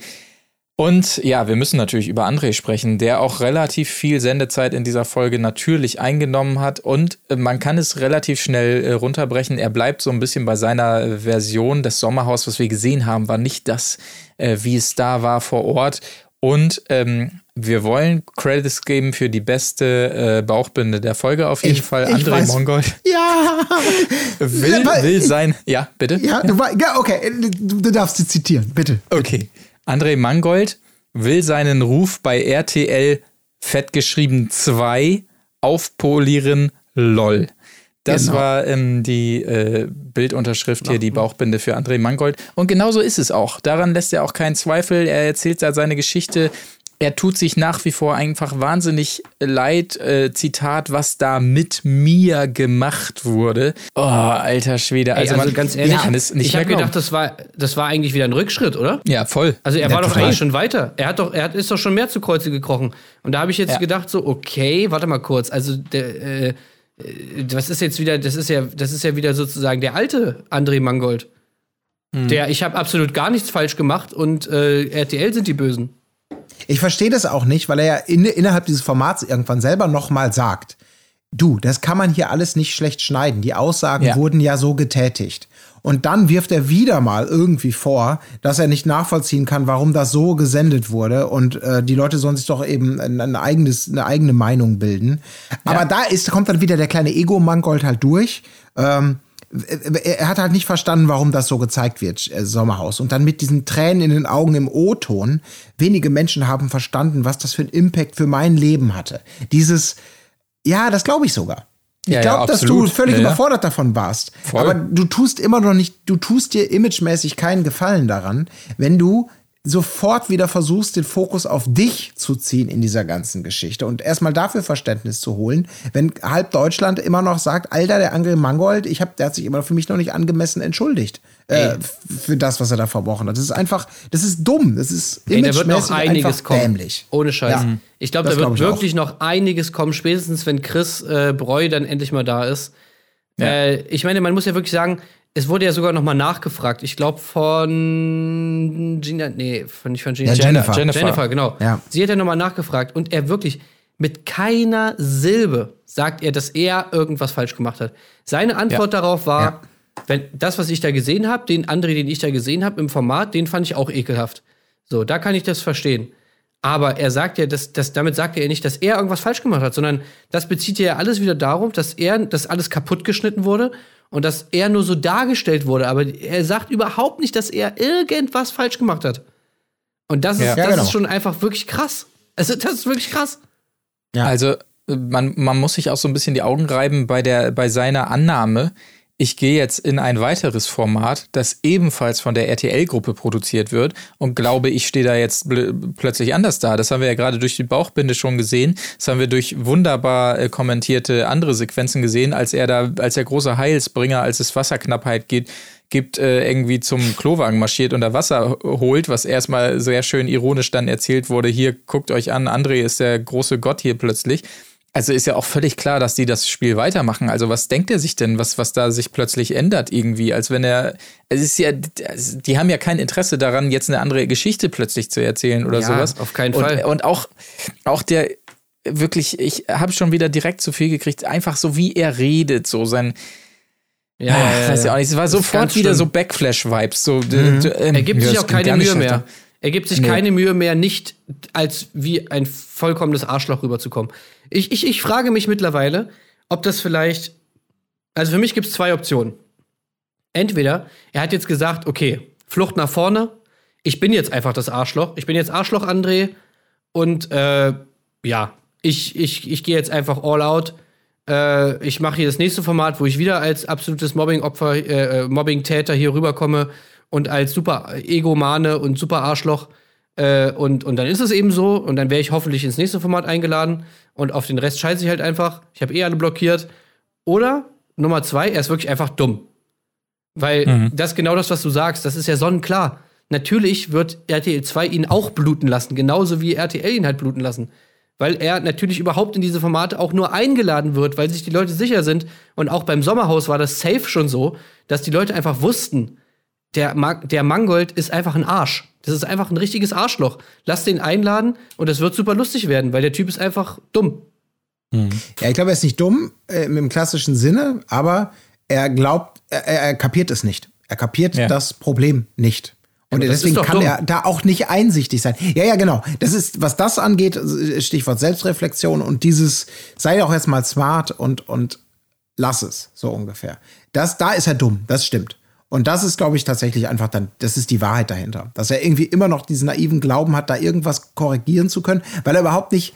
Und ja, wir müssen natürlich über André sprechen, der auch relativ viel Sendezeit in dieser Folge natürlich eingenommen hat. Und äh, man kann es relativ schnell äh, runterbrechen. Er bleibt so ein bisschen bei seiner Version. Das Sommerhaus, was wir gesehen haben, war nicht das, äh, wie es da war vor Ort. Und ähm, wir wollen Credits geben für die beste äh, Bauchbinde der Folge auf jeden ich, Fall. André weiß, Mongold. Ja. will, will sein. Ja, bitte. Ja, du, ja okay, du, du darfst sie zitieren, bitte. Okay. André Mangold will seinen Ruf bei RTL fettgeschrieben 2 aufpolieren, lol. Das genau. war ähm, die äh, Bildunterschrift hier, die Bauchbinde für André Mangold. Und genauso ist es auch. Daran lässt er auch keinen Zweifel. Er erzählt seine Geschichte er tut sich nach wie vor einfach wahnsinnig leid. Äh, Zitat, was da mit mir gemacht wurde. Oh, alter Schwede. Also, Ey, also man, ganz ehrlich, nicht ich habe gedacht, das war, das war eigentlich wieder ein Rückschritt, oder? Ja, voll. Also er ja, war doch eigentlich schon weiter. Er hat doch, er hat, ist doch schon mehr zu Kreuze gekrochen. Und da habe ich jetzt ja. gedacht, so, okay, warte mal kurz. Also der, äh, was ist jetzt wieder, das ist ja, das ist ja wieder sozusagen der alte André Mangold. Hm. Der, ich habe absolut gar nichts falsch gemacht und äh, RTL sind die Bösen. Ich verstehe das auch nicht, weil er ja in, innerhalb dieses Formats irgendwann selber nochmal sagt, du, das kann man hier alles nicht schlecht schneiden. Die Aussagen ja. wurden ja so getätigt. Und dann wirft er wieder mal irgendwie vor, dass er nicht nachvollziehen kann, warum das so gesendet wurde. Und äh, die Leute sollen sich doch eben ein, ein eigenes, eine eigene Meinung bilden. Ja. Aber da ist, kommt dann wieder der kleine Ego-Mangold halt durch. Ähm, er hat halt nicht verstanden, warum das so gezeigt wird, äh, Sommerhaus. Und dann mit diesen Tränen in den Augen im O-Ton. Wenige Menschen haben verstanden, was das für einen Impact für mein Leben hatte. Dieses, ja, das glaube ich sogar. Ich ja, glaube, ja, dass du völlig ja, überfordert davon warst. Voll. Aber du tust immer noch nicht, du tust dir imagemäßig keinen Gefallen daran, wenn du sofort wieder versuchst, den Fokus auf dich zu ziehen in dieser ganzen Geschichte und erstmal dafür Verständnis zu holen, wenn halb Deutschland immer noch sagt, Alter, der Angel Mangold, ich hab, der hat sich immer für mich noch nicht angemessen entschuldigt äh, für das, was er da verbrochen hat. Das ist einfach, das ist dumm, das ist Ey, da wird noch einiges kommen. Dämlich. Ohne Scheiß. Ja, ich glaube, da wird glaub wirklich auch. noch einiges kommen, spätestens wenn Chris äh, Breu dann endlich mal da ist. Ja. Äh, ich meine, man muss ja wirklich sagen, es wurde ja sogar noch mal nachgefragt. Ich glaube von Gina, nee, von, nicht von Gina. Ja, Jennifer. Jennifer. Jennifer, genau. Ja. Sie hat ja noch mal nachgefragt und er wirklich mit keiner Silbe sagt er, dass er irgendwas falsch gemacht hat. Seine Antwort ja. darauf war, ja. wenn das, was ich da gesehen habe, den André, den ich da gesehen habe im Format, den fand ich auch ekelhaft. So, da kann ich das verstehen. Aber er sagt ja, dass, dass, damit sagt er ja nicht, dass er irgendwas falsch gemacht hat, sondern das bezieht ja alles wieder darum, dass er, dass alles kaputt geschnitten wurde und dass er nur so dargestellt wurde. Aber er sagt überhaupt nicht, dass er irgendwas falsch gemacht hat. Und das ist, Ja. das genau. ist schon einfach wirklich krass. Also, das ist wirklich krass. Ja. Also man, man muss sich auch so ein bisschen die Augen reiben bei, der, bei seiner Annahme, ich gehe jetzt in ein weiteres Format, das ebenfalls von der RTL-Gruppe produziert wird und glaube, ich stehe da jetzt plötzlich anders da. Das haben wir ja gerade durch die Bauchbinde schon gesehen. Das haben wir durch wunderbar äh, kommentierte andere Sequenzen gesehen, als er da, als der große Heilsbringer, als es Wasserknappheit geht, gibt, äh, irgendwie zum Klowagen marschiert und da Wasser holt, was erstmal sehr schön ironisch dann erzählt wurde. Hier, guckt euch an, André ist der große Gott hier plötzlich. Also ist ja auch völlig klar, dass die das Spiel weitermachen. Also was denkt er sich denn, was, was da sich plötzlich ändert irgendwie? Als wenn er, es ist ja, die haben ja kein Interesse daran, jetzt eine andere Geschichte plötzlich zu erzählen oder Ja, sowas. auf keinen und, Fall. Und auch, auch der, wirklich, ich habe schon wieder direkt zu viel gekriegt, einfach so wie er redet, so sein, Ja, Ach, weiß ja auch nicht, es war Das sofort wieder schlimm. so Backflash-Vibes. So, d- ähm, Er gibt ja, sich auch keine Mühe mehr. Er gibt sich Nee. keine Mühe mehr, nicht als wie ein vollkommenes Arschloch rüberzukommen. Ich, ich, ich frage mich mittlerweile, ob das vielleicht. Also für mich gibt es zwei Optionen. Entweder er hat jetzt gesagt, okay, Flucht nach vorne, ich bin jetzt einfach das Arschloch, ich bin jetzt Arschloch André und äh, ja, ich, ich, ich gehe jetzt einfach all out. Äh, ich mache hier das nächste Format, wo ich wieder als absolutes Mobbing-Opfer, äh, äh, Mobbing-Täter hier rüberkomme und als super Egomane und super Arschloch. Äh, und, und dann ist es eben so. Und dann wäre ich hoffentlich ins nächste Format eingeladen. Und auf den Rest scheiße ich halt einfach. Ich habe eh alle blockiert. Oder Nummer zwei, er ist wirklich einfach dumm. Weil das ist genau das, was du sagst. Das ist ja sonnenklar. Natürlich wird RTL 2 ihn auch bluten lassen, genauso wie RTL ihn halt bluten lassen. Weil er natürlich überhaupt in diese Formate auch nur eingeladen wird, weil sich die Leute sicher sind. Und auch beim Sommerhaus war das safe schon so, dass die Leute einfach wussten, der, Ma der Mangold ist einfach ein Arsch. Das ist einfach ein richtiges Arschloch. Lass den einladen und es wird super lustig werden, weil der Typ ist einfach dumm. Ja, ich glaube, er ist nicht dumm äh, im klassischen Sinne, aber er glaubt, er, er kapiert es nicht. Er kapiert Ja. das Problem nicht. Und das deswegen kann dumm. er da auch nicht einsichtig sein. Ja, ja, genau. Das ist, was das angeht, Stichwort Selbstreflexion und dieses, sei doch jetzt mal smart und, und lass es, so ungefähr. Das, da ist er dumm, das stimmt. Und das ist, glaube ich, tatsächlich einfach dann, das ist die Wahrheit dahinter. Dass er irgendwie immer noch diesen naiven Glauben hat, da irgendwas korrigieren zu können, weil er überhaupt nicht,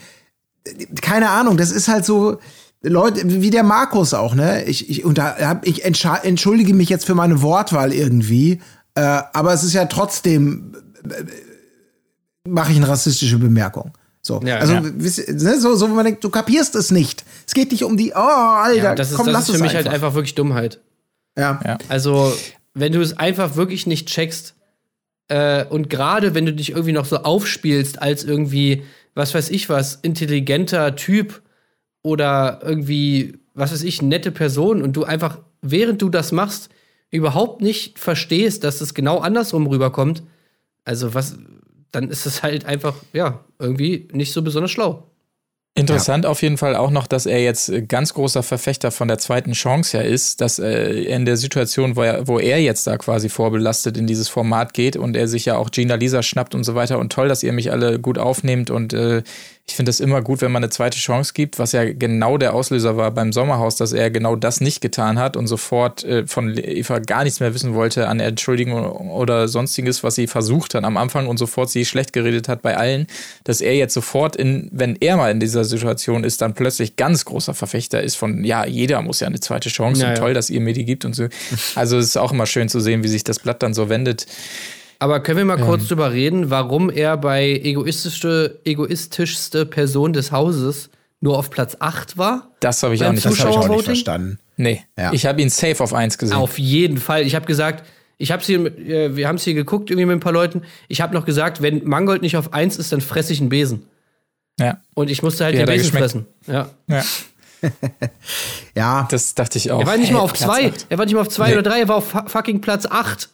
keine Ahnung, das ist halt so, Leute, wie der Markus auch, ne? Ich, ich, und da hab, ich entschuldige mich jetzt für meine Wortwahl irgendwie, äh, aber es ist ja trotzdem, äh, mache ich eine rassistische Bemerkung. So, Ja, also ja. ne, so, so, wo man denkt, du kapierst es nicht. Es geht nicht um die, oh, Alter, Ja, das ist, komm, das lass ist für mich halt einfach. einfach wirklich Dummheit. Ja. Ja. Also, wenn du es einfach wirklich nicht checkst äh, und gerade wenn du dich irgendwie noch so aufspielst als irgendwie, was weiß ich was, intelligenter Typ oder irgendwie, was weiß ich, nette Person und du einfach, während du das machst, überhaupt nicht verstehst, dass es genau andersrum rüberkommt, also was, dann ist es halt einfach, ja, irgendwie nicht so besonders schlau. Interessant auf jeden Fall auch noch, dass er jetzt äh, ganz großer Verfechter von der zweiten Chance ja ist, dass äh, in der Situation, wo er, wo er jetzt da quasi vorbelastet in dieses Format geht und er sich ja auch Gina Lisa schnappt und so weiter. Und toll, dass ihr mich alle gut aufnehmt und äh, ich finde es immer gut, wenn man eine zweite Chance gibt, was ja genau der Auslöser war beim Sommerhaus, dass er genau das nicht getan hat und sofort äh, von Eva gar nichts mehr wissen wollte an Entschuldigung oder sonstiges, was sie versucht hat am Anfang und sofort sie schlecht geredet hat bei allen, dass er jetzt sofort in, wenn er mal in dieser Situation ist, dann plötzlich ganz großer Verfechter ist von, ja, jeder muss ja eine zweite Chance Ja, und toll, dass ihr mir die gibt und so. Also es ist auch immer schön zu sehen, wie sich das Blatt dann so wendet. Aber können wir mal kurz drüber reden, warum er bei egoistischste, egoistischste Person des Hauses nur auf Platz 8 war? Das habe ich auch nicht Das habe ich auch nicht verstanden. Nee, Ja. ich habe ihn safe auf eins gesehen. Auf jeden Fall. Ich habe gesagt, ich habe hier, mit- äh, wir haben es hier geguckt irgendwie mit ein paar Leuten. Ich habe noch gesagt, wenn Mangold nicht auf 1 ist, dann fresse ich einen Besen. Ja, Und ich musste halt Wie den Besen geschmeckt? fressen. Ja. ja, [LAUGHS] Ja, das dachte ich auch. Er war nicht Hey, mal auf Platz 2. acht. Er war nicht mal auf 2 Nee. oder 3, er war auf fu- fucking Platz 8.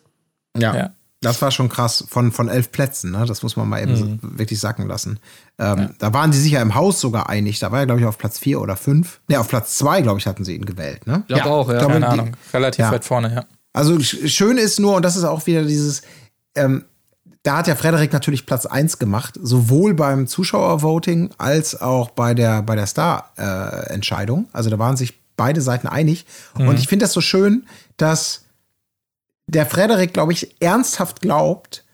ja. Ja. Das war schon krass von, von elf Plätzen, ne? Das muss man mal eben so wirklich sacken lassen. Ähm, Da waren die sich ja im Haus sogar einig. Da war er, glaube ich, auf Platz vier oder fünf. Ne, auf Platz zwei, glaube ich, hatten sie ihn gewählt, ne? Glaub auch, ja. Ich glaube, Keine die- Ahnung, relativ Ja. weit vorne, ja. Also sch- schön ist nur, und das ist auch wieder dieses, ähm, da hat ja Frederik natürlich Platz 1 gemacht, sowohl beim Zuschauervoting als auch bei der, bei der Star-Entscheidung. also da waren sich beide Seiten einig. Mhm. Und ich finde das so schön, dass der Frederik, glaube ich, ernsthaft glaubt,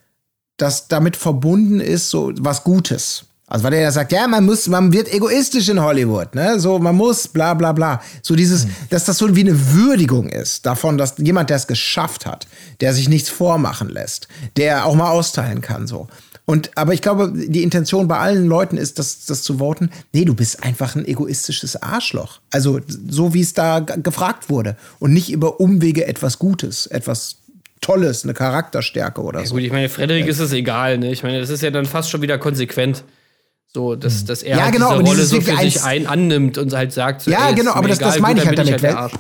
dass damit verbunden ist so was Gutes. Also weil er ja sagt, ja, man muss, man wird egoistisch in Hollywood, ne? So, man muss, bla bla bla. So dieses, mhm. dass das so wie eine Würdigung ist davon, dass jemand, der es geschafft hat, der sich nichts vormachen lässt, der auch mal austeilen kann, so. Und, aber ich glaube, die Intention bei allen Leuten ist, das, das zu voten. Nee, du bist einfach ein egoistisches Arschloch. Also, so wie es da gefragt wurde. Und nicht über Umwege etwas Gutes, etwas Tolles, eine Charakterstärke oder ja, so. Gut, ich meine, Frederik ja. ist es egal, ne? Ich meine, das ist ja dann fast schon wieder konsequent. So, dass, hm. dass er ja, halt genau, diese Rolle so für sich ein annimmt und halt sagt, so, ja, genau, aber das, egal, das meine ich halt damit. Halt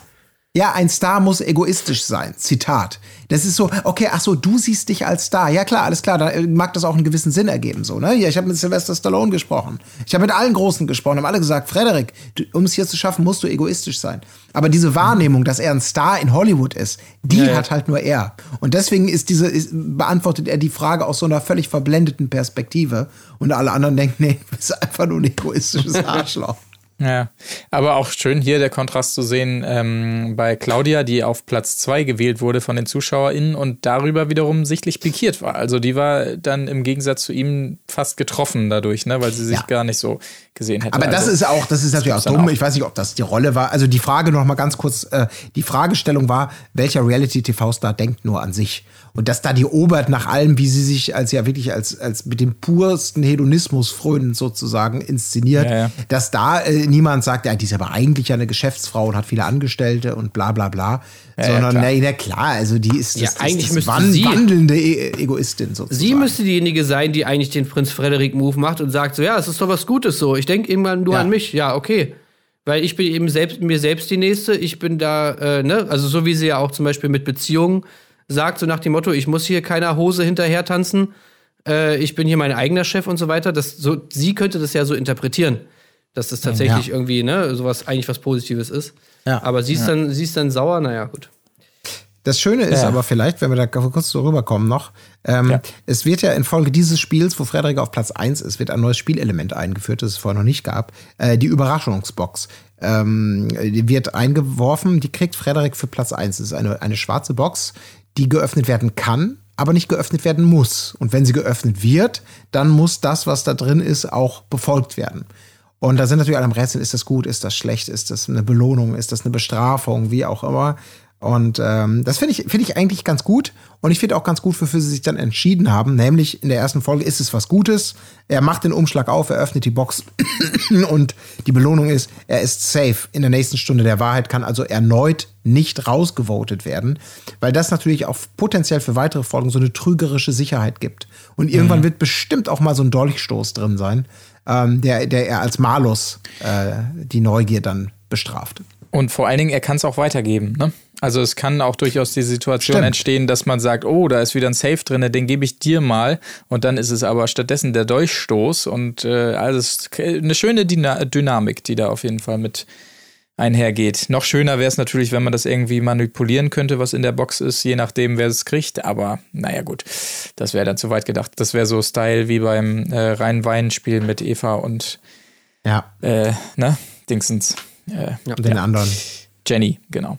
ja, ein Star muss egoistisch sein. Zitat. Das ist so, okay, ach so, du siehst dich als Star. Ja, klar, alles klar, da äh, mag das auch einen gewissen Sinn ergeben, so, ne? Ja, ich habe mit Sylvester Stallone gesprochen. Ich habe mit allen Großen gesprochen, haben alle gesagt, Frederik, um es hier zu schaffen, musst du egoistisch sein. Aber diese Wahrnehmung, dass er ein Star in Hollywood ist, die ja, ja. hat halt nur er. Und deswegen ist diese, ist, beantwortet er die Frage aus so einer völlig verblendeten Perspektive. Und alle anderen denken, nee, du bist einfach nur ein egoistisches [LAUGHS] Arschloch. Ja, aber auch schön hier der Kontrast zu sehen ähm, bei Claudia, die auf Platz zwei gewählt wurde von den ZuschauerInnen und darüber wiederum sichtlich pikiert war. Also die war dann im Gegensatz zu ihm fast getroffen dadurch, ne, weil sie sich ja. gar nicht so gesehen hätte. Aber das also, ist auch, das ist natürlich auch dumm. Auch. Ich weiß nicht, ob das die Rolle war. Also die Frage noch mal ganz kurz, äh, die Fragestellung war, welcher Reality-TV-Star denkt nur an sich? Und dass da die Obert nach allem, wie sie sich als ja wirklich als, als mit dem pursten Hedonismus frönen sozusagen inszeniert, ja, ja. dass da äh, niemand sagt, ja, die ist aber eigentlich ja eine Geschäftsfrau und hat viele Angestellte und bla bla bla. Ja, sondern, ja, klar. na, na klar, also die ist, das, ja, eigentlich ist das sie, wandelnde e Egoistin sozusagen. Sie müsste diejenige sein, die eigentlich den Prinz Frederik Move macht und sagt so, ja, es ist doch was Gutes so. Ich denke irgendwann nur an mich. Ja, okay weil ich bin eben selbst mir selbst die Nächste. Ich bin da, äh, ne, also so wie sie ja auch zum Beispiel mit Beziehungen sagt, so nach dem Motto, ich muss hier keiner Hose hinterher tanzen, äh, ich bin hier mein eigener Chef und so weiter. Das, so, sie könnte das ja so interpretieren, dass das tatsächlich ja. irgendwie, ne, sowas eigentlich was Positives ist. Ja. Aber sie ist, ja. dann, sie ist dann sauer, naja, gut. Das Schöne ist ja. aber vielleicht, wenn wir da kurz so rüberkommen noch, ähm, ja. es wird ja infolge dieses Spiels, wo Frederik auf Platz 1 ist, wird ein neues Spielelement eingeführt, das es vorher noch nicht gab. Äh, die Überraschungsbox ähm, die wird eingeworfen, die kriegt Frederik für Platz 1. Das ist eine, eine schwarze Box, die geöffnet werden kann, aber nicht geöffnet werden muss. Und wenn sie geöffnet wird, dann muss das, was da drin ist, auch befolgt werden. Und da sind natürlich alle am Rätseln, ist das gut, ist das schlecht, ist das eine Belohnung, ist das eine Bestrafung, wie auch immer. Und ähm, das finde ich, finde ich eigentlich ganz gut. Und ich finde auch ganz gut, wofür sie sich dann entschieden haben. Nämlich in der ersten Folge ist es was Gutes. Er macht den Umschlag auf, er öffnet die Box [COUGHS] und die Belohnung ist, er ist safe in der nächsten Stunde der Wahrheit, kann also erneut nicht rausgevotet werden, weil das natürlich auch potenziell für weitere Folgen so eine trügerische Sicherheit gibt. Und irgendwann mhm. wird bestimmt auch mal so ein Dolchstoß drin sein, ähm, der, der er als Malus äh, die Neugier dann bestraft. Und vor allen Dingen, er kann es auch weitergeben. Ne? Also es kann auch durchaus die Situation Stimmt. entstehen, dass man sagt, oh, da ist wieder ein Safe drin, den gebe ich dir mal. Und dann ist es aber stattdessen der Durchstoß. Und äh, also eine schöne Dyna Dynamik, die da auf jeden Fall mit einhergeht. Noch schöner wäre es natürlich, wenn man das irgendwie manipulieren könnte, was in der Box ist, je nachdem, wer es kriegt. Aber naja, gut, das wäre dann zu weit gedacht. Das wäre so Style wie beim äh, Rhein-Wein-Spiel mit Eva und ja. äh, ne, Dingsens. Äh, ja, den ja. anderen. Jenny, genau.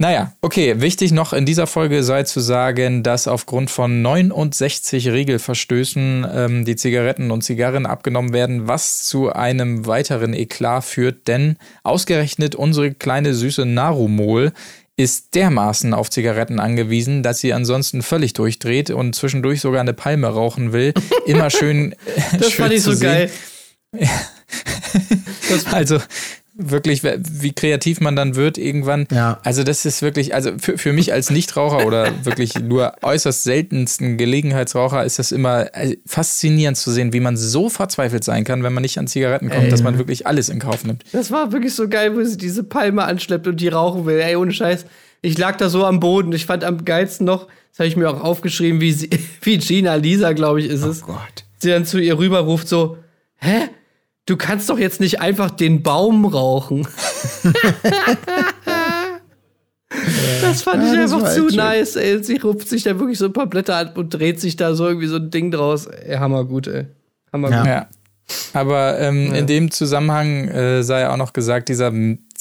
Naja, okay, wichtig noch in dieser Folge sei zu sagen, dass aufgrund von 69 Regelverstößen ähm, die Zigaretten und Zigarren abgenommen werden, was zu einem weiteren Eklat führt, denn ausgerechnet unsere kleine süße Narumol ist dermaßen auf Zigaretten angewiesen, dass sie ansonsten völlig durchdreht und zwischendurch sogar eine Palme rauchen will. Immer schön. [LAUGHS] das schön fand ich so sehen. geil. [LAUGHS] also wirklich, wie kreativ man dann wird irgendwann. Ja. Also das ist wirklich, also für, für mich als Nichtraucher oder [LAUGHS] wirklich nur äußerst seltensten Gelegenheitsraucher ist das immer äh, faszinierend zu sehen, wie man so verzweifelt sein kann, wenn man nicht an Zigaretten kommt, Ey. dass man wirklich alles in Kauf nimmt. Das war wirklich so geil, wo sie diese Palme anschleppt und die rauchen will. Ey, ohne Scheiß. Ich lag da so am Boden. Ich fand am geilsten noch, das habe ich mir auch aufgeschrieben, wie, sie, [LAUGHS] wie Gina Lisa, glaube ich, ist oh es. Gott. Sie dann zu ihr rüberruft so, hä? Du kannst doch jetzt nicht einfach den Baum rauchen. [LAUGHS] Das fand Ja, ich das einfach zu echt schön. nice, ey. Sie rupft sich da wirklich so ein paar Blätter an und dreht sich da so irgendwie so ein Ding draus. Ey, hammergut, ey. Hammergut. Ja. Ja. Aber ähm, in dem Zusammenhang äh, sei auch noch gesagt, dieser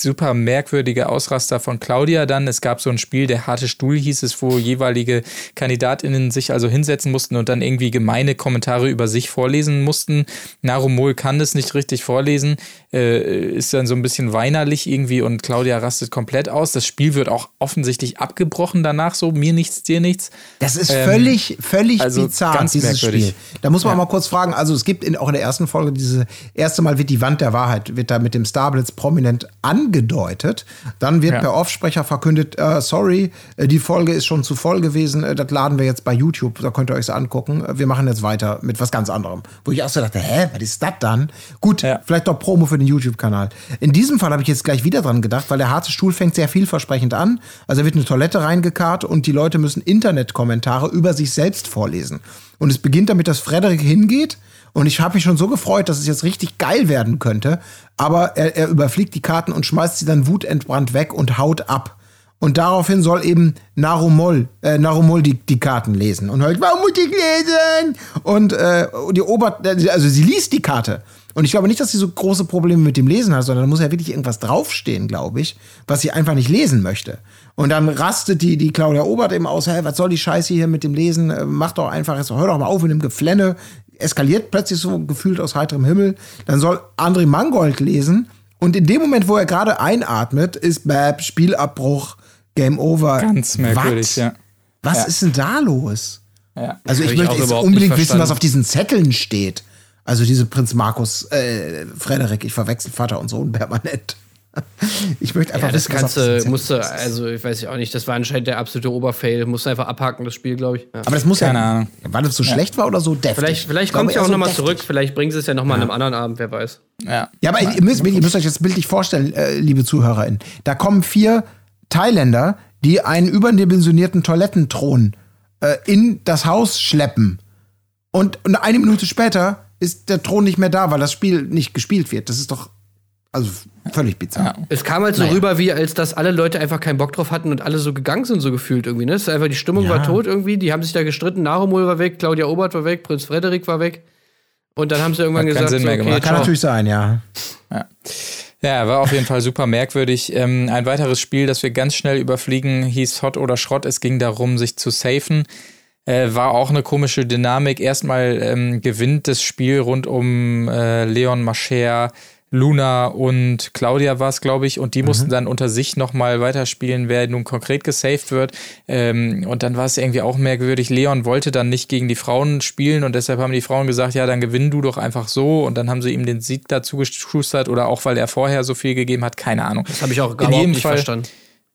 super merkwürdige Ausraster von Claudia dann. Es gab so ein Spiel, der harte Stuhl hieß es, wo jeweilige KandidatInnen sich also hinsetzen mussten und dann irgendwie gemeine Kommentare über sich vorlesen mussten. Narumol kann das nicht richtig vorlesen, äh, ist dann so ein bisschen weinerlich irgendwie und Claudia rastet komplett aus. Das Spiel wird auch offensichtlich abgebrochen danach, so mir nichts, dir nichts. Das ist Ähm, völlig, völlig also bizarr, dieses. Spiel. Da muss man mal kurz fragen, also es gibt in, auch in der ersten Folge diese, erste Mal wird die Wand der Wahrheit, wird da mit dem Starblitz prominent angedeutet. Dann wird Ja. per Offsprecher verkündet, äh, sorry, äh, die Folge ist schon zu voll gewesen, äh, das laden wir jetzt bei YouTube, da könnt ihr euch so angucken. Äh, Wir machen jetzt weiter mit was ganz anderem. Wo ich auch so dachte, hä, was ist das dann? Gut, Ja. vielleicht doch Promo für den YouTube-Kanal. In diesem Fall habe ich jetzt gleich wieder dran gedacht, weil der harte Stuhl fängt sehr vielversprechend an. Also wird eine Toilette reingekarrt und die Leute müssen Internetkommentare über sich selbst vorlesen. Und es beginnt damit, dass Frederik hingeht. Und ich habe mich schon so gefreut, dass es jetzt richtig geil werden könnte. Aber er, er überfliegt die Karten und schmeißt sie dann wutentbrannt weg und haut ab. Und daraufhin soll eben Narumol, äh, Narumol die, die Karten lesen. Und hört, warum muss ich lesen? Und äh, die Ober, also sie liest die Karte. Und ich glaube nicht, dass sie so große Probleme mit dem Lesen hat, sondern da muss ja wirklich irgendwas draufstehen, glaube ich, was sie einfach nicht lesen möchte. Und dann rastet die, die Claudia Obert eben aus, hey, was soll die Scheiße hier mit dem Lesen? Äh, Mach doch einfach, jetzt hör doch mal auf mit dem Geflenne. Eskaliert plötzlich so gefühlt aus heiterem Himmel. Dann soll André Mangold lesen. Und in dem Moment, wo er gerade einatmet, ist Bab, Spielabbruch, Game Over. Ganz merkwürdig, Was? ja. Was Ja. ist denn da los? Ja. Also ich ich möchte jetzt unbedingt wissen, was auf diesen Zetteln steht. Also diese Prinz Markus, äh, Frederik, ich verwechsel Vater und Sohn permanent. [LAUGHS] Ich möchte einfach Ja, das wissen, auf kannst du, musst du, also ich weiß ja auch nicht, das war anscheinend der absolute Oberfail. Musst du einfach abhaken, das Spiel, glaube ich. Ja. Aber das muss Keine ja, Ahnung. weil das so schlecht war oder so deftig. Vielleicht, vielleicht kommt es ja auch so nochmal zurück, vielleicht bringen sie es ja nochmal an einem anderen Abend, wer weiß. Ja. Ja, aber ihr müsst, ihr müsst euch jetzt bildlich vorstellen, äh, liebe ZuhörerInnen. Da kommen vier Thailänder, die einen überdimensionierten Toilettenthron äh, in das Haus schleppen. Und, und eine Minute später ist der Thron nicht mehr da, weil das Spiel nicht gespielt wird. Das ist doch also völlig bizarr. Es kam halt so rüber, wie als dass alle Leute einfach keinen Bock drauf hatten und alle so gegangen sind, so gefühlt irgendwie. Ne? Es ist einfach, die Stimmung war tot irgendwie. Die haben sich da gestritten. Narumol war weg, Claudia Obert war weg, Prinz Frederik war weg. Und dann haben sie irgendwann gesagt, Sinn so, mehr okay, gemacht. Kann ciao. natürlich sein, ja. Ja, war auf jeden Fall super merkwürdig. Ähm, ein weiteres Spiel, das wir ganz schnell überfliegen, hieß Hot oder Schrott. Es ging darum, sich zu safen. Äh, war auch eine komische Dynamik. Erstmal ähm, gewinnt das Spiel rund um äh, Leon Mascher, Luna und Claudia war es, glaube ich, und die mussten dann unter sich nochmal weiterspielen, wer nun konkret gesaved wird. Ähm, und dann war es irgendwie auch merkwürdig. Leon wollte dann nicht gegen die Frauen spielen und deshalb haben die Frauen gesagt, ja, dann gewinn du doch einfach so. Und dann haben sie ihm den Sieg dazu geschustert oder auch, weil er vorher so viel gegeben hat, keine Ahnung. Das habe ich auch jedem nicht Fall- verstanden.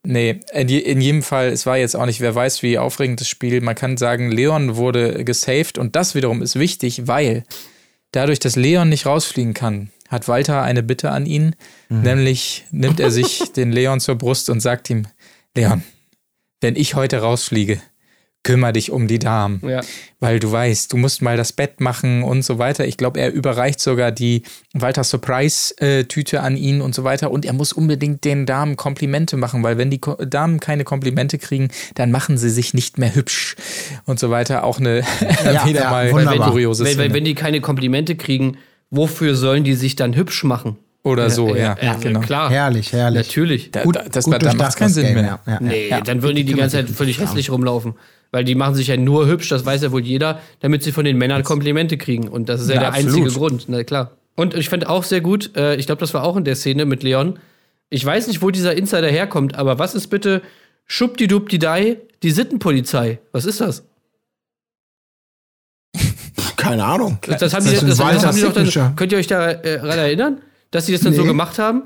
Nee, in, je, in jedem Fall, es war jetzt auch nicht, wer weiß, wie aufregend das Spiel. Man kann sagen, Leon wurde gesaved und das wiederum ist wichtig, weil dadurch, dass Leon nicht rausfliegen kann, hat Walter eine Bitte an ihn, nämlich nimmt er sich [LAUGHS] den Leon zur Brust und sagt ihm, Leon, wenn ich heute rausfliege, kümmere dich um die Damen, Ja. weil du weißt, du musst mal das Bett machen und so weiter. Ich glaube, er überreicht sogar die Walter Surprise-Tüte an ihn und so weiter und er muss unbedingt den Damen Komplimente machen, weil wenn die Ko Damen keine Komplimente kriegen, dann machen sie sich nicht mehr hübsch und so weiter. Auch eine Ja, [LAUGHS] wieder ja, mal wunderbar. kuriose Wenn, Szene. wenn, wenn die keine Komplimente kriegen, wofür sollen die sich dann hübsch machen? Oder so, ja, ja, genau. klar. Herrlich, herrlich. Natürlich. Da, Gut, da, das gut da macht keinen Sinn Game, mehr. ja, ja. Nee, Ja. dann würden die die ganze Zeit völlig hässlich rumlaufen. Weil die machen sich ja nur hübsch, das weiß ja wohl jeder, damit sie von den Männern Komplimente kriegen. Und das ist ja, Ja, der absolut. einzige Grund, na klar. Und ich fand auch sehr gut, äh, ich glaube, das war auch in der Szene mit Leon. Ich weiß nicht, wo dieser Insider herkommt, aber was ist bitte Schubdidubdidei, die Sittenpolizei? Was ist das? Keine Ahnung. Das, das haben Das die, ist ein das, das haben die doch dann, könnt ihr euch daran äh, erinnern, dass die das dann so Nee. gemacht haben?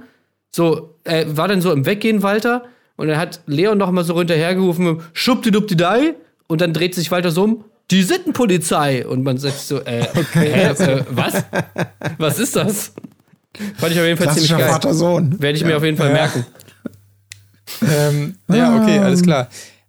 So, äh, war dann so im Weggehen Walter und dann hat Leon noch mal so hinterhergerufen, Schubdidubdidei und dann dreht sich Walter so um, die Sittenpolizei und man sagt so, äh, [LAUGHS] hä, äh, was? Was ist das? Fand ich auf jeden Fall ziemlich geil. Vater-Sohn. Werde ich mir auf jeden Fall merken. Ähm, ja, okay, alles klar.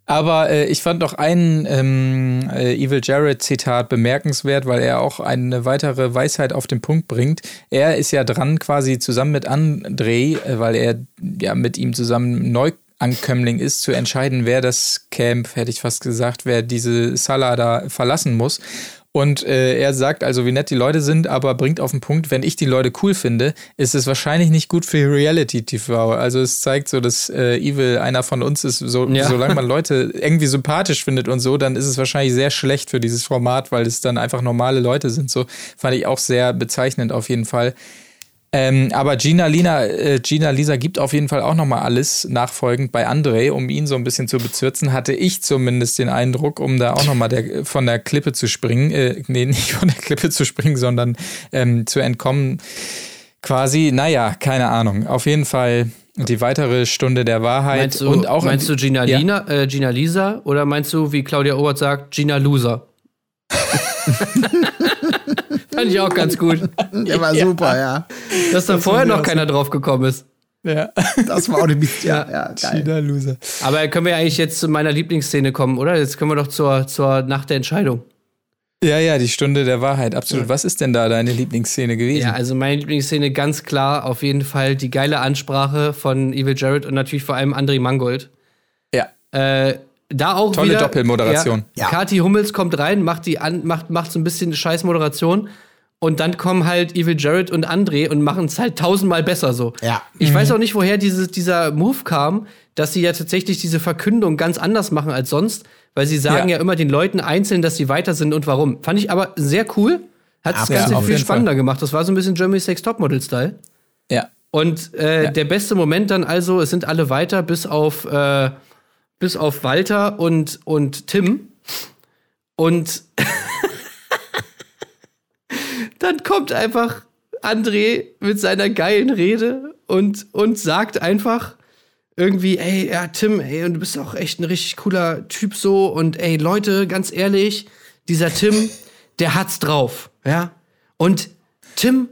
Aber äh, ich fand noch ein ähm, äh, Evil Jared-Zitat bemerkenswert, weil er auch eine weitere Weisheit auf den Punkt bringt. Er ist ja dran, quasi zusammen mit André, äh, weil er ja mit ihm zusammen neu Neuankömmling ist, zu entscheiden, wer das Camp, hätte ich fast gesagt, wer diese Salah da verlassen muss. Und äh, er sagt also, wie nett die Leute sind, aber bringt auf den Punkt, wenn ich die Leute cool finde, ist es wahrscheinlich nicht gut für Reality TV. Also es zeigt so, dass äh, Evil einer von uns ist, so, ja. solange man [LAUGHS] Leute irgendwie sympathisch findet und so, dann ist es wahrscheinlich sehr schlecht für dieses Format, weil es dann einfach normale Leute sind. So fand ich auch sehr bezeichnend auf jeden Fall. Ähm, aber Gina, Lina, äh, Gina Lisa gibt auf jeden Fall auch nochmal alles nachfolgend bei André, um ihn so ein bisschen zu bezürzen, hatte ich zumindest den Eindruck, um da auch nochmal der, von der Klippe zu springen, äh, nee, [LAUGHS] nicht von der Klippe zu springen, sondern ähm, zu entkommen quasi. Naja, keine Ahnung. Auf jeden Fall die weitere Stunde der Wahrheit. Meinst du, und auch meinst du Gina, ja. Lina, äh, Gina Lisa oder meinst du, wie Claudia Obert sagt, Gina Loser? [LAUGHS] Fand ich auch ganz gut. [LAUGHS] Der war ja. super, ja. Dass da das vorher noch keiner drauf gekommen ist. Ja. Das war auch eine Mist. Ja, ja, geil. China Loser. Aber können wir eigentlich jetzt zu meiner Lieblingsszene kommen, oder? Jetzt können wir doch zur, zur Nacht der Entscheidung. Ja, ja, die Stunde der Wahrheit, absolut. Was ist denn da deine Lieblingsszene gewesen? Ja, also meine Lieblingsszene ganz klar auf jeden Fall die geile Ansprache von Evil Jared und natürlich vor allem André Mangold. Ja. Äh, da auch Tolle wieder, Doppelmoderation. Ja, ja. Kati Hummels kommt rein, macht die an, macht, macht so ein bisschen Scheißmoderation und dann kommen halt Evil Jared und André und machen es halt tausendmal besser so. Ja. Ich mhm. weiß auch nicht, woher dieses, dieser Move kam, dass sie ja tatsächlich diese Verkündung ganz anders machen als sonst, weil sie sagen ja, ja immer den Leuten einzeln, dass sie weiter sind und warum. Fand ich aber sehr cool. Hat das Ganze ja, viel spannender Fall. gemacht. Das war so ein bisschen Germany's Sex Topmodel-Style. Ja. Und äh, ja. der beste Moment dann also, es sind alle weiter, bis auf äh, bis auf Walter und, und Tim. Und [LAUGHS] dann kommt einfach André mit seiner geilen Rede und, und sagt einfach irgendwie, ey, ja, Tim, ey, und du bist auch echt ein richtig cooler Typ so. Und ey, Leute, ganz ehrlich, dieser Tim, der hat's drauf, ja. Und Tim,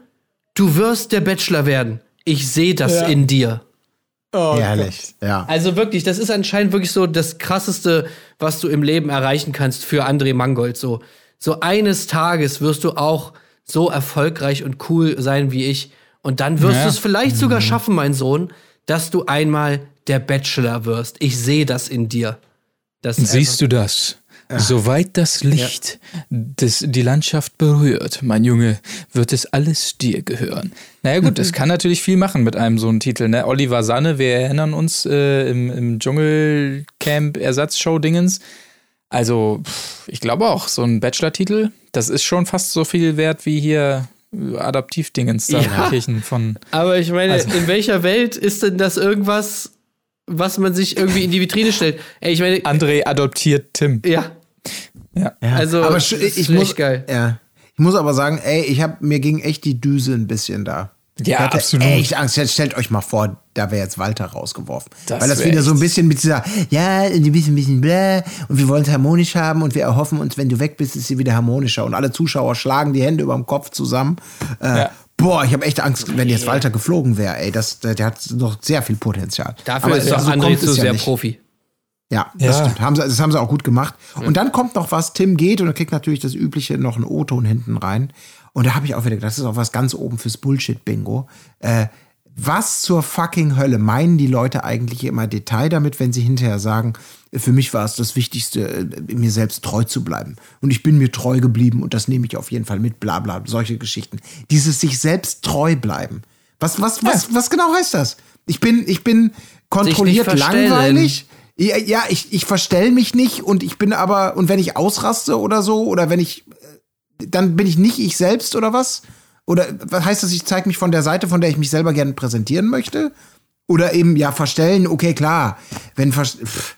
du wirst der Bachelor werden. Ich sehe das ja. in dir. Oh, Herrlich, Gott. ja. Also wirklich, das ist anscheinend wirklich so das krasseste, was du im Leben erreichen kannst für André Mangold. So, so eines Tages wirst du auch so erfolgreich und cool sein wie ich. Und dann wirst ja. du es vielleicht sogar mhm. schaffen, mein Sohn, dass du einmal der Bachelor wirst. Ich sehe das in dir. Das Siehst du das? Soweit das Licht ja. des, die Landschaft berührt, mein Junge, wird es alles dir gehören. Naja gut, das [LAUGHS] kann natürlich viel machen mit einem so einen Titel. Ne? Oliver Sanne, wir erinnern uns äh, im, im Dschungelcamp-Ersatzshow-Dingens. Also, ich glaube auch, so ein Bachelor-Titel, das ist schon fast so viel wert wie hier Adaptivdingens da ja. Kirchen von. Aber ich meine, also. in welcher Welt ist denn das irgendwas, was man sich irgendwie in die Vitrine stellt? Ey, ich meine. André adoptiert Tim. Ja. Ja. Also, aber ich, ich muss, geil. Ja. Ich muss aber sagen, ey, ich habe mir ging echt die Düse ein bisschen da. Ja, ich hatte absolut. Echt Angst. Jetzt stellt euch mal vor, da wäre jetzt Walter rausgeworfen. Das Weil das wieder so ein bisschen mit dieser, ja, ein bisschen, ein bisschen bläh, und wir wollen es harmonisch haben und wir erhoffen uns, wenn du weg bist, ist sie wieder harmonischer. Und alle Zuschauer schlagen die Hände über dem Kopf zusammen. Äh, ja. Boah, ich habe echt Angst, wenn jetzt Walter geflogen wäre. Ey, das, der, hat noch sehr viel Potenzial. Dafür Aber ist doch so André zu sehr ja Profi. Ja, ja, das stimmt. Haben sie, das haben sie auch gut gemacht. Und dann kommt noch was, Tim geht und er kriegt natürlich das übliche noch einen O-Ton hinten rein. Und da habe ich auch wieder gedacht, das ist auch was ganz oben fürs Bullshit-Bingo. Äh, was zur fucking Hölle meinen die Leute eigentlich immer Detail damit, wenn sie hinterher sagen, für mich war es das Wichtigste, äh, mir selbst treu zu bleiben. Und ich bin mir treu geblieben und das nehme ich auf jeden Fall mit, bla bla, solche Geschichten. Dieses sich selbst treu bleiben. Was, was, was, was genau heißt das? Ich bin, ich bin kontrolliert langweilig ja, ja ich, ich verstell mich nicht und ich bin aber, und wenn ich ausraste oder so, oder wenn ich, dann bin ich nicht ich selbst oder was? Oder was heißt das, ich zeige mich von der Seite, von der ich mich selber gerne präsentieren möchte? Oder eben, ja, verstellen, okay, klar. Wenn, pff,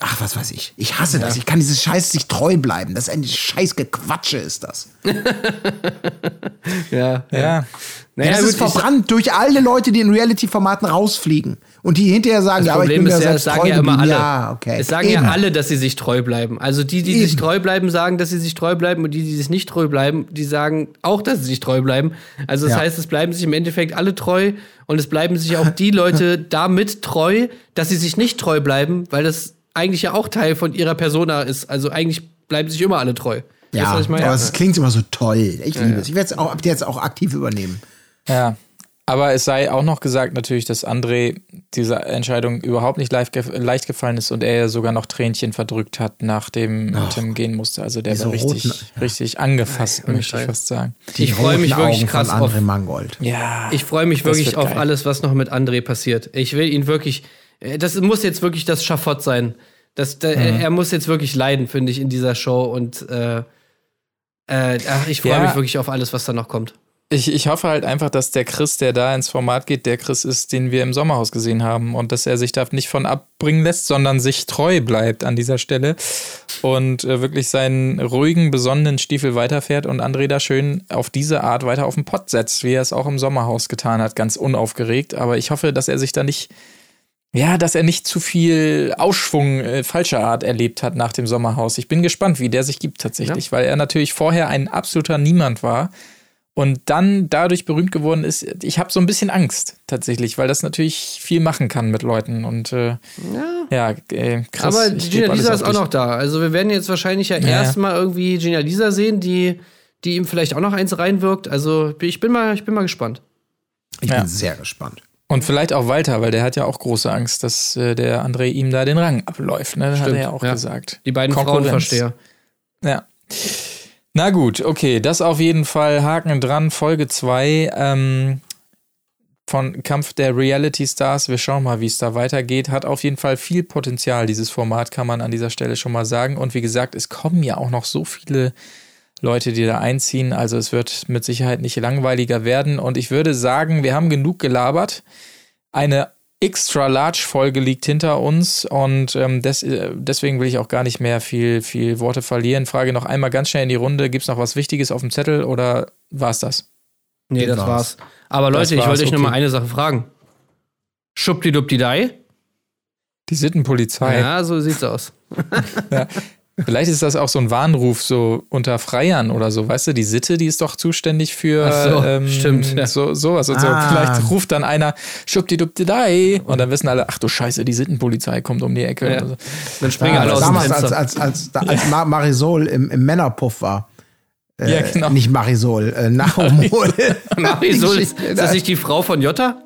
ach, was weiß ich. Ich hasse ja. das. Ich kann dieses Scheiß sich treu bleiben. Das ist ein scheiß Gequatsche, ist das. [LAUGHS] ja, ja. ja. Naja, das ist verbrannt durch alle Leute, die in Reality-Formaten rausfliegen. Und die hinterher sagen, ja, aber ich bin ist, ja, sagen ja immer alle. Ja, okay. Es sagen Eben. ja alle, dass sie sich treu bleiben. Also die, die Eben. sich treu bleiben, sagen, dass sie sich treu bleiben. Und die, die sich nicht treu bleiben, die sagen auch, dass sie sich treu bleiben. Also das ja. heißt, es bleiben sich im Endeffekt alle treu. Und es bleiben sich auch die Leute [LAUGHS] damit treu, dass sie sich nicht treu bleiben, weil das eigentlich ja auch Teil von ihrer Persona ist. Also eigentlich bleiben sich immer alle treu. Ja, aber es klingt immer so toll. Ich liebe es. Ich werde es ab jetzt auch aktiv übernehmen. Ja. Aber es sei auch noch gesagt natürlich, dass André diese Entscheidung überhaupt nicht leicht, leicht gefallen ist und er sogar noch Tränchen verdrückt hat, nachdem oh, Tim gehen musste. Also der war richtig, roten, ja. richtig angefasst, ja, möchte ich fast sagen. Die ich freue mich wirklich krass auf Mangold. Ja, ich freue mich wirklich auf geil. alles, was noch mit André passiert. Ich will ihn wirklich. Äh, das muss jetzt wirklich das Schafott sein. Das, da, mhm. Er muss jetzt wirklich leiden, finde ich, in dieser Show. Und äh, äh, ach, ich freue ja. mich wirklich auf alles, was da noch kommt. Ich, ich hoffe halt einfach, dass der Chris, der da ins Format geht, der Chris ist, den wir im Sommerhaus gesehen haben und dass er sich da nicht von abbringen lässt, sondern sich treu bleibt an dieser Stelle und äh, wirklich seinen ruhigen, besonnenen Stiefel weiterfährt und André da schön auf diese Art weiter auf den Pott setzt, wie er es auch im Sommerhaus getan hat, ganz unaufgeregt. Aber ich hoffe, dass er sich da nicht ja, dass er nicht zu viel Ausschwung äh, falscher Art erlebt hat nach dem Sommerhaus. Ich bin gespannt, wie der sich gibt tatsächlich, ja. weil er natürlich vorher ein absoluter Niemand war und dann dadurch berühmt geworden ist, ich habe so ein bisschen Angst tatsächlich, weil das natürlich viel machen kann mit Leuten und äh, ja, ja äh, krass. Aber Gina Lisa ist auch noch da. Also wir werden jetzt wahrscheinlich ja, ja. erstmal irgendwie Gina Lisa sehen, die, die ihm vielleicht auch noch eins reinwirkt. Also ich bin mal, ich bin mal gespannt. Ich ja. bin sehr gespannt. Und vielleicht auch Walter, weil der hat ja auch große Angst, dass äh, der André ihm da den Rang abläuft. Ne? Das Stimmt, hat er ja auch gesagt. Die beiden Frauenversteher. Ja. Na gut, okay, das auf jeden Fall Haken dran, Folge 2 ähm, von Kampf der Reality Stars. Wir schauen mal, wie es da weitergeht. Hat auf jeden Fall viel Potenzial, dieses Format, kann man an dieser Stelle schon mal sagen. Und wie gesagt, es kommen ja auch noch so viele Leute, die da einziehen. Also es wird mit Sicherheit nicht langweiliger werden. Und ich würde sagen, wir haben genug gelabert. Eine Extra Large Folge liegt hinter uns und ähm, des, äh, deswegen will ich auch gar nicht mehr viel, viel Worte verlieren. Frage noch einmal ganz schnell in die Runde: Gibt es noch was Wichtiges auf dem Zettel oder war es das? Nee, das, das war's. Aber Leute, ich wollte euch okay. noch mal eine Sache fragen. Schubdidubdidei? Die Sittenpolizei. Ja, so sieht's aus. [LAUGHS] ja. Vielleicht ist das auch so ein Warnruf so unter Freiern oder so, weißt du, die Sitte, die ist doch zuständig für so, ähm, stimmt, ja. so, sowas und ah. so. Vielleicht ruft dann einer Schubdidubdidei und dann wissen alle, ach du Scheiße, die Sittenpolizei kommt um die Ecke. Ja. So. Dann springen ah, alle aus damals, dem Fenster. Als, als, als, als Marisol im, im Männerpuff war. Äh, ja, genau. Nicht Marisol, äh, Nachomol. [LAUGHS] Marisol, [LAUGHS] ist, ist das nicht die Frau von Jotta?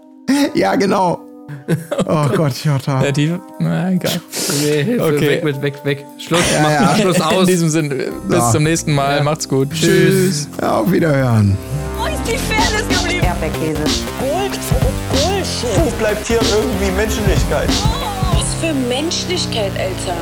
Ja, genau. [LAUGHS] Oh Gott, Jota. Ja, die, na, egal. [LAUGHS] Nee, Hilfe, okay. weg mit, weg, weg. Schluss, ja, mach ja. Schluss [LAUGHS] aus. In diesem Sinne, bis ja. zum nächsten Mal. Ja. Macht's gut. Tschüss. Ja, auf Wiederhören. Wo ist die Fairness geblieben? Erdbeerkäse. Gold, Bullshit. Wo bleibt hier irgendwie Menschlichkeit? Was für Menschlichkeit, Alter.